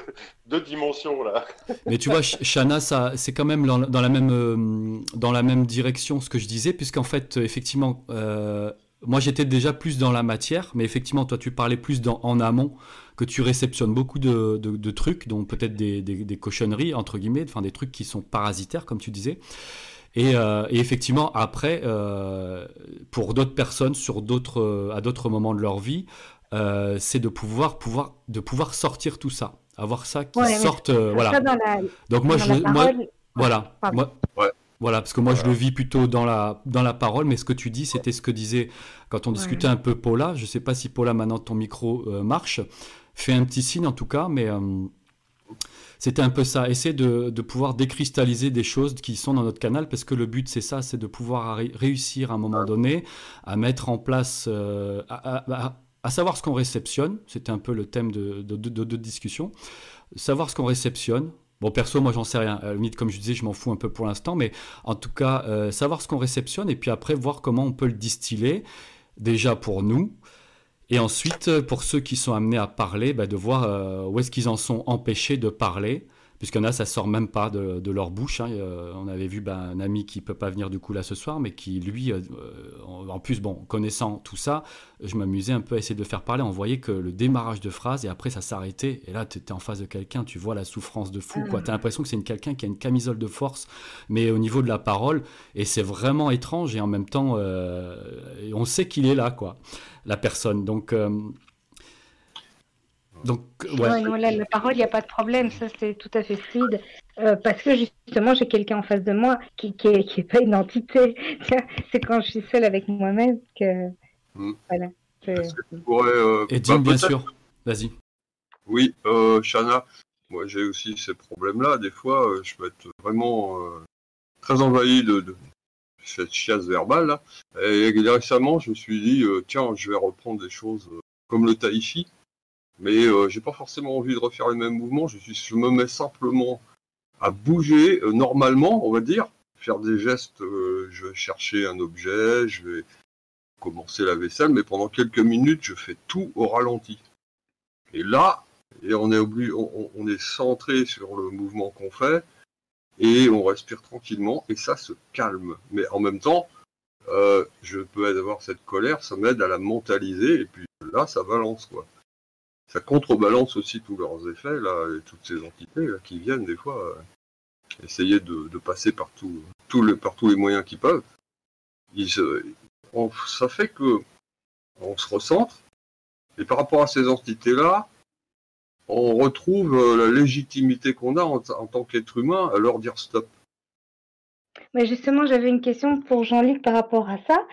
deux dimensions, là. Mais tu vois, Shana, ça, c'est quand même dans, la même, dans la même direction ce que je disais, puisqu'en fait, effectivement, moi j'étais déjà plus dans la matière, mais effectivement, toi, tu parlais plus dans, en amont que tu réceptionnes beaucoup de, trucs, dont peut-être des, cochonneries, entre guillemets, enfin des trucs qui sont parasitaires, comme tu disais. Et, euh, effectivement, après, euh, pour d'autres personnes, sur d'autres, euh, à d'autres moments de leur vie, c'est de pouvoir, pouvoir, de pouvoir sortir tout ça, avoir ça qui sorte. voilà. Donc moi, je, moi, voilà, moi, voilà, parce que moi je le vis plutôt dans la, dans la parole, mais ce que tu dis, c'était ce que disait quand on discutait un peu Paula. Je ne sais pas si Paula, maintenant ton micro marche fait un petit signe en tout cas, mais euh, c'était un peu ça. Essayer de, de, pouvoir décristalliser des choses qui sont dans notre canal, parce que le but c'est ça, c'est de pouvoir réussir à un moment donné à mettre en place, euh, à, savoir ce qu'on réceptionne. C'était un peu le thème de, de, de discussion. Savoir ce qu'on réceptionne, Bon, perso, moi, j'en sais rien. Limite, comme je disais, je m'en fous un peu pour l'instant, mais en tout cas, euh, savoir ce qu'on réceptionne et puis après, voir comment on peut le distiller, déjà pour nous, et ensuite, pour ceux qui sont amenés à parler, bah, de voir euh, où est-ce qu'ils en sont empêchés de parler puisqu'il y en a, ça sort même pas de, leur bouche. Hein. on avait vu ben, un ami qui peut pas venir du coup là ce soir, mais qui lui, euh, en plus, bon, connaissant tout ça, je m'amusais un peu à essayer de faire parler. On voyait que le démarrage de phrase et après ça s'arrêtait. Et là, tu étais en face de quelqu'un, tu vois la souffrance de fou. Tu as l'impression que c'est quelqu'un qui a une camisole de force, mais au niveau de la parole, et c'est vraiment étrange. Et en même temps, euh, on sait qu'il est là, quoi, la personne. Donc, euh, donc, ouais. non, là, la parole, il n'y a pas de problème, ça c'est tout à fait fluide. Euh, parce que justement, j'ai quelqu'un en face de moi qui n'est qui, pas une entité. c'est quand je suis seule avec moi-même que. Hmm. Voilà. Euh, Et Jim, bah, bien sûr, vas-y. Oui, euh, Shana, moi j'ai aussi ces problèmes-là. Des fois, je peux être vraiment très envahi de, de, cette chiasse verbale. Là. Et récemment, je me suis dit, tiens, je vais reprendre des choses comme le tai mais euh, j'ai pas forcément envie de refaire les mêmes mouvements. Je, me mets simplement à bouger euh, normalement, on va dire, faire des gestes. Euh, je vais chercher un objet, je vais commencer la vaisselle, mais pendant quelques minutes, je fais tout au ralenti. Et là, et on est obligé, on, est centré sur le mouvement qu'on fait et on respire tranquillement et ça se calme. Mais en même temps, je peux avoir cette colère, ça m'aide à la mentaliser et puis là, ça balance quoi ça contrebalance aussi tous leurs effets, là, et toutes ces entités là, qui viennent des fois euh, essayer de, passer par, tous les moyens qu'ils peuvent. ça fait que on se recentre, et par rapport à ces entités-là, on retrouve euh, la légitimité qu'on a en, tant qu'être humain à leur dire stop. Mais justement, j'avais une question pour Jean-Luc par rapport à ça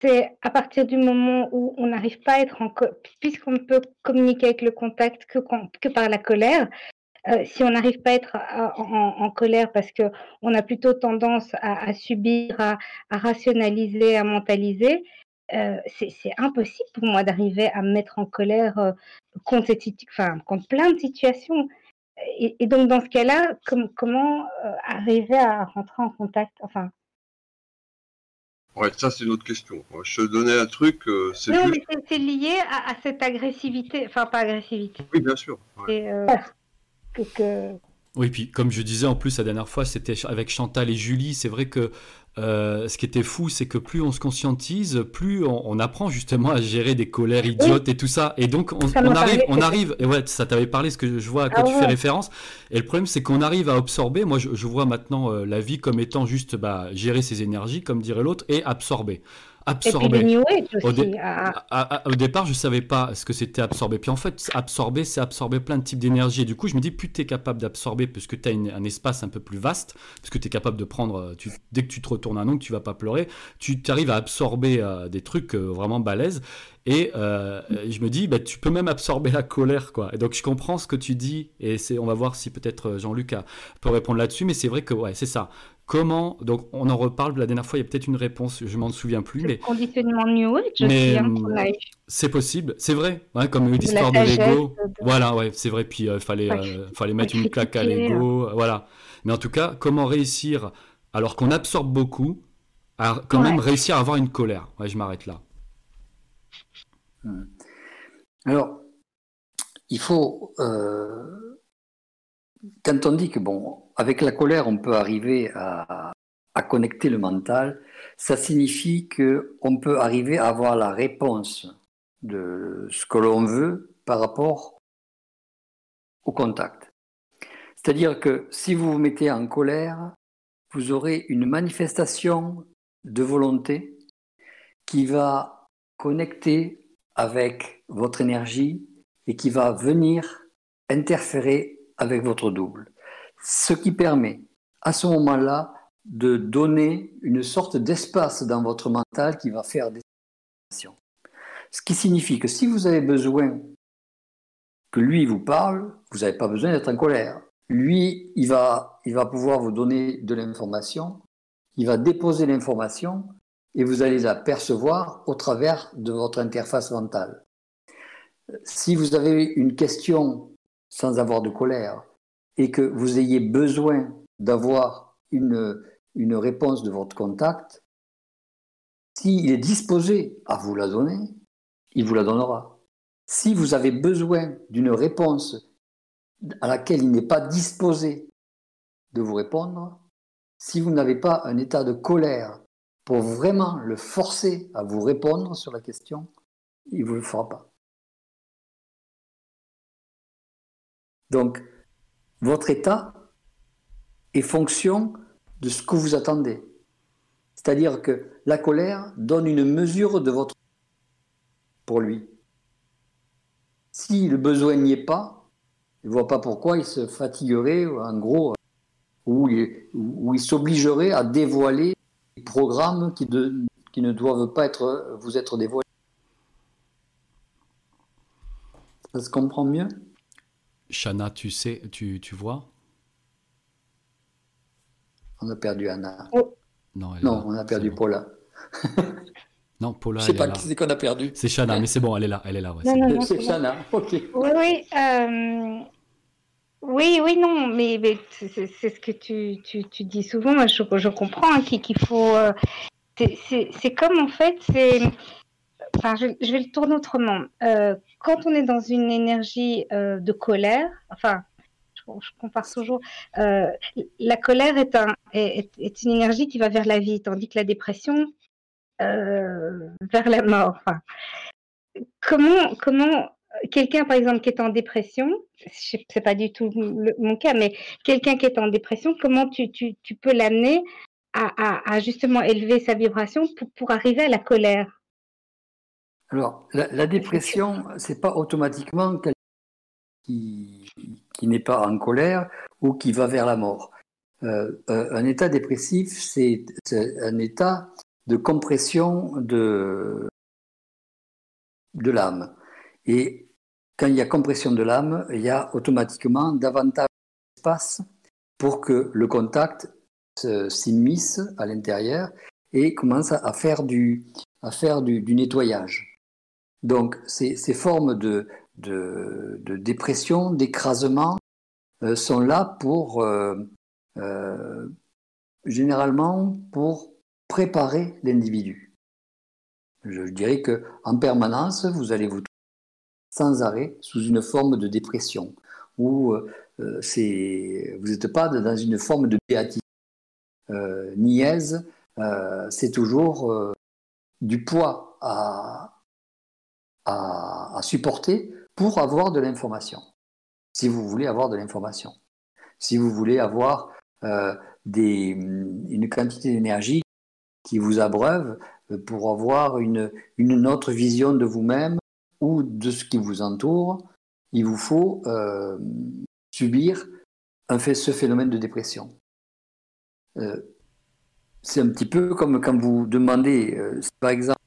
c'est à partir du moment où on n'arrive pas à être en puisqu'on ne peut communiquer avec le contact que, par la colère, euh, si on n'arrive pas à être en, colère parce que on a plutôt tendance à, subir, à, rationaliser, à mentaliser, euh, c'est impossible pour moi d'arriver à me mettre en colère euh, contre, plein de situations. Et, donc dans ce cas-là, comment arriver à rentrer en contact, Ouais, ça c'est une autre question. Je te donnais un truc. Euh, c'est non, mais c'est lié à, cette agressivité, enfin pas agressivité. Oui, bien sûr. Euh, que, Oui, puis comme je disais en plus la dernière fois, c'était avec Chantal et Julie. C'est vrai que euh, ce qui était fou, c'est que plus on se conscientise, plus on, apprend justement à gérer des colères idiotes et tout ça. Et donc on, arrive, on arrive. Et ouais, ça t'avait parlé, ce que je vois quand ah tu fais référence. Et le problème, c'est qu'on arrive à absorber. Moi, je, vois maintenant euh, la vie comme étant juste bah, gérer ses énergies, comme dirait l'autre, et absorber absorber. Au, départ, je savais pas ce que c'était absorber. Puis en fait, absorber, c'est absorber plein de types d'énergie. Et du coup, je me dis, plus tu es capable d'absorber, puisque tu as un espace un peu plus vaste, parce que tu es capable de prendre, euh, tu, dès que tu te retournes un ongle, tu vas pas pleurer, tu arrives à absorber euh, des trucs euh, vraiment balèzes. Et je me dis, bah, tu peux même absorber la colère, quoi. Et donc, je comprends ce que tu dis, et c'est, on va voir si peut-être Jean-Luc peut répondre là-dessus, mais c'est vrai que, ouais, c'est ça. Comment, donc on en reparle la dernière fois, il y a peut-être une réponse, je m'en souviens plus. Mais, conditionnement New Age, c'est possible, c'est vrai, comme l'histoire de Lego. Voilà, ouais, c'est vrai, puis il euh, fallait, euh, fallait mettre une claque à Lego, euh, voilà. Mais en tout cas, comment réussir, alors qu'on absorbe beaucoup, à quand même réussir à avoir une colère Ouais, je m'arrête là. Hmm. Alors, il faut quand on dit que, bon, avec la colère, on peut arriver à, connecter le mental, ça signifie qu'on peut arriver à avoir la réponse de ce que l'on veut par rapport au contact. C'est-à-dire que si vous vous mettez en colère, vous aurez une manifestation de volonté qui va connecter avec votre énergie et qui va venir interférer avec votre double. Ce qui permet à ce moment-là de donner une sorte d'espace dans votre mental qui va faire des actions. Ce qui signifie que si vous avez besoin que lui vous parle, vous n'avez pas besoin d'être en colère. Lui, il va, il va pouvoir vous donner de l'information, il va déposer l'information et vous allez la percevoir au travers de votre interface mentale. Si vous avez une question sans avoir de colère et que vous ayez besoin d'avoir une, une réponse de votre contact, s'il est disposé à vous la donner, il vous la donnera. Si vous avez besoin d'une réponse à laquelle il n'est pas disposé de vous répondre, si vous n'avez pas un état de colère pour vraiment le forcer à vous répondre sur la question, il ne vous le fera pas. Donc, votre état est fonction de ce que vous attendez. C'est-à-dire que la colère donne une mesure de votre pour lui. Si le besoin n'y est pas, il ne voit pas pourquoi il se fatiguerait, en gros, ou il, s'obligerait à dévoiler des programmes qui, qui, ne doivent pas être, vous être dévoilés. Ça se comprend mieux? Shana, tu sais, tu, tu vois? On a perdu Anna. Oh. Non, on a perdu Paula. non, Paula. Je sais pas qui c'est qu'on a perdu. C'est Shana, mais c'est bon, elle est là, elle est là. c'est Shana, ok. Oui, oui. Euh, oui, oui, non, mais, c'est ce que tu, tu, tu, dis souvent. Moi, je, je comprends hein, qu'il faut. Euh, c'est comme en fait, c'est enfin, je, vais le tourner autrement. Euh, quand on est dans une énergie euh, de colère, enfin, je, compare toujours, euh, la colère est, un, est, est, une énergie qui va vers la vie, tandis que la dépression vers la mort. Enfin, comment, comment quelqu'un, par exemple, qui est en dépression, c'est pas du tout mon cas, mais quelqu'un qui est en dépression, comment tu, peux l'amener à, justement élever sa vibration pour arriver à la colère? Alors, la, dépression, c'est pas automatiquement quelqu'un qui, n'est pas en colère ou qui va vers la mort. Euh, euh, un état dépressif, c'est un état de compression de, de l'âme. Et quand il y a compression de l'âme, il y a automatiquement davantage d'espace pour que le contact s'immisce à l'intérieur et commence à faire du, à faire du nettoyage. Donc ces, formes de, dépression, d'écrasement euh, sont là pour, euh, euh, généralement, pour préparer l'individu. Je dirais que en permanence, vous allez vous sans arrêt sous une forme de dépression, où vous n'êtes pas dans une forme de béatitude niaise, c'est toujours du poids à, à, supporter pour avoir de l'information, si vous voulez avoir de l'information. Si vous voulez avoir des, une quantité d'énergie qui vous abreuve pour avoir une, une autre vision de vous-même ou de ce qui vous entoure, il vous faut subir un fait, ce phénomène de dépression. Euh, c'est un petit peu comme quand vous demandez, euh, par exemple,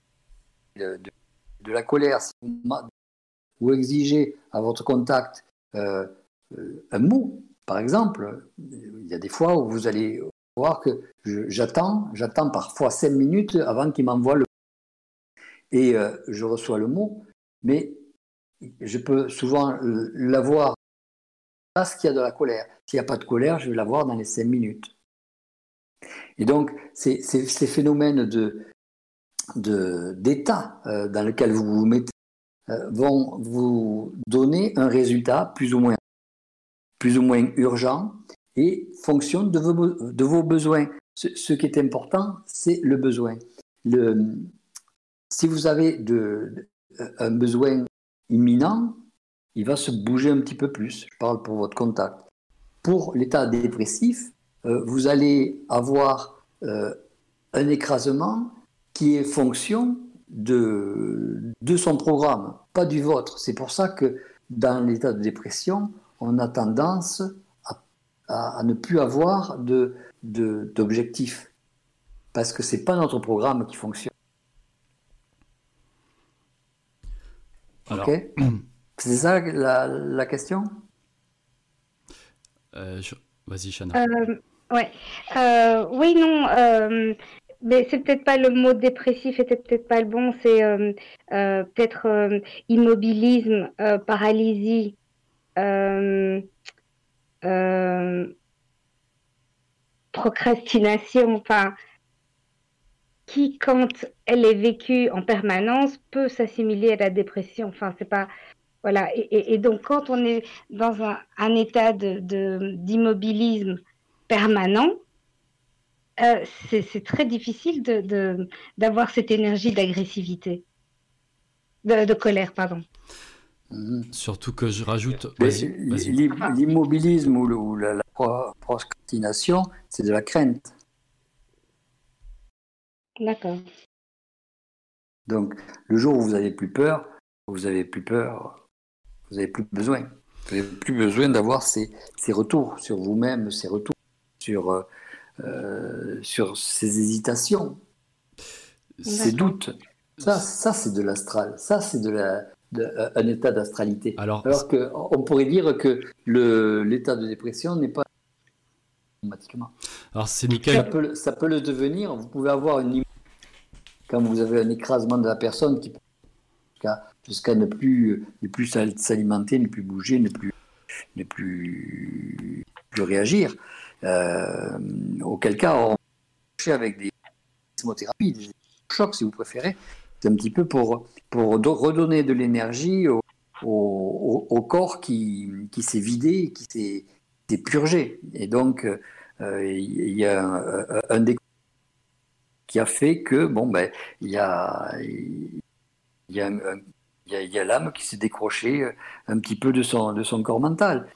de, la colère, si vous, exigez à votre contact euh, un mot, par exemple, il y a des fois où vous allez voir que j'attends, j'attends parfois cinq minutes avant qu'il m'envoie le et je reçois le mot, mais je peux souvent l'avoir parce qu'il y a de la colère. S'il n'y a pas de colère, je vais l'avoir dans les cinq minutes. Et donc, ces, phénomènes de, d'état euh, dans lequel vous vous mettez euh, vont vous donner un résultat plus ou moins, plus ou moins urgent et fonctionne de vos, de vos besoins. Ce, qui est important, c'est le besoin. Le, si vous avez de, un besoin imminent, il va se bouger un petit peu plus. Je parle pour votre contact. Pour l'état dépressif, euh, vous allez avoir un écrasement qui est fonction de, de son programme, pas du vôtre. C'est pour ça que dans l'état de dépression, on a tendance à, à, ne plus avoir de, d'objectifs. Parce que ce n'est pas notre programme qui fonctionne. Alors, C'est ça la, la question? Euh, Vas-y, Chana. Euh, ouais. Euh, oui, non. Euh, mais c'est peut-être pas le mot dépressif, était peut-être pas le bon. C'est peut-être immobilisme, paralysie. procrastination, enfin, qui, quand elle est vécue en permanence, peut s'assimiler à la dépression. Enfin, c'est pas, voilà. Et, donc, quand on est dans un, état d'immobilisme de, permanent, euh, c'est très difficile d'avoir cette énergie d'agressivité, de, colère, pardon. Mhm. Surtout que je rajoute. L'immobilisme ou, la, la procrastination, c'est de la crainte. D'accord. Donc, le jour où vous n'avez plus peur, vous avez plus peur, vous n'avez plus besoin. Vous n'avez plus besoin d'avoir ces, retours sur vous-même, ces retours sur, euh, euh, sur ces hésitations, ces doutes. Ça, ça c'est de l'astral. Ça, c'est de la, un état d'astralité. Alors, Alors qu'on pourrait dire que l'état de dépression n'est pas automatiquement. Alors c'est nickel. Ça peut, ça peut, le devenir. Vous pouvez avoir une quand vous avez un écrasement de la personne qui jusqu'à ne plus, ne plus s'alimenter, ne plus bouger, ne plus, ne plus, plus réagir. Euh, auquel cas, on avec des chimothérapies, des chocs si vous préférez. C'est un petit peu pour, pour redonner de l'énergie au, corps qui, qui s'est vidé, qui s'est purgé. Et donc, euh, il y a un, un, des qui a fait que, bon, ben, il y a, y a y a, l'âme qui s'est décrochée euh, un petit peu de son, de son corps mental.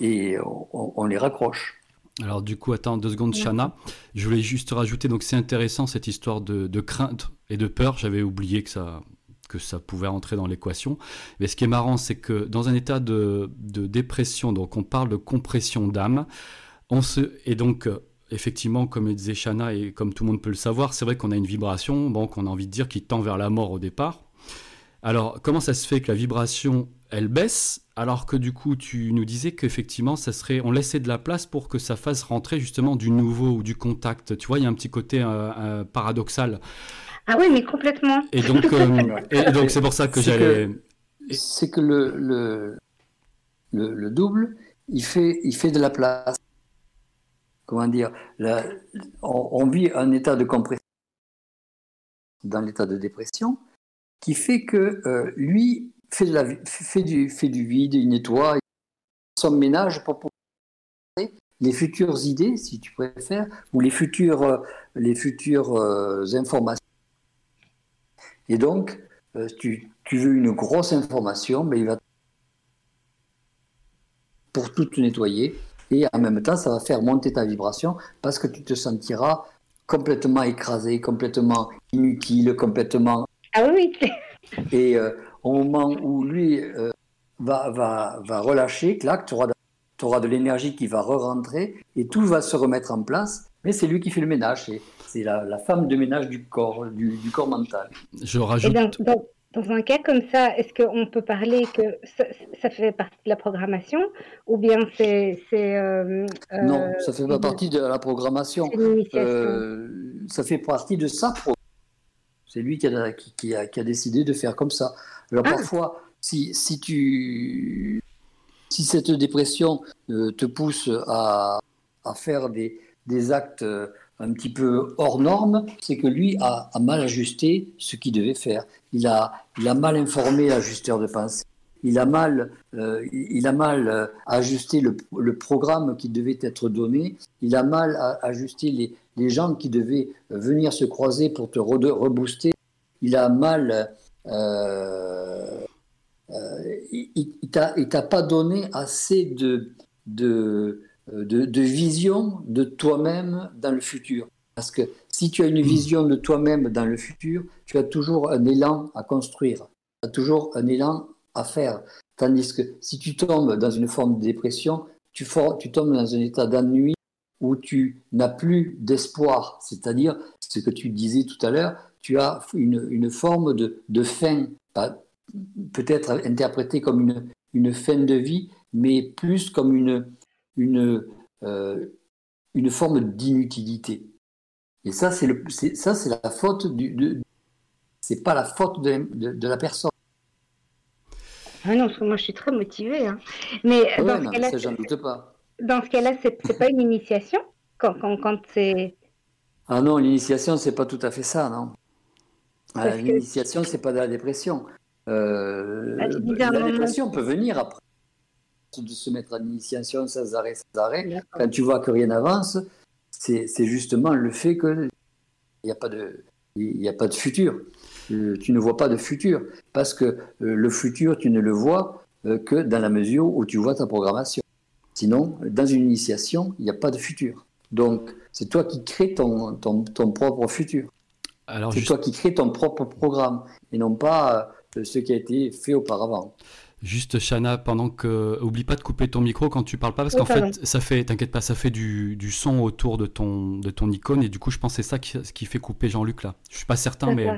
Et on, les raccroche. Alors du coup, attends deux secondes, Chana. Je voulais juste rajouter, donc c'est intéressant cette histoire de, de, crainte et de peur. J'avais oublié que ça, que ça pouvait entrer dans l'équation. Mais ce qui est marrant, c'est que dans un état de, de, dépression, donc on parle de compression d'âme, on se, et donc effectivement, comme disait Chana et comme tout le monde peut le savoir, c'est vrai qu'on a une vibration, bon, qu'on a envie de dire qui tend vers la mort au départ. Alors, comment ça se fait que la vibration, elle baisse, alors que du coup, tu nous disais qu'effectivement, ça serait, on laissait de la place pour que ça fasse rentrer justement du nouveau ou du contact. Tu vois, il y a un petit côté euh, euh, paradoxal. Ah oui, mais complètement. Et donc, euh, donc c'est pour ça que j'allais. C'est que le, le, le, double, il fait, il fait de la place. Comment dire on, on, vit un état de compression dans l'état de dépression qui fait que euh, lui fait, du, vide, il nettoie son ménage pour pouvoir les futures idées, si tu préfères, ou les futures, euh, les futures euh, informations. Et donc, tu, tu, veux une grosse information, mais il va pour tout nettoyer. Et en même temps, ça va faire monter ta vibration parce que tu te sentiras complètement écrasé, complètement inutile, complètement. Ah oui, Et euh, au moment où lui euh, va, va, va relâcher, clac, tu auras, auras, de l'énergie qui va re-rentrer et tout va se remettre en place. Mais c'est lui qui fait le ménage. C'est la, la, femme de ménage du corps, du, du corps mental. Je rajoute. Dans un cas comme ça, est-ce qu'on peut parler que ça, fait partie de la programmation ou bien c'est... Euh, non, euh, ça fait pas partie de la programmation. Euh, ça fait partie de sa programmation. C'est lui qui a, qui, a, qui a, décidé de faire comme ça. Alors ah. parfois, si, si, tu, si cette dépression te pousse à, à faire des, des actes un petit peu hors norme, c'est que lui a, mal ajusté ce qu'il devait faire. Il a, il a mal informé l'ajusteur de pensée. Il a mal, euh, il a mal euh, ajusté le, le, programme qui devait être donné. Il a mal ajusté les, les, gens qui devaient venir se croiser pour te rebooster. Il a mal. Euh, il ne t'a pas donné assez de, de, euh, de, vision de toi-même dans le futur. Parce que si tu as une vision de toi-même dans le futur, tu as toujours un élan à construire, tu as toujours un élan à faire. Tandis que si tu tombes dans une forme de dépression, tu, tu tombes dans un état d'ennui où tu n'as plus d'espoir. C'est-à-dire, ce que tu disais tout à l'heure, tu as une, une forme de, de fin, peut-être interprétée comme une, une fin de vie, mais plus comme une, une, euh, une forme d'inutilité. Et ça, c'est le, ça, c'est la faute du, de, c'est pas la faute de, de, la personne. Ah non, moi je suis très motivée. Hein. Mais dans ce cas-là, j'en doute pas. Dans ce cas-là, c'est pas une initiation? Quand, quand, quand c'est. Ah non, l'initiation, c'est pas tout à fait ça, non. Euh, l'initiation, c'est pas de la dépression. Euh, ah, la dépression peut venir après de se mettre en initiation sans arrêt, sans arrêt, quand tu vois que rien n'avance, c'est justement le fait qu'il n'y a, pas de, il a pas de futur. Euh, tu ne vois pas de futur. Parce que euh, le futur, tu ne le vois euh, que dans la mesure où tu vois ta programmation. Sinon, dans une initiation, il n'y a pas de futur. Donc, c'est toi qui crées ton, ton, ton propre futur. C'est toi qui crées ton propre programme et non pas ce qui a été fait auparavant. Juste Shana, pendant que oublie pas de couper ton micro quand tu parles pas parce qu'en fait ça fait t'inquiète pas ça fait du, du, son autour de ton de ton icône et du coup je pense c'est ça qui, qui, fait couper Jean-Luc là. Je suis pas certain mais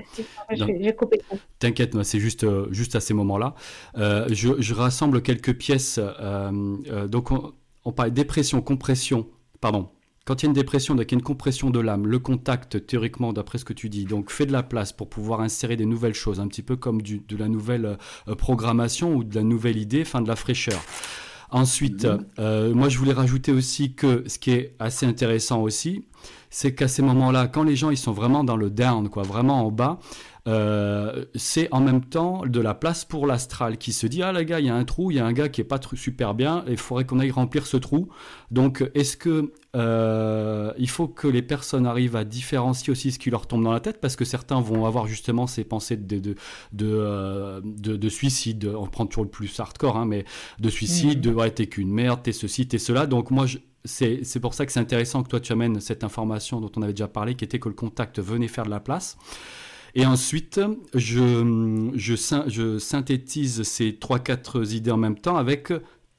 T'inquiète, c'est juste euh, juste à ces moments-là. Euh, je, je, rassemble quelques pièces. Euh, euh donc on, on parle dépression, compression, pardon, quand il y a une dépression, donc il y a une compression de l'âme, le contact, théoriquement, d'après ce que tu dis, donc fais de la place pour pouvoir insérer des nouvelles choses, un petit peu comme du, de la nouvelle euh, programmation ou de la nouvelle idée, enfin de la fraîcheur. Ensuite, mhm. euh, moi je voulais rajouter aussi que ce qui est assez intéressant aussi, c'est qu'à ces moments-là, quand les gens ils sont vraiment dans le down, quoi, vraiment en bas, euh, c'est en même temps de la place pour l'astral qui se dit ah les gars il y a un trou il y a un gars qui est pas super bien il faudrait qu'on aille remplir ce trou donc est-ce que euh, il faut que les personnes arrivent à différencier aussi ce qui leur tombe dans la tête parce que certains vont avoir justement ces pensées de de de, euh, de, suicide on prend toujours le plus hardcore hein, mais de suicide mmh. de ouais t'es qu'une merde t'es ceci t'es cela donc moi c'est pour ça que c'est intéressant que toi tu amènes cette information dont on avait déjà parlé, qui était que le contact venait faire de la place. Et ensuite, je, je, synthétise ces trois, quatre idées en même temps avec,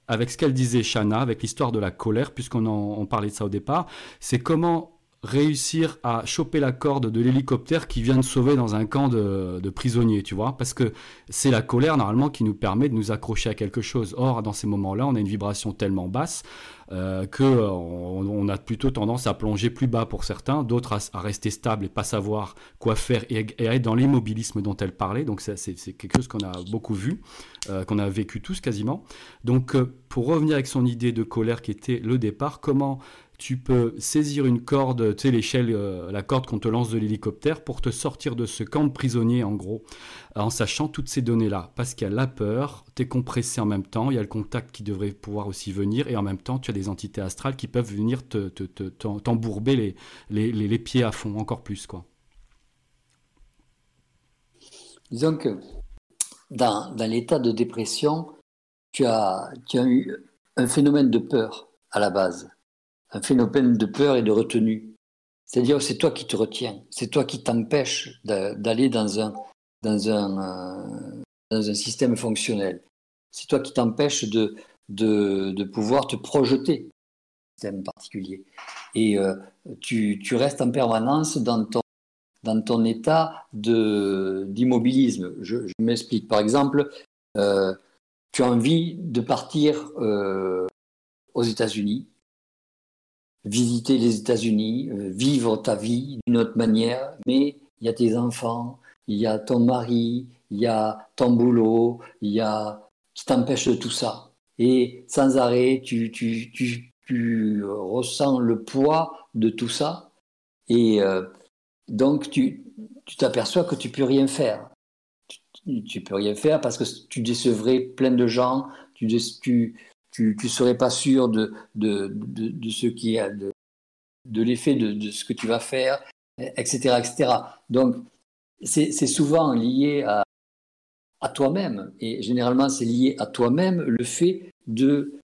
avec ce qu'elle disait, Shana, avec l'histoire de la colère, puisqu'on on parlait de ça au départ. C'est comment réussir à choper la corde de l'hélicoptère qui vient de sauver dans un camp de, prisonniers, tu vois, parce que c'est la colère normalement qui nous permet de nous accrocher à quelque chose. Or, dans ces moments-là, on a une vibration tellement basse euh, que euh, a plutôt tendance à plonger plus bas pour certains, d'autres à, rester stable et pas savoir quoi faire et, à être dans l'immobilisme dont elle parlait. Donc c'est quelque chose qu'on a beaucoup vu, euh, qu'on a vécu tous quasiment. Donc pour revenir avec son idée de colère qui était le départ, comment tu peux saisir une corde, tu sais, l'échelle, euh, la corde qu'on te lance de l'hélicoptère pour te sortir de ce camp de prisonniers, en gros, en sachant toutes ces données-là. Parce qu'il y a la peur, tu es compressé en même temps, il y a le contact qui devrait pouvoir aussi venir, et en même temps, tu as des entités astrales qui peuvent venir t'embourber les, les, pieds à fond, encore plus, quoi. Disons que dans, l'état de dépression, tu as eu un phénomène de peur à la base un phénomène de peur et de retenue. C'est-à-dire, c'est toi qui te retiens, c'est toi qui t'empêches d'aller dans un, dans, un, euh, dans un système fonctionnel. C'est toi qui t'empêches de, de, de, pouvoir te projeter un système particulier. Et euh, tu, tu, restes en permanence dans ton, dans ton état d'immobilisme. Je, je m'explique. Par exemple, euh, tu as envie de partir aux États-Unis visiter les États-Unis, euh, vivre ta vie d'une autre manière, mais il y a tes enfants, il y a ton mari, il y a ton boulot, il y a qui t'empêche de tout ça. Et sans arrêt, tu, tu, tu, tu ressens le poids de tout ça. Et euh, donc, tu t'aperçois que tu peux rien faire. Tu, peux rien faire parce que tu décevrais plein de gens, tu, tu, ne serais pas sûr de, de, de, ce qui de, de l'effet de, ce que tu vas faire, etc. etc. Donc, c'est souvent lié à, à toi-même. Et généralement, c'est lié à toi-même le fait de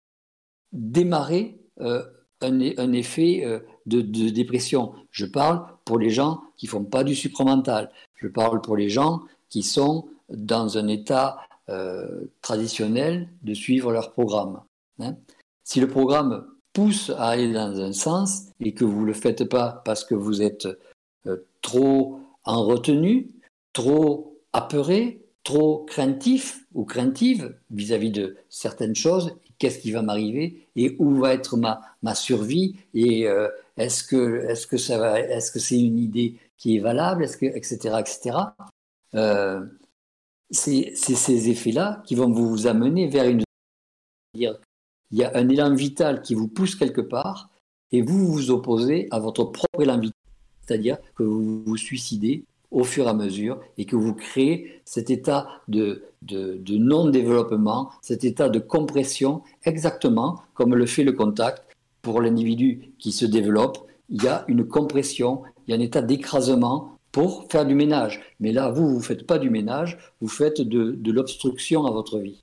démarrer euh, un, un, effet euh, de, de, dépression. Je parle pour les gens qui font pas du supramental. Je parle pour les gens qui sont dans un état euh, traditionnel de suivre leur programme. Hein. si le programme pousse à aller dans un sens et que vous ne le faites pas parce que vous êtes euh, trop en retenue, trop apeuré, trop craintif ou craintive vis-à-vis de certaines choses, qu'est-ce qui va m'arriver et où va être ma, ma survie et euh, est-ce que est-ce est-ce c'est une idée qui est valable est-ce que etc etc euh, c'est ces effets-là qui vont vous amener vers une il y a un élan vital qui vous pousse quelque part et vous vous opposez à votre propre élan vital, c'est-à-dire que vous vous suicidez au fur et à mesure et que vous créez cet état de, non-développement, cet état de compression, exactement comme le fait le contact. Pour l'individu qui se développe, il y a une compression, il y a un état d'écrasement pour faire du ménage. Mais là, vous, vous ne faites pas du ménage, vous faites de l'obstruction à votre vie.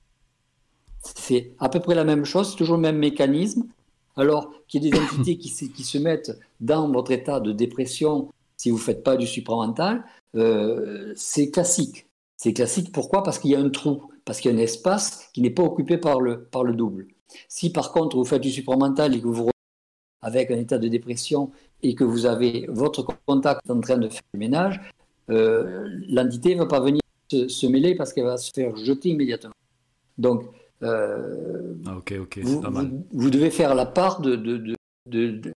C'est à peu près la même chose, c'est toujours le même mécanisme. Alors qu'il y ait des entités qui, se mettent dans votre état de dépression si vous ne faites pas du supramental, euh, c'est classique. C'est classique pourquoi? Parce qu'il y a un trou, parce qu'il y a un espace qui n'est pas occupé par le, par le double. Si par contre vous faites du supramental et que vous avec un état de dépression et que vous avez votre contact en train de faire le ménage, euh, l'entité ne va pas venir se, se mêler parce qu'elle va se faire jeter immédiatement. Donc euh, ah, ok, ok, vous, pas mal. Vous, devez faire la part de, de, de,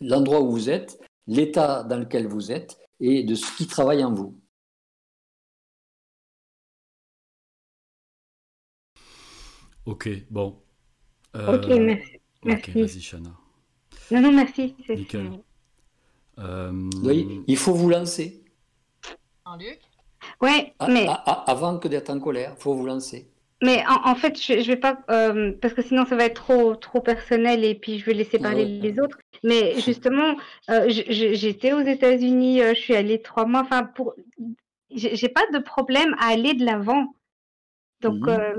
l'endroit où vous êtes, l'état dans lequel vous êtes et de ce qui travaille en vous. Ok, bon. Euh, ok, merci. Ok, vas-y, Shana. Non, non, merci. Nickel. Euh... Oui, il faut vous lancer. En Luc? Ouais, mais. avant que d'être en colère, il faut vous lancer. Mais en, fait, je, je vais pas euh, parce que sinon ça va être trop trop personnel et puis je vais laisser parler les autres. Mais justement, euh, j'étais aux États-Unis, euh, je suis allée trois mois. Enfin, pour j'ai pas de problème à aller de l'avant. Donc mmh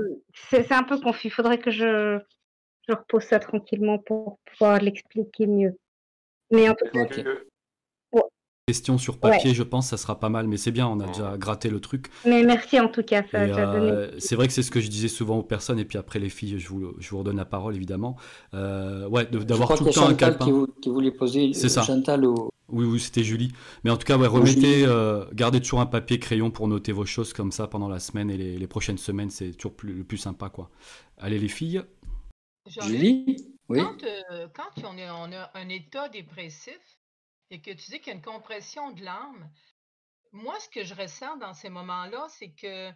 c'est un peu confus. Il faudrait que je je repose ça tranquillement pour pouvoir l'expliquer mieux. Mais en tout cas, question sur papier, je pense, ça sera pas mal, mais c'est bien, on a déjà gratté le truc. Mais merci en tout cas. Euh, c'est vrai que c'est ce que je disais souvent aux personnes, et puis après les filles, je vous, je vous redonne la parole évidemment. Euh, ouais, d'avoir tout le temps un calepin. Qui, qui voulait poser c'est ça. Chantal ou... Oui, oui, c'était Julie. Mais en tout cas, ouais, remettez, euh, gardez toujours un papier, crayon pour noter vos choses comme ça pendant la semaine et les, prochaines semaines, c'est toujours plus, le plus sympa, quoi. Allez les filles. Julie, oui. Quand, quand on est en un état dépressif, et que tu dis qu'il y a une compression de l'âme, moi, ce que je ressens dans ces moments-là, c'est que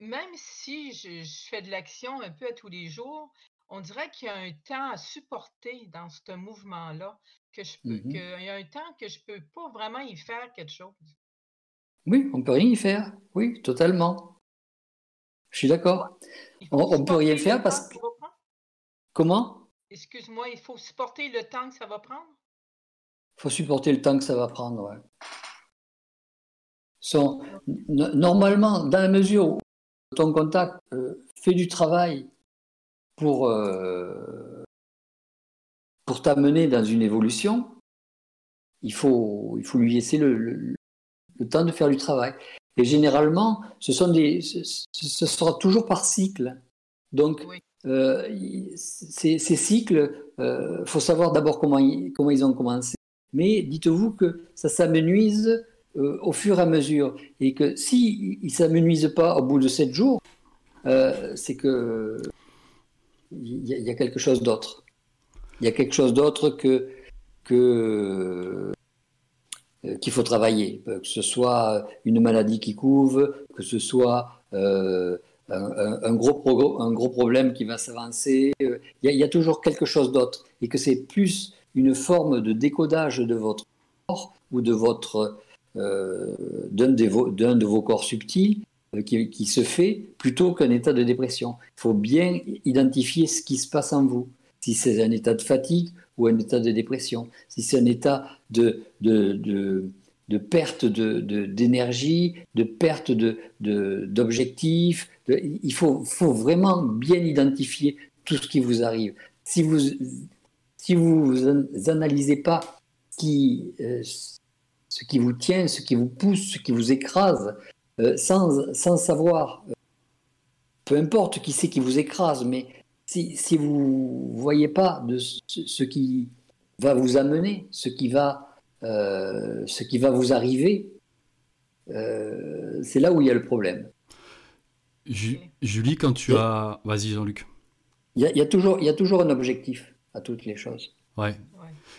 même si je, fais de l'action un peu à tous les jours, on dirait qu'il y a un temps à supporter dans ce mouvement-là, que je peux, mmh qu'il y a un temps que je ne peux pas vraiment y faire quelque chose. Oui, on peut rien y faire. Oui, totalement. Je suis d'accord. On, ne peut rien faire parce que. Comment? Excuse-moi, il faut supporter le temps que ça va prendre? Faut supporter le temps que ça va prendre, ouais. normalement, dans la mesure où ton contact euh, fait du travail pour, euh, pour t'amener dans une évolution, il faut, il faut lui laisser le, temps de faire du travail. Et généralement, ce, sont des, ce, sera toujours par cycle. Donc, euh, ces, cycles, il faut savoir d'abord comment, comment ils ont commencé. Mais dites-vous que ça s'amenuise au fur et à mesure. Et que s'ils ne s'amenuisent pas au bout de sept jours, c'est que il y, a quelque chose d'autre. Il y a quelque chose d'autre que, euh, qu'il faut travailler, que ce soit une maladie qui couve, que ce soit euh, un, gros un gros problème qui va s'avancer. Euh, il, y, a toujours quelque chose d'autre et que c'est plus une forme de décodage de votre corps ou de votre d'un de, de vos corps subtils euh, qui, se fait plutôt qu'un état de dépression. Il faut bien identifier ce qui se passe en vous. Si c'est un état de fatigue ou un état de dépression, si c'est un état de, de, de, perte d'énergie, de, perte d'objectifs. il faut, faut, vraiment bien identifier tout ce qui vous arrive. Si vous si vous analysez pas qui, euh, ce qui vous tient, ce qui vous pousse, ce qui vous écrase, euh, sans, sans, savoir, euh, peu importe qui c'est qui vous écrase, mais si, si vous ne voyez pas de ce, qui va vous amener, ce qui va, ce qui va vous arriver, c'est là où il y a le problème. Julie, quand tu as... Vas-y Jean-Luc. Il y, a, toujours, il y a toujours un objectif à toutes les choses. Ouais.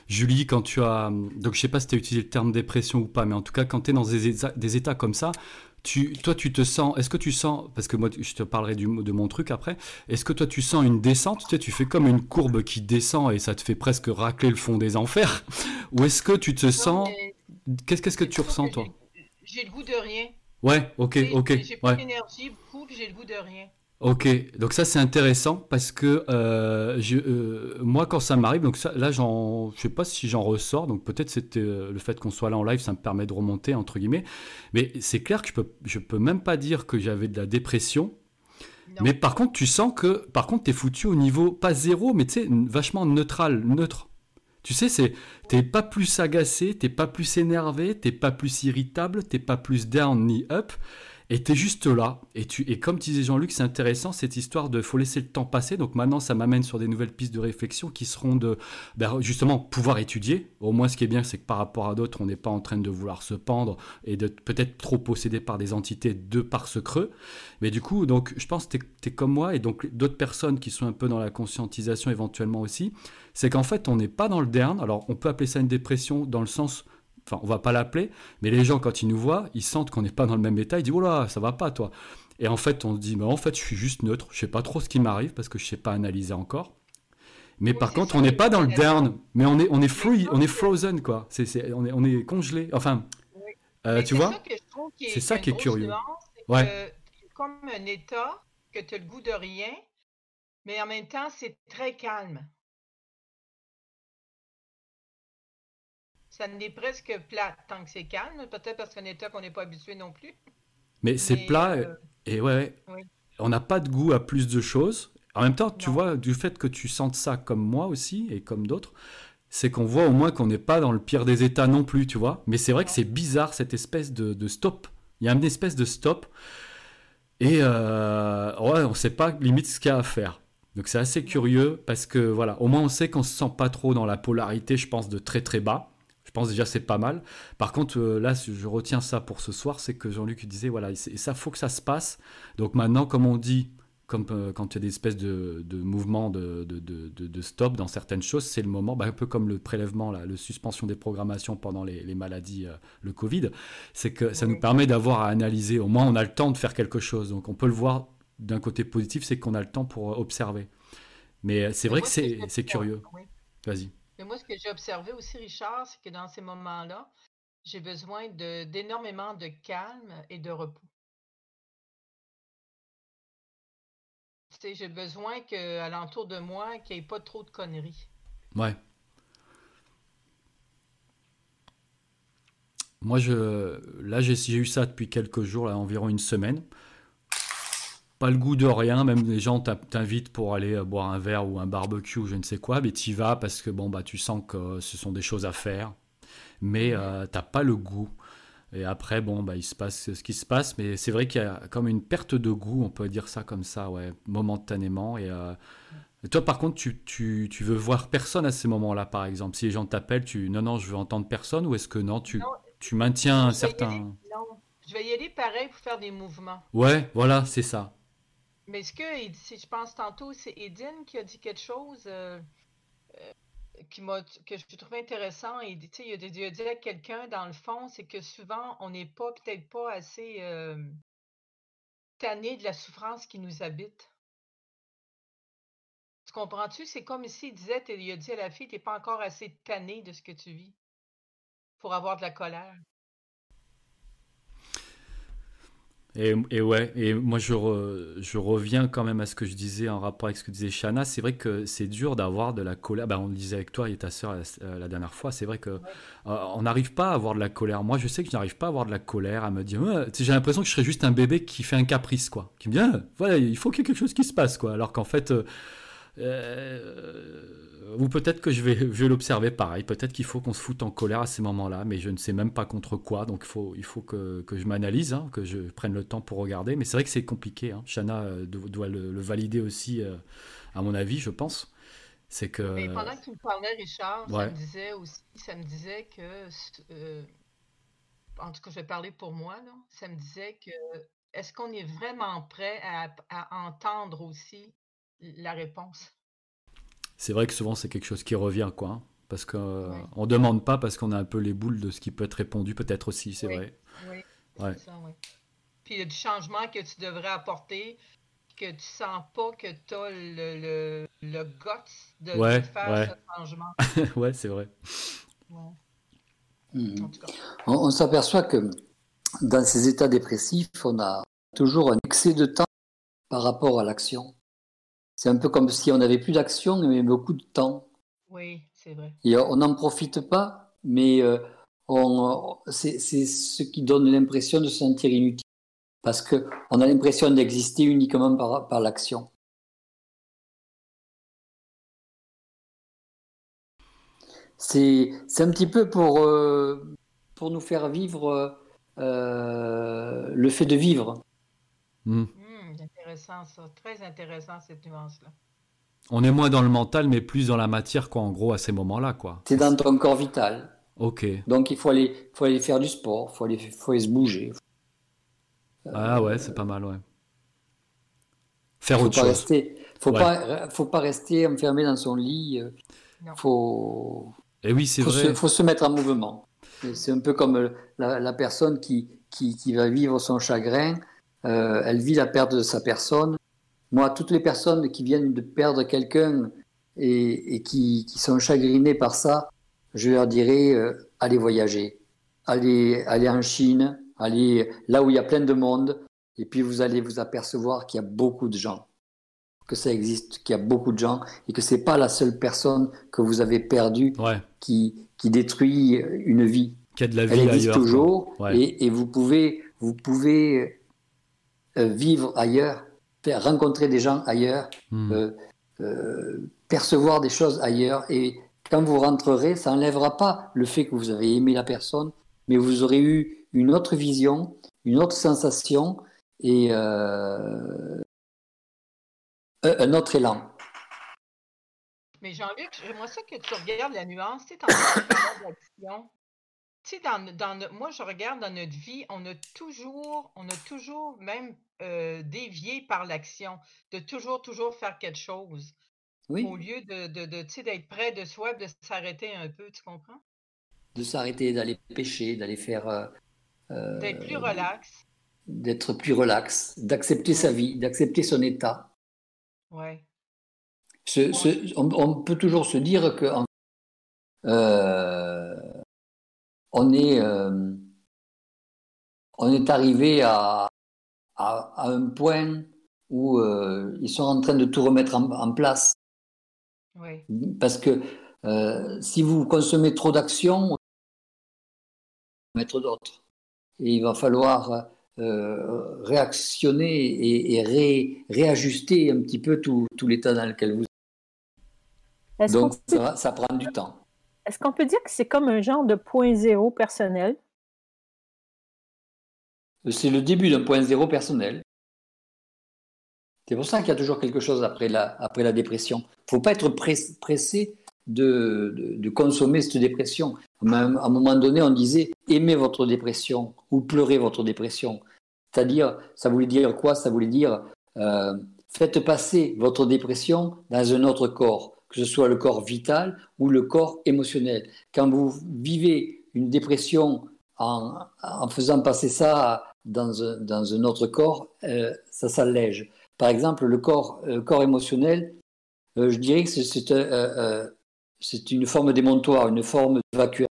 Julie, quand tu as. Donc, je sais pas si tu as utilisé le terme dépression ou pas, mais en tout cas, quand tu es dans des des états comme ça, toi, tu te sens, est-ce que tu sens, parce que moi, je te parlerai du, de mon truc après, est-ce que toi, tu sens une descente, tu, sais, tu fais comme une courbe qui descend et ça te fait presque racler le fond des enfers Ou est-ce que tu te sens, qu'est-ce, que tu ressens, toi? J'ai le goût de rien. Ouais, ok, ok. J'ai plus d'énergie, beaucoup, j'ai le goût de rien. Ok, donc ça c'est intéressant parce que euh, euh, moi quand ça m'arrive, donc ça, là j'en, je sais pas si j'en ressors, donc peut-être c'était euh, le fait qu'on soit là en live, ça me permet de remonter entre guillemets, mais c'est clair que je peux, je peux même pas dire que j'avais de la dépression, mais par contre tu sens que, par contre t'es foutu au niveau pas zéro, mais tu sais vachement neutral, neutre. Tu sais, c'est t'es pas plus agacé, t'es pas plus énervé, t'es pas plus irritable, t'es pas plus down ni up. Et tu es juste là. Et, tu, et comme disait Jean-Luc, c'est intéressant cette histoire de faut laisser le temps passer. Donc maintenant, ça m'amène sur des nouvelles pistes de réflexion qui seront de ben, justement pouvoir étudier. Au moins, ce qui est bien, c'est que par rapport à d'autres, on n'est pas en train de vouloir se pendre et de peut-être trop posséder par des entités de par ce creux. Mais du coup, donc, je pense que tu es, comme moi et donc d'autres personnes qui sont un peu dans la conscientisation éventuellement aussi. C'est qu'en fait, on n'est pas dans le dernier. Alors, on peut appeler ça une dépression dans le sens enfin on va pas l'appeler, mais les gens quand ils nous voient, ils sentent qu'on n'est pas dans le même état, ils disent oh là, ça va pas toi. Et en fait, on se dit mais en fait, je suis juste neutre, je sais pas trop ce qui m'arrive parce que je sais pas analyser encore. Mais par contre, on n'est pas dans le down, mais on est on est free, on est frozen quoi. On est on est congelé. Enfin, euh, tu vois? C'est ça qui est curieux. ouais. Comme un état que tu as le goût de rien, mais en même temps, c'est très calme. Ça n'est presque plat tant que c'est calme, peut-être parce qu'un état qu'on n'est pas habitué non plus. Mais, c'est plat euh, et ouais, on n'a pas de goût à plus de choses. En même temps, tu vois, du fait que tu sentes ça comme moi aussi et comme d'autres, c'est qu'on voit au moins qu'on n'est pas dans le pire des états non plus, tu vois. Mais c'est vrai que c'est bizarre cette espèce de, stop. Il y a une espèce de stop et euh, ouais, on ne sait pas limite ce qu'il y a à faire. Donc c'est assez curieux parce que voilà, au moins on sait qu'on se sent pas trop dans la polarité, je pense, de très très bas. Je pense déjà c'est pas mal. Par contre, euh, là, je retiens ça pour ce soir, c'est que Jean-Luc disait, voilà, et ça faut que ça se passe. Donc maintenant, comme on dit, comme euh, quand il y a des espèces de, de mouvements de, de, stop dans certaines choses, c'est le moment, bah, un peu comme le prélèvement, la, suspension des programmations pendant les, maladies, euh, le Covid, c'est que ça nous permet d'avoir à analyser. Au moins, on a le temps de faire quelque chose. Donc on peut le voir d'un côté positif, c'est qu'on a le temps pour observer. Mais c'est vrai que c'est curieux. Vas-y. Mais moi, ce que j'ai observé aussi, Richard, c'est que dans ces moments-là, j'ai besoin d'énormément de, calme et de repos. j'ai besoin qu'à l'entour de moi, qu'il n'y ait pas trop de conneries. Ouais. Moi, je, là, j'ai eu ça depuis quelques jours, là, environ une semaine. Pas le goût de rien, même les gens t'invitent pour aller euh, boire un verre ou un barbecue ou je ne sais quoi, mais tu y vas parce que bon, bah, tu sens que ce sont des choses à faire, mais euh, t'as pas le goût. Et après, bon, bah, il se passe ce qui se passe, mais c'est vrai qu'il y a comme une perte de goût, on peut dire ça comme ça, ouais, momentanément. Et, euh, toi, par contre, tu, tu, tu, veux voir personne à ces moments-là, par exemple? Si les gens t'appellent, tu non, non, je veux entendre personne, ou est-ce que non, tu, tu maintiens un certain. non, je vais y aller pareil pour faire des mouvements. Ouais, voilà, c'est ça. Mais ce que, si je pense tantôt, c'est Edine qui a dit quelque chose euh, euh, qui que je trouve intéressant. Il, a, il a dit à quelqu'un, dans le fond, c'est que souvent, on n'est pas, peut-être pas assez euh, tanné de la souffrance qui nous habite. Tu comprends-tu? C'est comme s'il disait, il a dit à la fille, tu n'es pas encore assez tanné de ce que tu vis pour avoir de la colère. Et, ouais, et moi je, je, reviens quand même à ce que je disais en rapport avec ce que disait Shana. C'est vrai que c'est dur d'avoir de la colère. Ben, on le disait avec toi et ta soeur la, dernière fois. C'est vrai que euh, on n'arrive pas à avoir de la colère. Moi je sais que je n'arrive pas à avoir de la colère, à me dire. j'ai l'impression que je serais juste un bébé qui fait un caprice, quoi. Qui me dit, ah, voilà, il faut qu'il y ait quelque chose qui se passe, quoi. Alors qu'en fait. Euh, euh ou peut-être que je vais, je vais l'observer pareil. Peut-être qu'il faut qu'on se foute en colère à ces moments-là, mais je ne sais même pas contre quoi. Donc il faut, il faut que, que je m'analyse, hein, que je prenne le temps pour regarder. Mais c'est vrai que c'est compliqué. Hein. Shana euh, doit le, valider aussi, euh, à mon avis, je pense. C'est que. Mais pendant que tu me parlais, Richard, ça me disait aussi, ça me disait que. Euh, en tout cas, je vais parler pour moi, là, ça me disait que est-ce qu'on est vraiment prêt à, à entendre aussi la réponse? c'est vrai que souvent c'est quelque chose qui revient, quoi. Hein, parce qu'on euh, ne demande pas parce qu'on a un peu les boules de ce qui peut être répondu, peut-être aussi, c'est vrai. Oui, ouais. ça, oui. Puis il y a du changement que tu devrais apporter, que tu sens pas que tu as le, le, le guts de, faire ce changement. ouais, c'est vrai. Hmm. On, on s'aperçoit que dans ces états dépressifs, on a toujours un excès de temps par rapport à l'action. C'est un peu comme si on n'avait plus d'action, mais beaucoup de temps. Oui, c'est vrai. Et on n'en profite pas, mais euh, c'est ce qui donne l'impression de se sentir inutile. Parce qu'on a l'impression d'exister uniquement par, par l'action. C'est un petit peu pour, euh, pour nous faire vivre euh, le fait de vivre. Hmm intéressant, ça. Très intéressant, cette nuance-là. On est moins dans le mental, mais plus dans la matière, quoi, en gros, à ces moments-là, quoi. C'est dans ton corps vital. Ok. Donc, il faut aller, faut aller faire du sport, il faut aller, faut aller se bouger. ah ouais, c'est pas mal, ouais. Faire faut autre pas chose. Rester, faut, pas, faut pas rester enfermé dans son lit. Euh, faut, Et eh oui, c'est vrai. Il faut se mettre en mouvement. C'est un peu comme la, la personne qui, qui, qui, va vivre son chagrin euh, elle vit la perte de sa personne. Moi, toutes les personnes qui viennent de perdre quelqu'un et, qui, sont chagrinées par ça, je leur dirais euh, allez voyager, allez, allez en Chine, allez là où il y a plein de monde, et puis vous allez vous apercevoir qu'il y a beaucoup de gens, que ça existe, qu'il y a beaucoup de gens, et que c'est pas la seule personne que vous avez perdue qui, qui détruit une vie. Qui a de la vie Elle existe toujours, et, et, vous pouvez, vous pouvez vivre ailleurs, faire rencontrer des gens ailleurs, hmm. euh, euh, percevoir des choses ailleurs. Et quand vous rentrerez, ça n'enlèvera pas le fait que vous avez aimé la personne, mais vous aurez eu une autre vision, une autre sensation et un autre élan. Mais Jean-Luc, j'aimerais ça que tu regardes la nuance, tu sais, tu sais, dans, moi, je regarde dans notre vie, on a toujours, on a toujours même euh, dévié par l'action, de toujours, toujours faire quelque chose. Oui. Au lieu de, de, d'être près de soi, de s'arrêter un peu, tu comprends? De s'arrêter, d'aller pêcher, d'aller faire. Euh, euh, d'être plus relax. D'être plus relax, d'accepter sa vie, d'accepter son état. Ouais. on, peut toujours se dire que euh, on est on est arrivé à, à, un point où ils sont en train de tout remettre en, place. Parce que si vous consommez trop d'actions, mettre d'autres. Et il va falloir euh, réactionner et, réajuster un petit peu tout, l'état dans lequel vous êtes. Donc ça, prend du temps. Est-ce qu'on peut dire que c'est comme un genre de point zéro personnel? C'est le début d'un point zéro personnel. C'est pour ça qu'il y a toujours quelque chose après la, après la dépression. Il ne faut pas être pressé de, consommer cette dépression. À un moment donné, on disait aimez votre dépression ou pleurez votre dépression. C'est-à-dire, ça voulait dire quoi? Ça voulait dire euh, faites passer votre dépression dans un autre corps, que ce soit le corps vital ou le corps émotionnel. Quand vous vivez une dépression en, faisant passer ça dans un, autre corps, euh, ça s'allège. Par exemple, le corps, euh, émotionnel, je dirais que c'est une forme démontoire, une forme d'évacuation.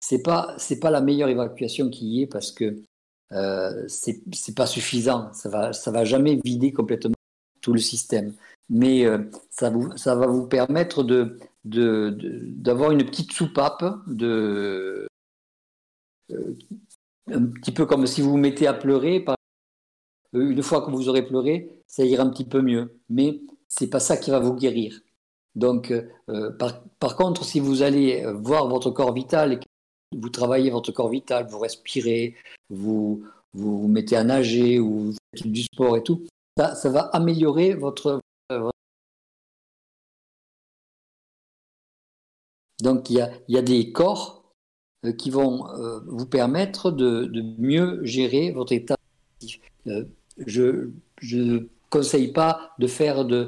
C'est pas pas la meilleure évacuation qui y ait parce que euh, c'est pas suffisant. Ça va, ça va jamais vider complètement tout le système. Mais euh, ça, vous, ça va vous permettre de, d'avoir une petite soupape, de, euh, un petit peu comme si vous vous mettez à pleurer. une fois que vous aurez pleuré, ça ira un petit peu mieux. Mais c'est pas ça qui va vous guérir. Donc, par, par, contre, si vous allez voir votre corps vital vous travaillez votre corps vital, vous respirez, vous vous, mettez à nager ou vous faites du sport et tout, ça, ça va améliorer votre, Donc il y a, des corps euh, qui vont euh, vous permettre de, mieux gérer votre état. Euh, je ne conseille pas de faire du,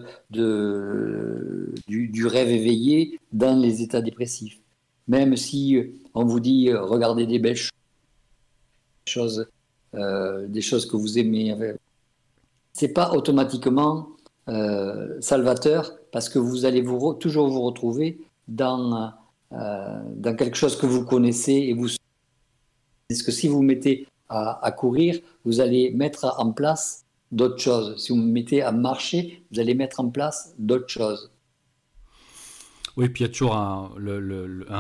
rêve éveillé dans les états dépressifs. Même si on vous dit regardez des belles choses des choses que vous aimez. C'est pas automatiquement salvateur parce que vous allez vous toujours vous retrouver dans, dans quelque chose que vous connaissez et vous. Est-ce que si vous mettez à, à, courir, vous allez mettre en place d'autres choses. Si vous mettez à marcher, vous allez mettre en place d'autres choses. Oui, puis il y a toujours un,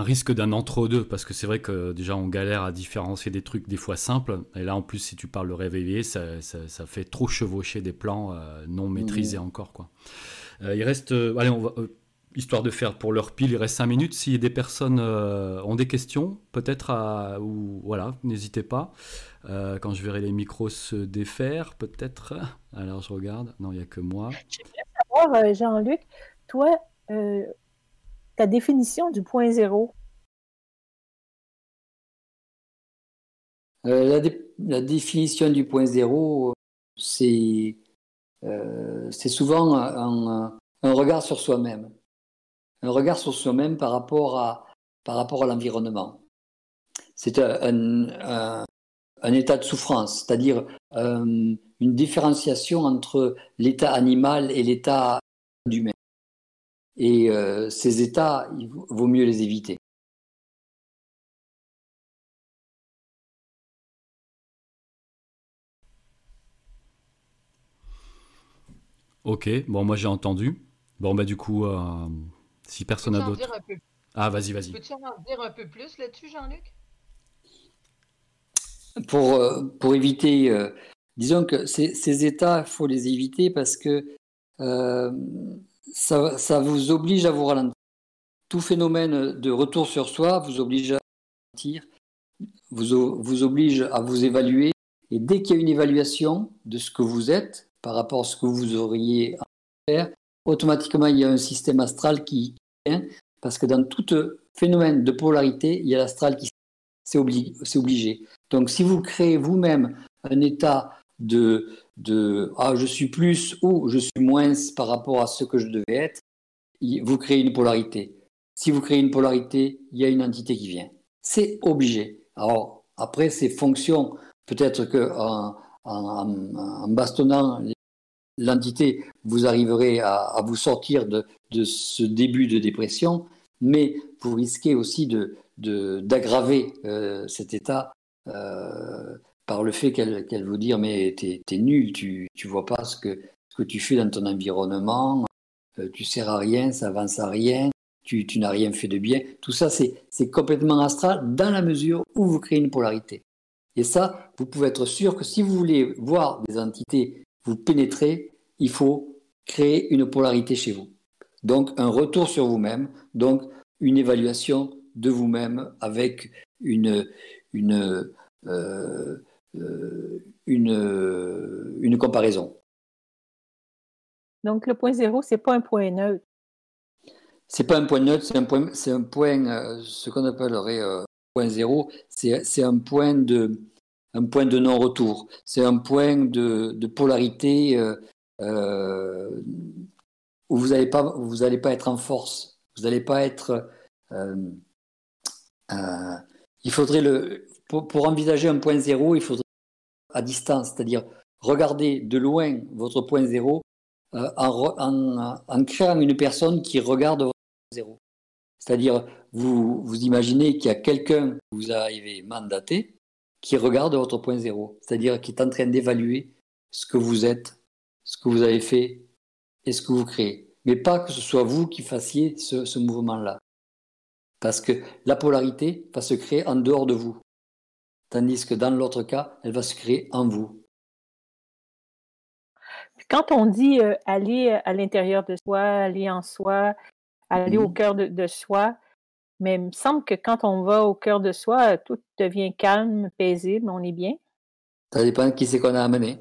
risque d'un entre-deux, parce que c'est vrai que déjà on galère à différencier des trucs des fois simples, et là en plus si tu parles de réveiller, ça, fait trop chevaucher des plans euh, non mmh. maîtrisés encore. Quoi. Euh, il reste, euh, allez, on va, histoire de faire pour leur pile, il reste 5 minutes. Si des personnes ont des questions, peut-être, à, ou voilà, n'hésitez pas. quand je verrai les micros se défaire, peut-être. Alors je regarde, non, il n'y a que moi. J'aimerais savoir, Jean-Luc, toi, ta définition du point zéro? Euh, la, définition du point zéro, c'est euh, souvent un, regard sur soi-même. Un regard sur soi-même par rapport à, par rapport à l'environnement. C'est un, état de souffrance, c'est-à-dire euh, une différenciation entre l'état animal et l'état humain. Et euh, ces états, il vaut mieux les éviter. Ok, bon, moi j'ai entendu. Bon, bah du coup, euh, si personne n'a d'autre. Ah, vas-y, vas-y. Peux-tu en dire un peu plus là-dessus, Jean-Luc? Pour, euh, pour éviter, disons que ces, ces états, il faut les éviter parce que ça, vous oblige à vous ralentir. Tout phénomène de retour sur soi vous oblige à ralentir, vous, vous oblige à vous évaluer. Et dès qu'il y a une évaluation de ce que vous êtes par rapport à ce que vous auriez à faire, automatiquement il y a un système astral qui vient, parce que dans tout phénomène de polarité, il y a l'astral qui c'est obligé. Donc si vous créez vous-même un état de, ah, je suis plus ou je suis moins par rapport à ce que je devais être, vous créez une polarité. Si vous créez une polarité, il y a une entité qui vient. C'est obligé. Alors, après, ces fonctions, peut-être que en, en, bastonnant l'entité, vous arriverez à, vous sortir de, ce début de dépression, mais vous risquez aussi d'aggraver de, cet état par le fait qu'elle vous dire mais t'es es nul, tu tu vois pas ce que ce que tu fais dans ton environnement, tu tu sers à rien, ça avance à rien, tu, tu n'as rien fait de bien. Tout ça c'est complètement astral dans la mesure où vous créez une polarité. Et ça, vous pouvez être sûr que si vous voulez voir des entités vous pénétrer, il faut créer une polarité chez vous. Donc un retour sur vous-même, donc une évaluation de vous-même avec une, une, euh, euh, une, une comparaison. Donc, le point zéro, c'est pas un point neutre. C'est pas un point neutre, c'est un point, c'est un point, euh, ce qu'on appellerait point zéro, c'est, un point de, un point de non-retour. C'est un point de, de polarité où vous n'allez pas, vous allez pas être en force. Vous n'allez pas être. il faudrait le, pour, envisager un point zéro, il faudrait à distance, c'est-à-dire regarder de loin votre point zéro euh, en, créant une personne qui regarde votre point zéro. C'est-à-dire, vous, vous imaginez qu'il y a quelqu'un que vous avez mandaté qui regarde votre point zéro, c'est-à-dire qui est en train d'évaluer ce que vous êtes, ce que vous avez fait et ce que vous créez. Mais pas que ce soit vous qui fassiez ce mouvement-là. Parce que la polarité va se créer en dehors de vous tandis que dans l'autre cas, elle va se créer en vous. Quand on dit euh, aller à l'intérieur de soi, aller en soi, aller au mhm. cœur de, soi, mais il me semble que quand on va au cœur de soi, tout devient calme, paisible, on est bien. Ça dépend de qui c'est qu'on a amené.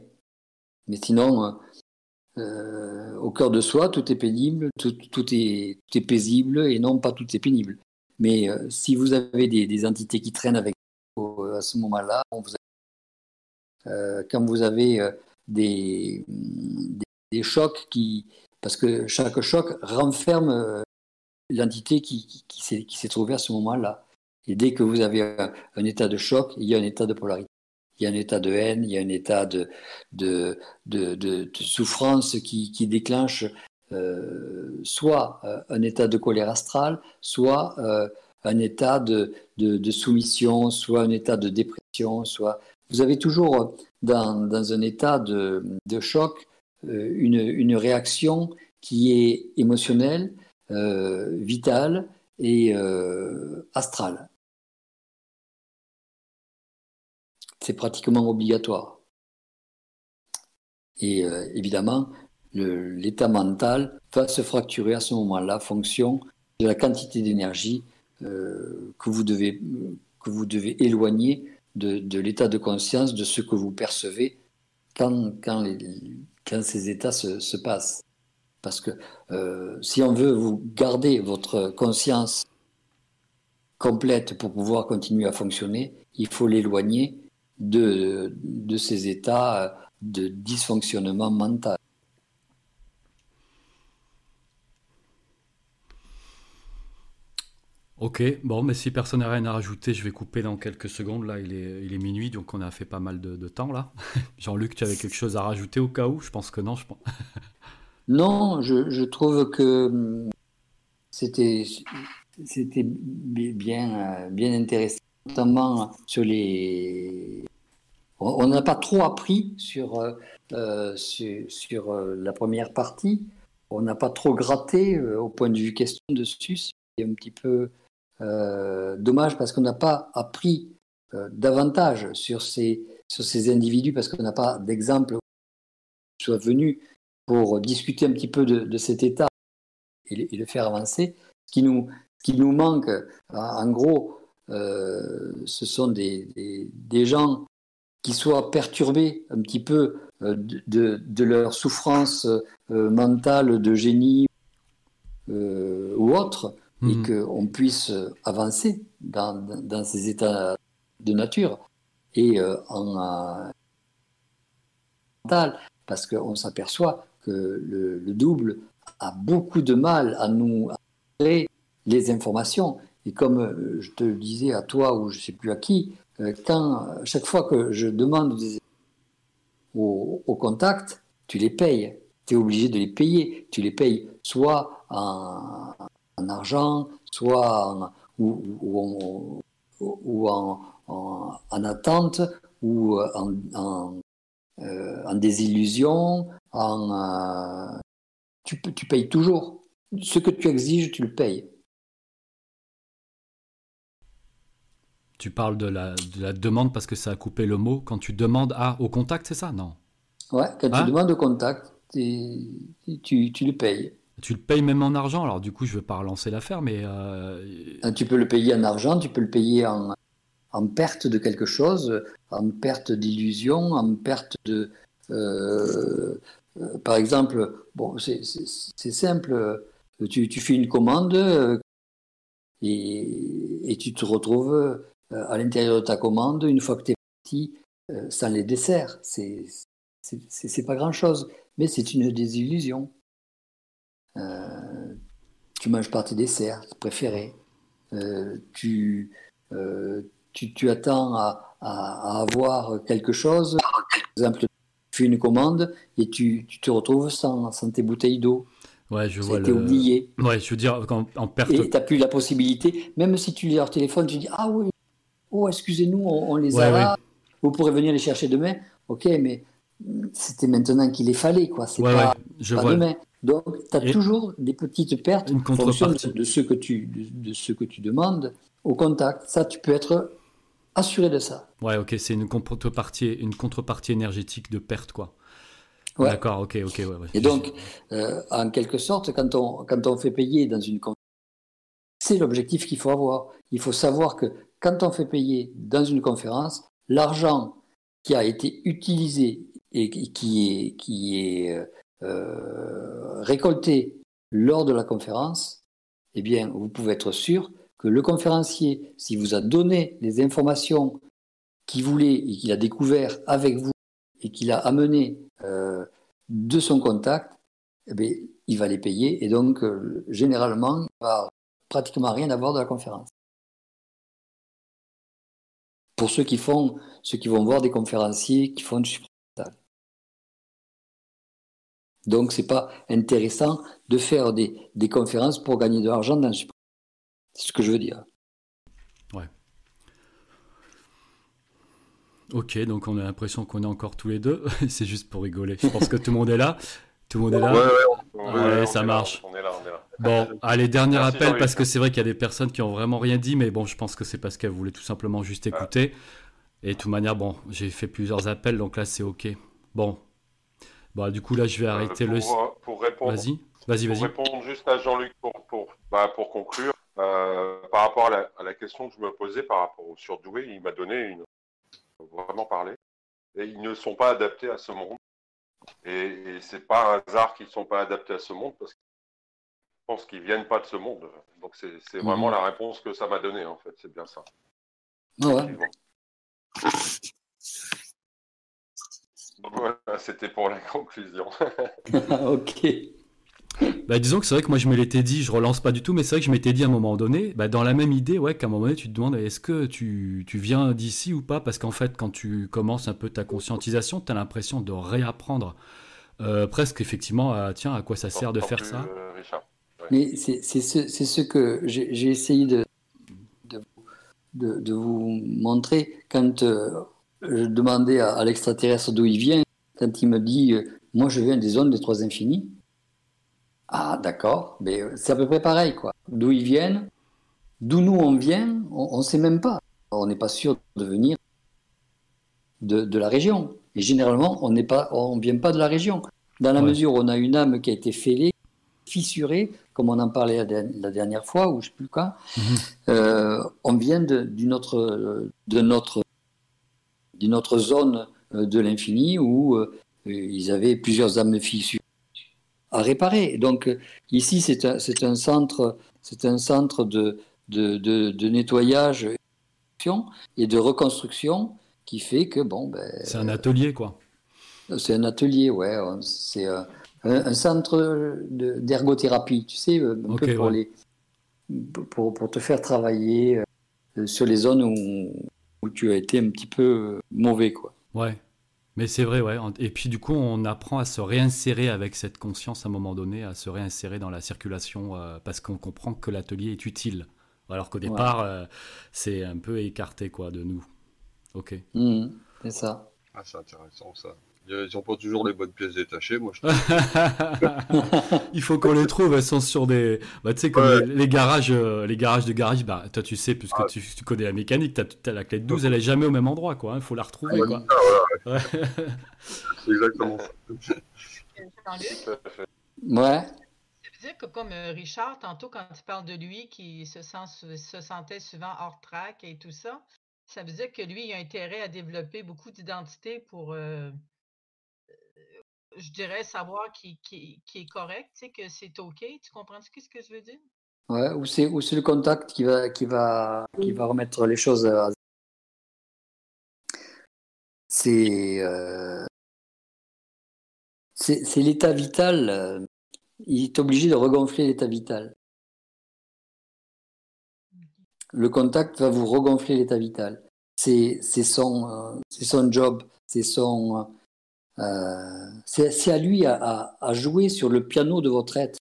Mais sinon, euh, euh, au cœur de soi, tout est pénible, tout, est, paisible et non pas tout est pénible. Mais si vous avez des, entités qui traînent avec à ce moment-là, euh, quand vous avez euh, des, chocs qui. Parce que chaque choc renferme euh, l'entité qui s'est trouvée à ce moment-là. Et dès que vous avez un, état de choc, il y a un état de polarité. Il y a un état de haine, il y a un état de, de, de, souffrance qui, qui déclenche soit un état de colère astrale, soit un état de, soumission, soit un état de dépression, soit... Vous avez toujours dans, dans un état de, choc euh, une, une, réaction qui est émotionnelle, euh, vitale et euh, astrale. C'est pratiquement obligatoire. Et évidemment, l'état mental va se fracturer à ce moment-là, fonction de la quantité d'énergie euh, que, vous devez, éloigner de, l'état de conscience de ce que vous percevez quand, ces états se, se, passent. Parce que euh, si on veut vous garder votre conscience complète pour pouvoir continuer à fonctionner, il faut l'éloigner de, de ces états de dysfonctionnement mental. Ok, bon, mais si personne n'a rien à rajouter, je vais couper dans quelques secondes. Là, il est, il est minuit, donc on a fait pas mal de, temps là. Jean-Luc, tu avais quelque chose à rajouter au cas où? Je pense que non. Je pense... non, je, trouve que hum, c'était c'était bien, bien intéressant, notamment sur les. On n'a pas trop appris sur, euh, euh, sur, euh, la première partie. On n'a pas trop gratté au point de vue question dessus. C'est un petit peu dommage parce qu'on n'a pas appris davantage sur ces, sur ces individus, parce qu'on n'a pas d'exemple qui soit venu pour discuter un petit peu de, cet état et le, faire avancer. Ce qui nous, qui nous manque, en gros, ce sont des, des, gens qui soient perturbés un petit peu de, de, leur souffrance mentale, de génie ou autre, et mhm. qu'on puisse avancer dans, dans, ces états de nature et euh, en euh, mental, parce qu'on s'aperçoit que le, double a beaucoup de mal à nous créer les informations. Et comme euh, je te le disais à toi ou je ne sais plus à qui, quand chaque fois que je demande des au, au contact, tu les payes. tu es obligé de les payer. Tu les payes soit en, argent, soit en, ou, en, attente, ou en, en désillusion, en, tu payes toujours. Ce que tu exiges, tu le payes. Tu parles de la, de la, demande parce que ça a coupé le mot. Quand tu demandes à, au contact, c'est ça? Non. Ouais, quand tu hein? demandes au contact, tu, tu, le payes. Tu le payes même en argent, alors du coup je ne veux pas relancer l'affaire, mais... Euh, ah, tu peux le payer en argent, tu peux le payer en, en perte de quelque chose, en perte d'illusion, en perte de... Euh, euh, par exemple, bon, c'est simple, tu, tu, fais une commande et, et tu te retrouves à l'intérieur de ta commande, une fois que tu es parti, sans les desserts. C'est c'est pas grand chose, mais c'est une désillusion. Euh, tu manges pas tes desserts préférés. Euh, tu, euh, tu, tu, attends à, à, avoir quelque chose. Par exemple, tu fais une commande et tu, tu te retrouves sans, sans tes bouteilles d'eau. Ouais, je vois. le... oublié. Ouais, je veux dire, en, en perte. Et tu n'as plus la possibilité, même si tu as au téléphone, tu dis Ah oui, oh, excusez-nous, on, les a là, vous pourrez venir les chercher demain. Ok, mais c'était maintenant qu'il les fallait, quoi. C'est pas, je vois. demain. Donc, tu as toujours des petites pertes en fonction de, ce que tu, de, ce que tu demandes au contact. Ça, tu peux être assuré de ça. Ouais, ok, c'est une contrepartie, une contrepartie énergétique de perte, quoi. D'accord, ok, ok. Ouais, Et donc, euh, en quelque sorte, quand on, quand on fait payer dans une c'est l'objectif qu'il faut avoir. Il faut savoir que quand on fait payer dans une conférence, l'argent qui a été utilisé et qui est, est euh, récolté lors de la conférence, eh bien, vous pouvez être sûr que le conférencier, s'il vous a donné les informations qu'il voulait et qu'il a découvert avec vous et qu'il a amené euh, de son contact, eh bien, il va les payer et donc euh, généralement, il va pratiquement rien avoir de la conférence. Pour ceux qui font, ceux qui vont voir des conférenciers qui font du donc, ce n'est pas intéressant de faire des, conférences pour gagner de l'argent dans le support. C'est ce que je veux dire. Ouais. Ok, donc on a l'impression qu'on est encore tous les deux. C'est juste pour rigoler. Je pense que tout le monde est là. Tout le monde est là. Ouais, ouais, ça marche. on est là, on est là. Bon, allez, dernier appel parce que c'est vrai qu'il y a des personnes qui ont vraiment rien dit, mais bon, je pense que c'est parce qu'elles voulaient tout simplement juste écouter. Et de toute manière, bon, j'ai fait plusieurs appels, donc là c'est ok. Bon, bah, du coup, là, je vais euh, arrêter le. Euh, pour répondre. Vas-y, vas-y, vas-y. Pour répondre juste à Jean-Luc pour, pour, bah, pour conclure, euh, par rapport à la, à la, question que je me posais par rapport au surdoué, il m'a donné une. Vraiment parler. Et ils ne sont pas adaptés à ce monde. Et, et c'est pas un hasard qu'ils ne sont pas adaptés à ce monde parce que je pense qu'ils viennent pas de ce monde. Donc c'est vraiment mhm. la réponse que ça m'a donné en fait. C'est bien ça. Ouais. Voilà, c'était pour la conclusion. ok. Bah, disons que c'est vrai que moi je me l'étais dit, je relance pas du tout, mais c'est vrai que je m'étais dit à un moment donné, bah, dans la même idée, ouais, qu'à un moment donné tu te demandes est-ce que tu, tu viens d'ici ou pas? Parce qu'en fait, quand tu commences un peu ta conscientisation, tu as l'impression de réapprendre euh, presque effectivement à tiens, à quoi ça sert de faire ça? euh, Mais c'est ce, ce, que j'ai essayé de, de, de, vous montrer quand. Euh, je demandais à, l'extraterrestre d'où il vient, quand il me dit euh, Moi, je viens des zones des trois infinis. Ah, d'accord, mais c'est à peu près pareil, quoi. D'où ils viennent, d'où nous on vient, on ne sait même pas. On n'est pas sûr de venir de, la région. Et généralement, on ne vient pas de la région. Dans la mesure où on a une âme qui a été fêlée, fissurée, comme on en parlait la, dernière fois, ou je ne sais plus quand, mhm. euh, on vient d'une autre, de notre d'une autre zone euh, de l'infini où euh, ils avaient plusieurs âmes fissures à réparer. Donc euh, ici, c'est un, un, centre, c'est un centre de, de, de, nettoyage et de reconstruction qui fait que bon, ben, c'est un atelier quoi. C'est un atelier, ouais. C'est un, un, centre d'ergothérapie, tu sais, un peu pour les pour, pour, te faire travailler sur les zones où où tu as été un petit peu euh, mauvais, quoi. Ouais. Mais c'est vrai, ouais. Et puis du coup, on apprend à se réinsérer avec cette conscience à un moment donné, à se réinsérer dans la circulation euh, parce qu'on comprend que l'atelier est utile. Alors qu'au départ, euh, c'est un peu écarté quoi de nous. Ok. Mmh, c'est ça. Ah, c'est intéressant ça. Ils n'ont pas toujours les bonnes pièces détachées, moi je Il faut qu'on les trouve, elles sont sur des. Bah, tu sais, comme les, garages, euh, les garages de garage, bah, toi tu sais, puisque tu, connais la mécanique, tu as, la clé de 12, elle est jamais au même endroit, quoi. Il hein, faut la retrouver, quoi. c'est exactement ça. ouais. Ça veut dire que, comme euh, Richard, tantôt, quand tu parles de lui qui se, sent, se sentait souvent hors track et tout ça, ça veut dire que lui, il a intérêt à développer beaucoup d'identités pour. Euh, je dirais savoir qui, qui, qui est correct, tu sais, que c'est OK. Tu comprends ce que, ce que je veux dire? Ouais, ou c'est, ou c'est le contact qui va, qui, va, qui va remettre les choses à... C'est, euh, c'est, c'est l'état vital. Euh, il est obligé de regonfler l'état vital. Le contact va vous regonfler l'état vital. C'est, c'est, son, euh, c'est son job, c'est son, euh, c'est à lui à, jouer sur le piano de votre être.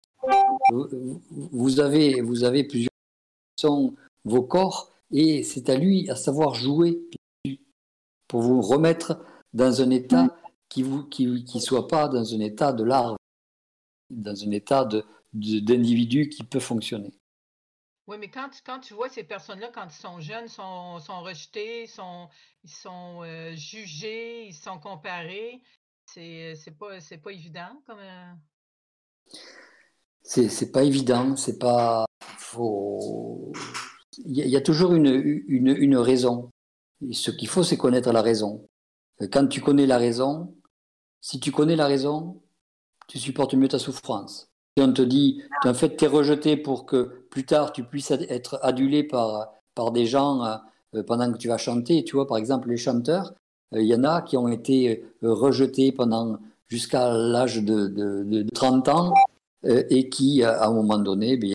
Vous avez, vous avez plusieurs sont vos corps et c'est à lui à savoir jouer pour vous remettre dans un état qui ne qui, qui soit pas dans un état de larve, dans un état d'individu de, qui peut fonctionner. Oui, mais quand, quand tu vois ces personnes-là, quand ils sont jeunes, sont, sont rejetés, sont, ils sont euh, jugés, ils sont comparés, c'est pas, pas évident comme. Euh c'est pas évident, c'est pas. Faut... Il y, a toujours une, une, une raison. ce qu'il faut, c'est connaître la raison. Quand tu connais la raison, si tu connais la raison, tu supportes mieux ta souffrance. Si on te dit, en fait, tu es rejeté pour que plus tard tu puisses être adulé par, par des gens euh, pendant que tu vas chanter, tu vois, par exemple, les chanteurs, il euh, y en a qui ont été euh, rejetés pendant jusqu'à l'âge de, de, 30 ans euh, et qui, à un moment donné, bien,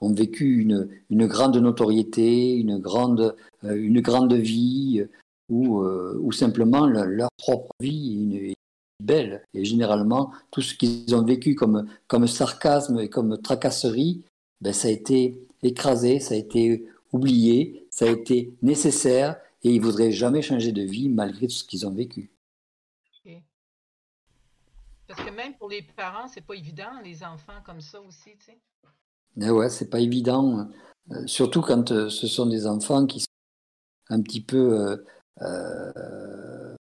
ont vécu une, grande notoriété, une grande, une grande vie, ou, simplement leur, propre vie est belle. Et généralement, tout ce qu'ils ont vécu comme, comme sarcasme et comme tracasserie, ben, ça a été écrasé, ça a été oublié, ça a été nécessaire, et ils voudraient jamais changer de vie malgré tout ce qu'ils ont vécu. Parce que même pour les parents, c'est pas évident, les enfants comme ça aussi, tu sais. Mais ouais, c'est pas évident, euh, surtout quand euh, ce sont des enfants qui sont un petit peu euh,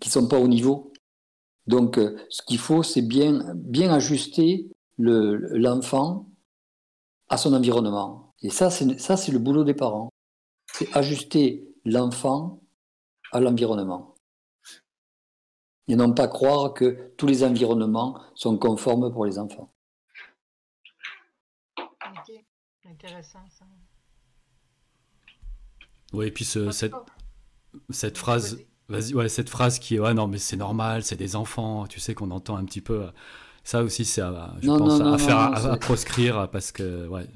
qui sont pas au niveau. Donc, ce qu'il faut, c'est bien bien ajuster l'enfant à son environnement. Et ça, c'est ça, c'est le boulot des parents c'est ajuster l'enfant à l'environnement. Et non pas croire que tous les environnements sont conformes pour les enfants. Ok, intéressant ça. Oui, et puis cette, cette phrase, vas-y, ouais, cette phrase qui est ouais non mais c'est normal, c'est des enfants, tu sais qu'on entend un petit peu. Ça aussi, c'est à, je pense, à, faire, à, proscrire parce que ouais,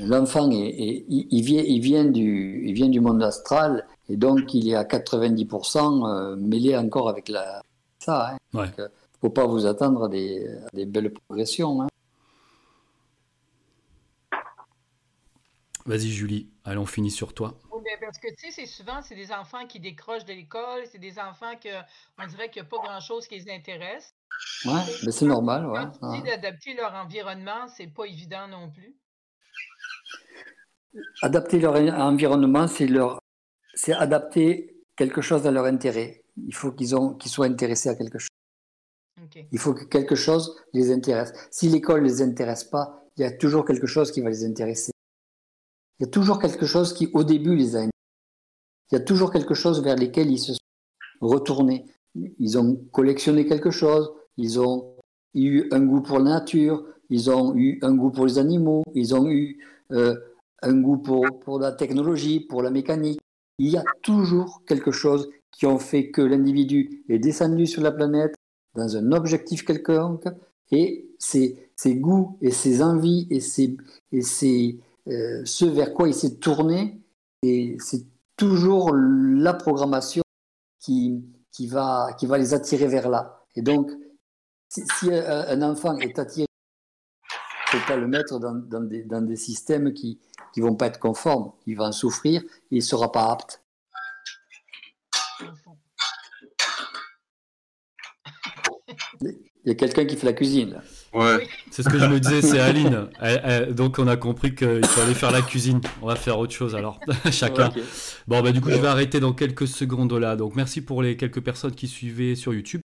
L'enfant, il, vient, il, vient du, il vient du monde astral et donc il est à 90% euh, mêlé encore avec la, ça. Hein. Il ne euh, faut pas vous attendre à des, des belles progressions. Hein. Vas-y Julie, allons on finit sur toi. Ben, parce que tu sais, c'est souvent c'est des enfants qui décrochent de l'école, c'est des enfants que on dirait qu'il n'y a pas grand-chose qui les intéresse. Ouais, mais ben, c'est normal. Ouais. Quand tu d'adapter leur environnement, c'est pas évident non plus. Adapter leur environnement, c'est leur, c'est adapter quelque chose à leur intérêt. Il faut qu'ils ont, qu'ils soient intéressés à quelque chose. Il faut que quelque chose les intéresse. Si l'école ne les intéresse pas, il y a toujours quelque chose qui va les intéresser. Il y a toujours quelque chose qui, au début, les a intéressés. Il y a toujours quelque chose vers lesquels ils se sont retournés. Ils ont collectionné quelque chose, ils ont eu un goût pour la nature, ils ont eu un goût pour les animaux, ils ont eu euh, un goût pour, pour la technologie, pour la mécanique. Il y a toujours quelque chose qui ont fait que l'individu est descendu sur la planète dans un objectif quelconque et ses, ses goûts et ses envies et, ses, et ses, euh, ce vers quoi il s'est tourné, et c'est toujours la programmation qui, qui va, qui va les attirer vers là. Et donc, si, un enfant est attiré, il ne faut pas le mettre dans, dans, des, dans des, systèmes qui ne vont pas être conformes. Il va en souffrir et il ne sera pas apte. Il y a quelqu'un qui fait la cuisine. Ouais. C'est ce que je me disais, c'est Aline. donc on a compris qu'il faut aller faire la cuisine. On va faire autre chose alors, chacun. Bon, bah du coup, je vais arrêter dans quelques secondes là. Donc merci pour les quelques personnes qui suivaient sur YouTube.